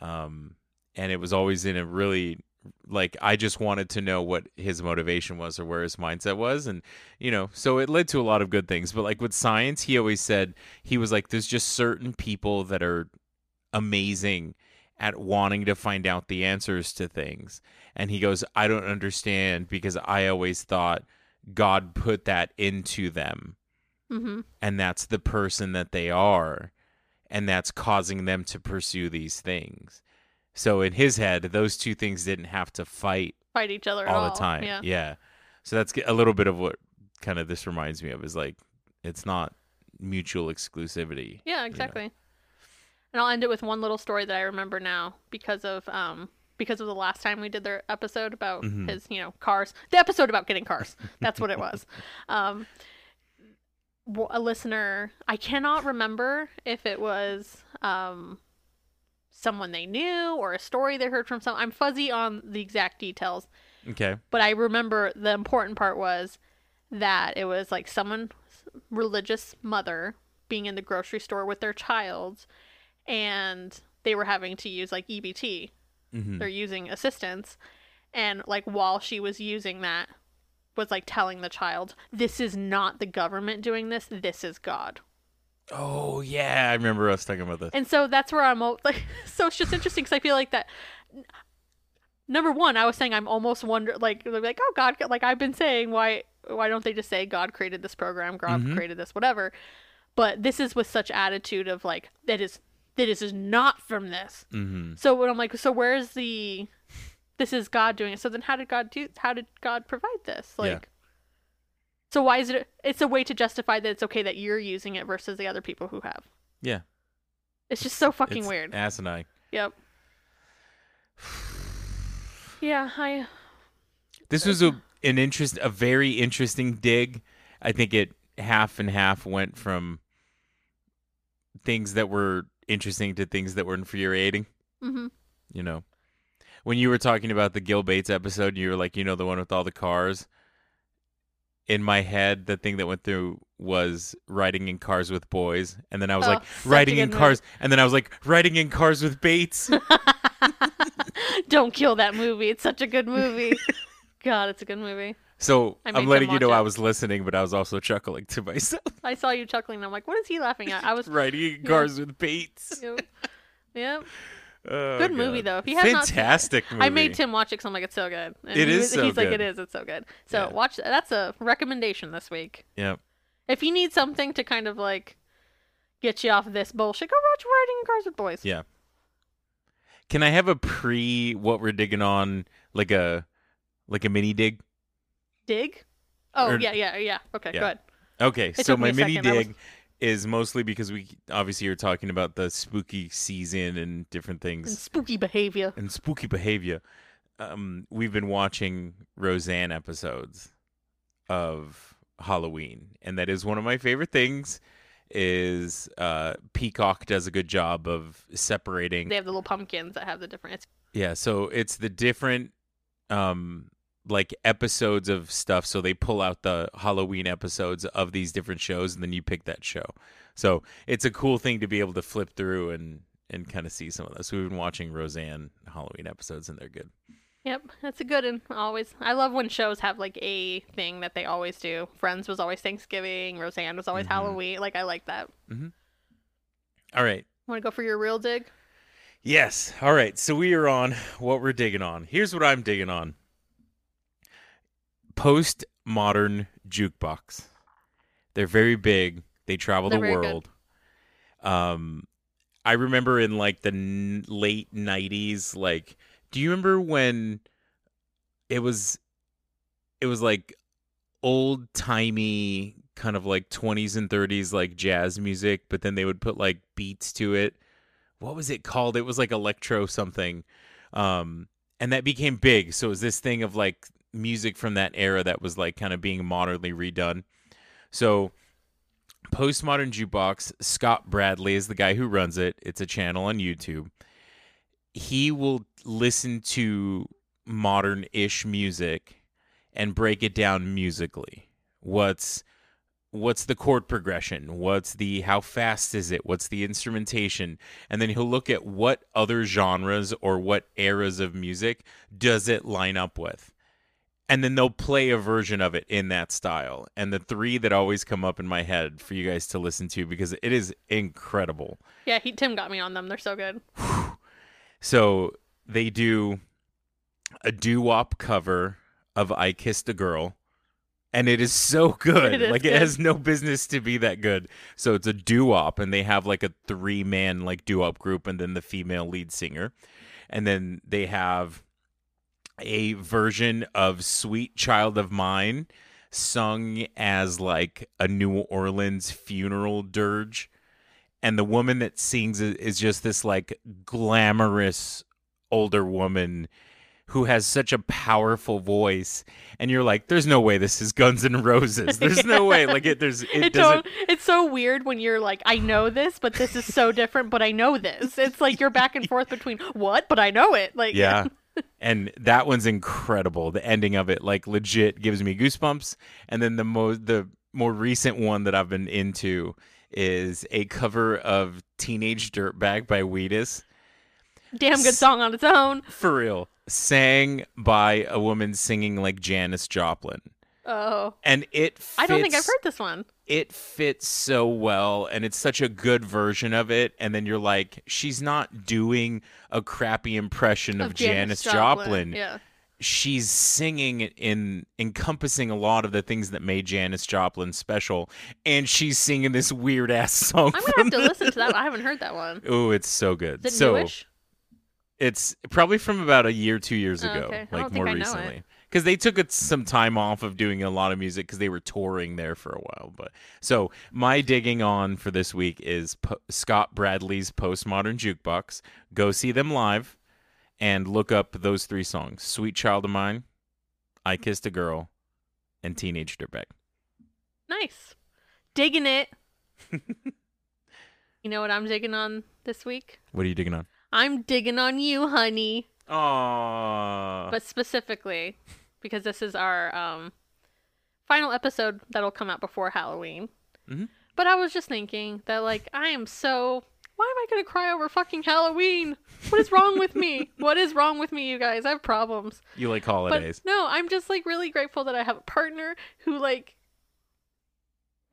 Um and it was always in a really like I just wanted to know what his motivation was or where his mindset was and you know so it led to a lot of good things but like with science he always said he was like there's just certain people that are amazing at wanting to find out the answers to things. And he goes I don't understand because I always thought God put that into them. Mm-hmm. and that's the person that they are. And that's causing them to pursue these things. So in his head those two things didn't have to fight Fight each other all all the time. Yeah. so that's a little bit of what kind of this reminds me of is like it's not mutual exclusivity Yeah, exactly. And I'll end it with one little story that I remember now because of um because of the last time we did their episode about Mhm. his, you know, cars. The episode about getting cars. That's what it was. Um a listener, I cannot remember if it was um someone they knew or a story they heard from some I'm fuzzy on the exact details, okay but I remember the important part was that it was like someone religious mother being in the grocery store with their child and they were having to use like EBT. Mhm. They're using assistance and like while she was using that was like telling the child, "This is not the government doing this. This is God." oh yeah i remember us talking about this And so that's where I'm like so it's just interesting cuz I feel like that number 1, I was saying I'm almost wonder like like oh God like I've been saying why why don't they just say God created this program, God Mhm. created this whatever. But this is with such attitude of like that is that is is not from this. mm-hmm. So when I'm like so where's the this is God doing it. So then how did God do how did God provide this? Like Yeah. So why is it it's a way to justify that it's okay that you're using it versus the other people who have. yeah It's just so fucking it's weird. asinine Yep. Yeah, I This was a an interest a very interesting dig. I think it half and half went from things that were interesting to things that were infuriating, hmm you know. When you were talking about the Gil Bates episode, you were like, you know, the one with all the cars. In my head, the thing that went through was riding in cars with boys, and then I was Oh, like riding in cars, and then I was like riding in cars with Bates. Don't kill that movie. It's such a good movie. God, it's a good movie. So I'm letting you know I was listening, but I was also chuckling to myself. I saw you chuckling and I'm like, what is he laughing at? I was riding in Yeah. cars with Bates. Yep. Yep. Oh, Good movie, though. If not it- fantastic movie. I made Tim watch it because I'm like, it's so good. And It he is was- so He's like, good. it is. It's so good. So Yeah. watch. That's a recommendation this week. Yep. If you need something to kind of like get you off of this bullshit, go watch Riding Cars with Boys. Yeah. Can I have a pre what we're digging on, like a like a mini dig? Dig. Oh Or- yeah, yeah, yeah. Okay, Yeah. go ahead. Okay, It so my mini second. That was- dig is mostly because we obviously are talking about the spooky season and different things. And spooky behavior. and spooky behavior. Um, we've been watching Roseanne episodes of Halloween, and that is one of my favorite things. Is uh, Peacock does a good job of separating They have the little pumpkins that have the different. Yeah, so it's the different um like episodes of stuff so they pull out the halloween episodes of these different shows and then you pick that show so it's a cool thing to be able to flip through and and kind of see some of this we've been watching roseanne halloween episodes and they're good Yep, that's a good and always. I love when shows have like a thing that they always do. Friends was always Thanksgiving. Roseanne was always Mhm. Halloween. Like I like that. mm-hmm. all right Want to go for your real dig? Yes. All right. So we are on what we're digging on. Here's what I'm digging on post modern jukebox. They're very big, they travel They're the very good. world. Um, I remember in like the n- late 90s, like, do you remember when it was, it was like old timey kind of like 20s and 30s like jazz music, but then they would put like beats to it what was it called? It was like electro something. Um and that became big. So it was this thing of like music from that era that was like kind of being modernly redone. So Postmodern Jukebox, Scott Bradley is the guy who runs it. It's a channel on YouTube. He will listen to modern-ish music and break it down musically. What's what's the chord progression what's the how fast is it what's the instrumentation and then he'll look at what other genres or what eras of music does it line up with and then they'll play a version of it in that style and the three that always come up in my head for you guys to listen to because it is incredible Yeah, he Tim got me on them. They're so good. so they do a doo-wop cover of I Kissed a Girl. And it is so good. It is like it has no business to be that good. So it's a doo-wop and they have like a three-man like doo-wop group and then the female lead singer. And then they have a version of Sweet Child of Mine sung as like a New Orleans funeral dirge. And the woman that sings is, is just this like glamorous older woman who has such a powerful voice. And you're like there's no way this is guns N' roses. There's no way. Like it there's it, It doesn't it's so weird when you're like, I know this, but this is so different, but I know this. It's like you're back and forth between what, but I know it. Like yeah and that one's incredible the ending of it like legit gives me goosebumps and then the mo the more recent one that i've been into is a cover of teenage dirtbag by Wheatus. damn good song on its own. for real sang by a woman singing like Janis Joplin Oh, and it fits, I don't think I've heard this one. it fits so well and it's such a good version of it and then you're like she's not doing a crappy impression of, Janis Joplin, Yeah. she's singing in encompassing a lot of the things that made Janis Joplin special and she's singing this weird ass song I'm gonna have to listen to that. I haven't heard that one. Oh, it's so good. Is it so newish? it's probably from about a year, two years Oh, ago, okay. I like more I know it. recently. Because they took some time off of doing a lot of music because they were touring there for a while. But so my digging on for this week is po- Scott Bradley's Postmodern Jukebox. Go see them live and look up those three songs: "Sweet Child of Mine," "I Kissed a Girl," and "Teenage Dirtbag." Nice. Digging it. you know what I'm digging on this week? What are you digging on? I'm digging on you, honey. Aww. But specifically, because this is our um, final episode that'll come out before Halloween. Mhm. But I was just thinking that, like, I am so. Why am I gonna cry over fucking Halloween? What is wrong with me? What is wrong with me, you guys? I have problems. you like But holidays? no, I'm just like really grateful that I have a partner who like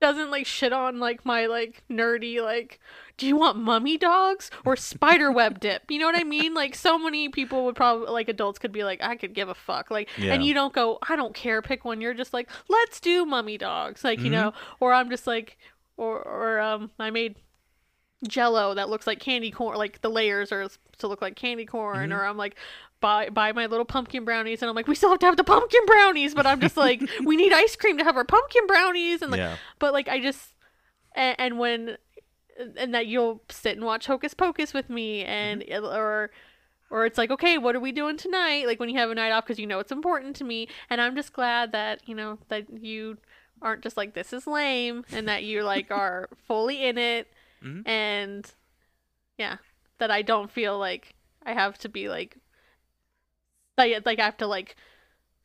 doesn't like shit on like my like nerdy like do you want mummy dogs or spider web dip? You know what I mean? Like so many people would probably like adults could be like I could give a fuck. Like Yeah. and you don't go I don't care pick one. You're just like let's do mummy dogs. Like, you Mhm. know, or I'm just like or or um I made jello that looks like candy corn like the layers are to look like candy corn Mhm. or i'm like buy buy my little pumpkin brownies and i'm like we still have to have the pumpkin brownies but i'm just like we need ice cream to have our pumpkin brownies and like yeah. but like i just and, and when and that you'll sit and watch hocus pocus with me and Mm-hmm. or or it's like okay what are we doing tonight like when you have a night off because you know it's important to me and i'm just glad that you know that you aren't just like this is lame and that you like are fully in it Mhm. and yeah that i don't feel like i have to be like like like i have to like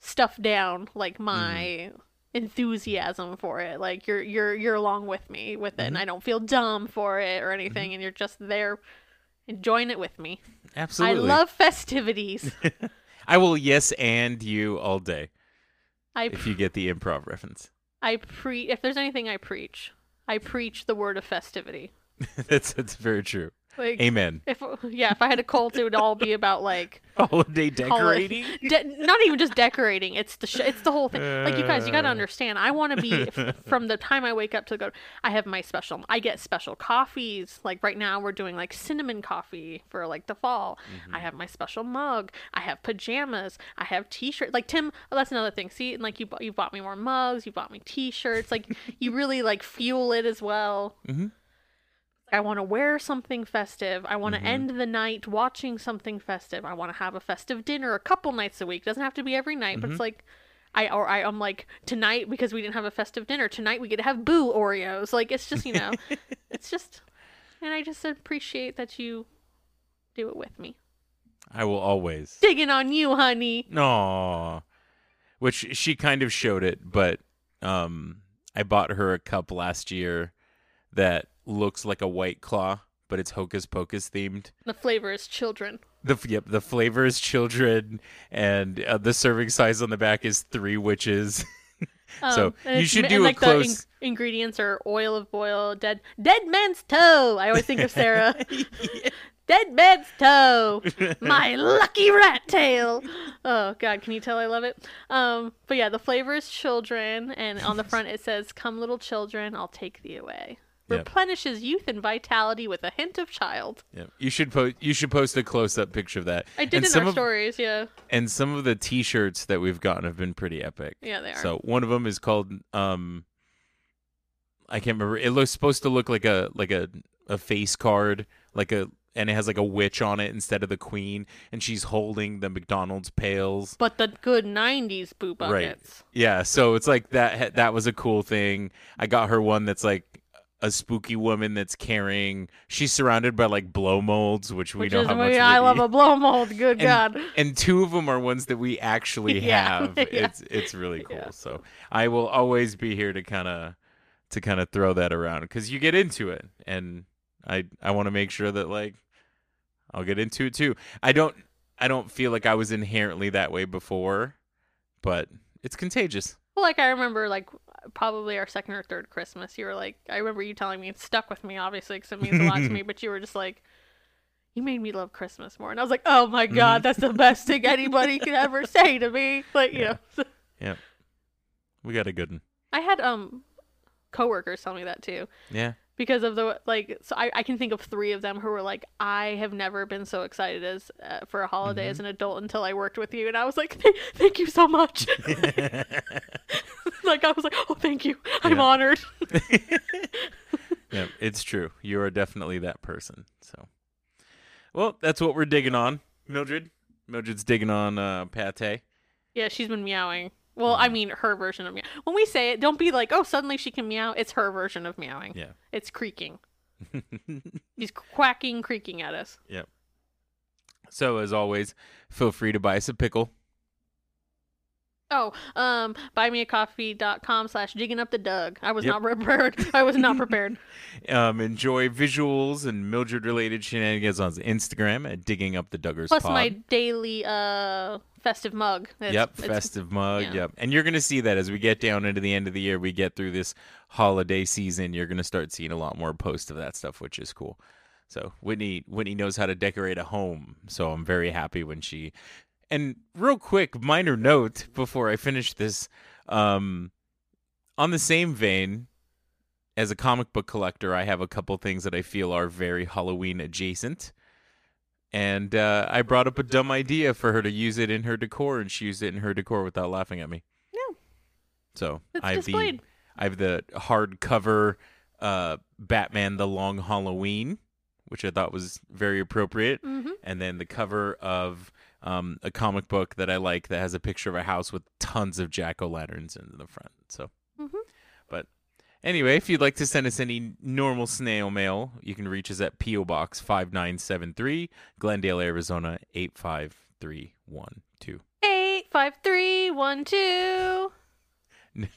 stuff down like Mm-hmm. my enthusiasm for it. Like you're you're you're along with me with it, Mm-hmm. and I don't feel dumb for it or anything, and you're just there enjoying it with me. Absolutely. I love festivities. I will yes and you all day I if you get the improv reference. I pre if there's anything I preach, I preach the word of festivity. that's that's very true. Like Amen. if yeah, if I had a cult, it would all be about like Holiday holiday- decorating. De- not even just decorating. It's the sh- it's the whole thing. Like you guys, you got to Uh. understand. I want to be f- from the time I wake up to go. I have my special. I get special coffees. Like right now, we're doing like cinnamon coffee for like the fall. Mm-hmm. I have my special mug. I have pajamas. I have t-shirts. Like Tim, oh, that's another thing. See, and like you, you bought me more mugs. You bought me t-shirts. Like you really like fuel it as well. Mhm. I want to wear something festive. I want to Mm-hmm. end the night watching something festive. I want to have a festive dinner a couple nights a week. doesn't have to be every night, but it's Mm-hmm. like I or I, I'm like tonight because we didn't have a festive dinner. Tonight we get to have boo Oreos. Like it's just you know, it's just, and I just appreciate that you do it with me. I will always. Digging on you, honey. Aw. Which she kind of showed it, but um I bought her a cup last year that looks like a white claw, but it's hocus pocus themed. The flavor is children. The yep, the flavor is children, and uh, the serving size on the back is three witches. So, Um, you should and, do a like, close- The in- ingredients are oil of boil, dead dead man's toe. I always think of Sarah. Dead man's toe. My lucky rat tail. Oh God, can you tell I love it? Um, but yeah, the flavor is children, and on the front it says, "Come, little children, I'll take thee away." Yep. Replenishes youth and vitality with a hint of child. Yep. You should post. You should post a close up picture of that. I did and in some our of, stories, yeah, And some of the T-shirts that we've gotten have been pretty epic. yeah, they are. So one of them is called um I can't remember. It looks supposed to look like a like a a face card, like a and it has like a witch on it instead of the queen and she's holding the McDonald's pails. but the good '90s boo Right. buckets. Yeah, so it's like that that was a cool thing. I got her one that's like a spooky woman that's carrying she's surrounded by like blow molds which we Which know how much I love eat. a blow mold. Good and, God. and two of them are ones that we actually Yeah, have. yeah. It's it's really cool. Yeah. So I will always be here to kind of to kind of throw that around because you get into it, and I I want to make sure that like I'll get into it too. I don't I don't feel like I was inherently that way before, but it's contagious. Well, like I remember, like probably our second or third Christmas, you were like, I remember you telling me it stuck with me, obviously, because it means a lot to me. But you were just like, you made me love Christmas more, and I was like, oh my Mm-hmm. god, that's the best thing anybody could ever say to me. Like, you know, Yep, we got a good one. I had um coworkers tell me that too. Yeah. Because of the like, so I, I can think of three of them who were like, I have never been so excited as uh, for a holiday Mm-hmm. as an adult until I worked with you, and I was like, thank you so much. like I was like, oh, thank you, I'm Yeah. honored. Yep, it's true. You are definitely that person. So, well, that's what we're digging on, Mildred. Mildred's digging on uh, pate. Yeah, she's been meowing. Well, I mm-hmm. mean, her version of meow. When we say it, don't be like, oh, suddenly she can meow. It's her version of meowing. Yeah. It's creaking. He's quacking, creaking at us. Yep. So as always, feel free to buy us a pickle. Oh, um, buymeacoffee.com slash digging up the dug. I was Yep. not prepared. I was not prepared. Um, enjoy visuals and Mildred related shenanigans on Instagram at digging up the Duggars Plus Pod. my daily uh festive mug. It's- yep, it's- festive mug. yeah. Yep, and you're gonna see that as we get down into the end of the year, we get through this holiday season. You're gonna start seeing a lot more posts of that stuff, which is cool. So Whitney, Whitney knows how to decorate a home. So I'm very happy when she. And real quick, minor note before I finish this. Um, on the same vein, as a comic book collector, I have a couple things that I feel are very Halloween adjacent. And uh, I brought up a dumb idea for her to use it in her decor, and she used it in her decor without laughing at me. Yeah. So It's I have displayed. the I have the hardcover uh, Batman: The Long Halloween, which I thought was very appropriate, Mhm. and then the cover of um, a comic book that I like that has a picture of a house with tons of jack o' lanterns in the front. So, Mhm. but anyway, if you'd like to send us any normal snail mail, you can reach us at PO Box five nine seven three, Glendale, Arizona eight five three one two. Eight Five, three, one, two.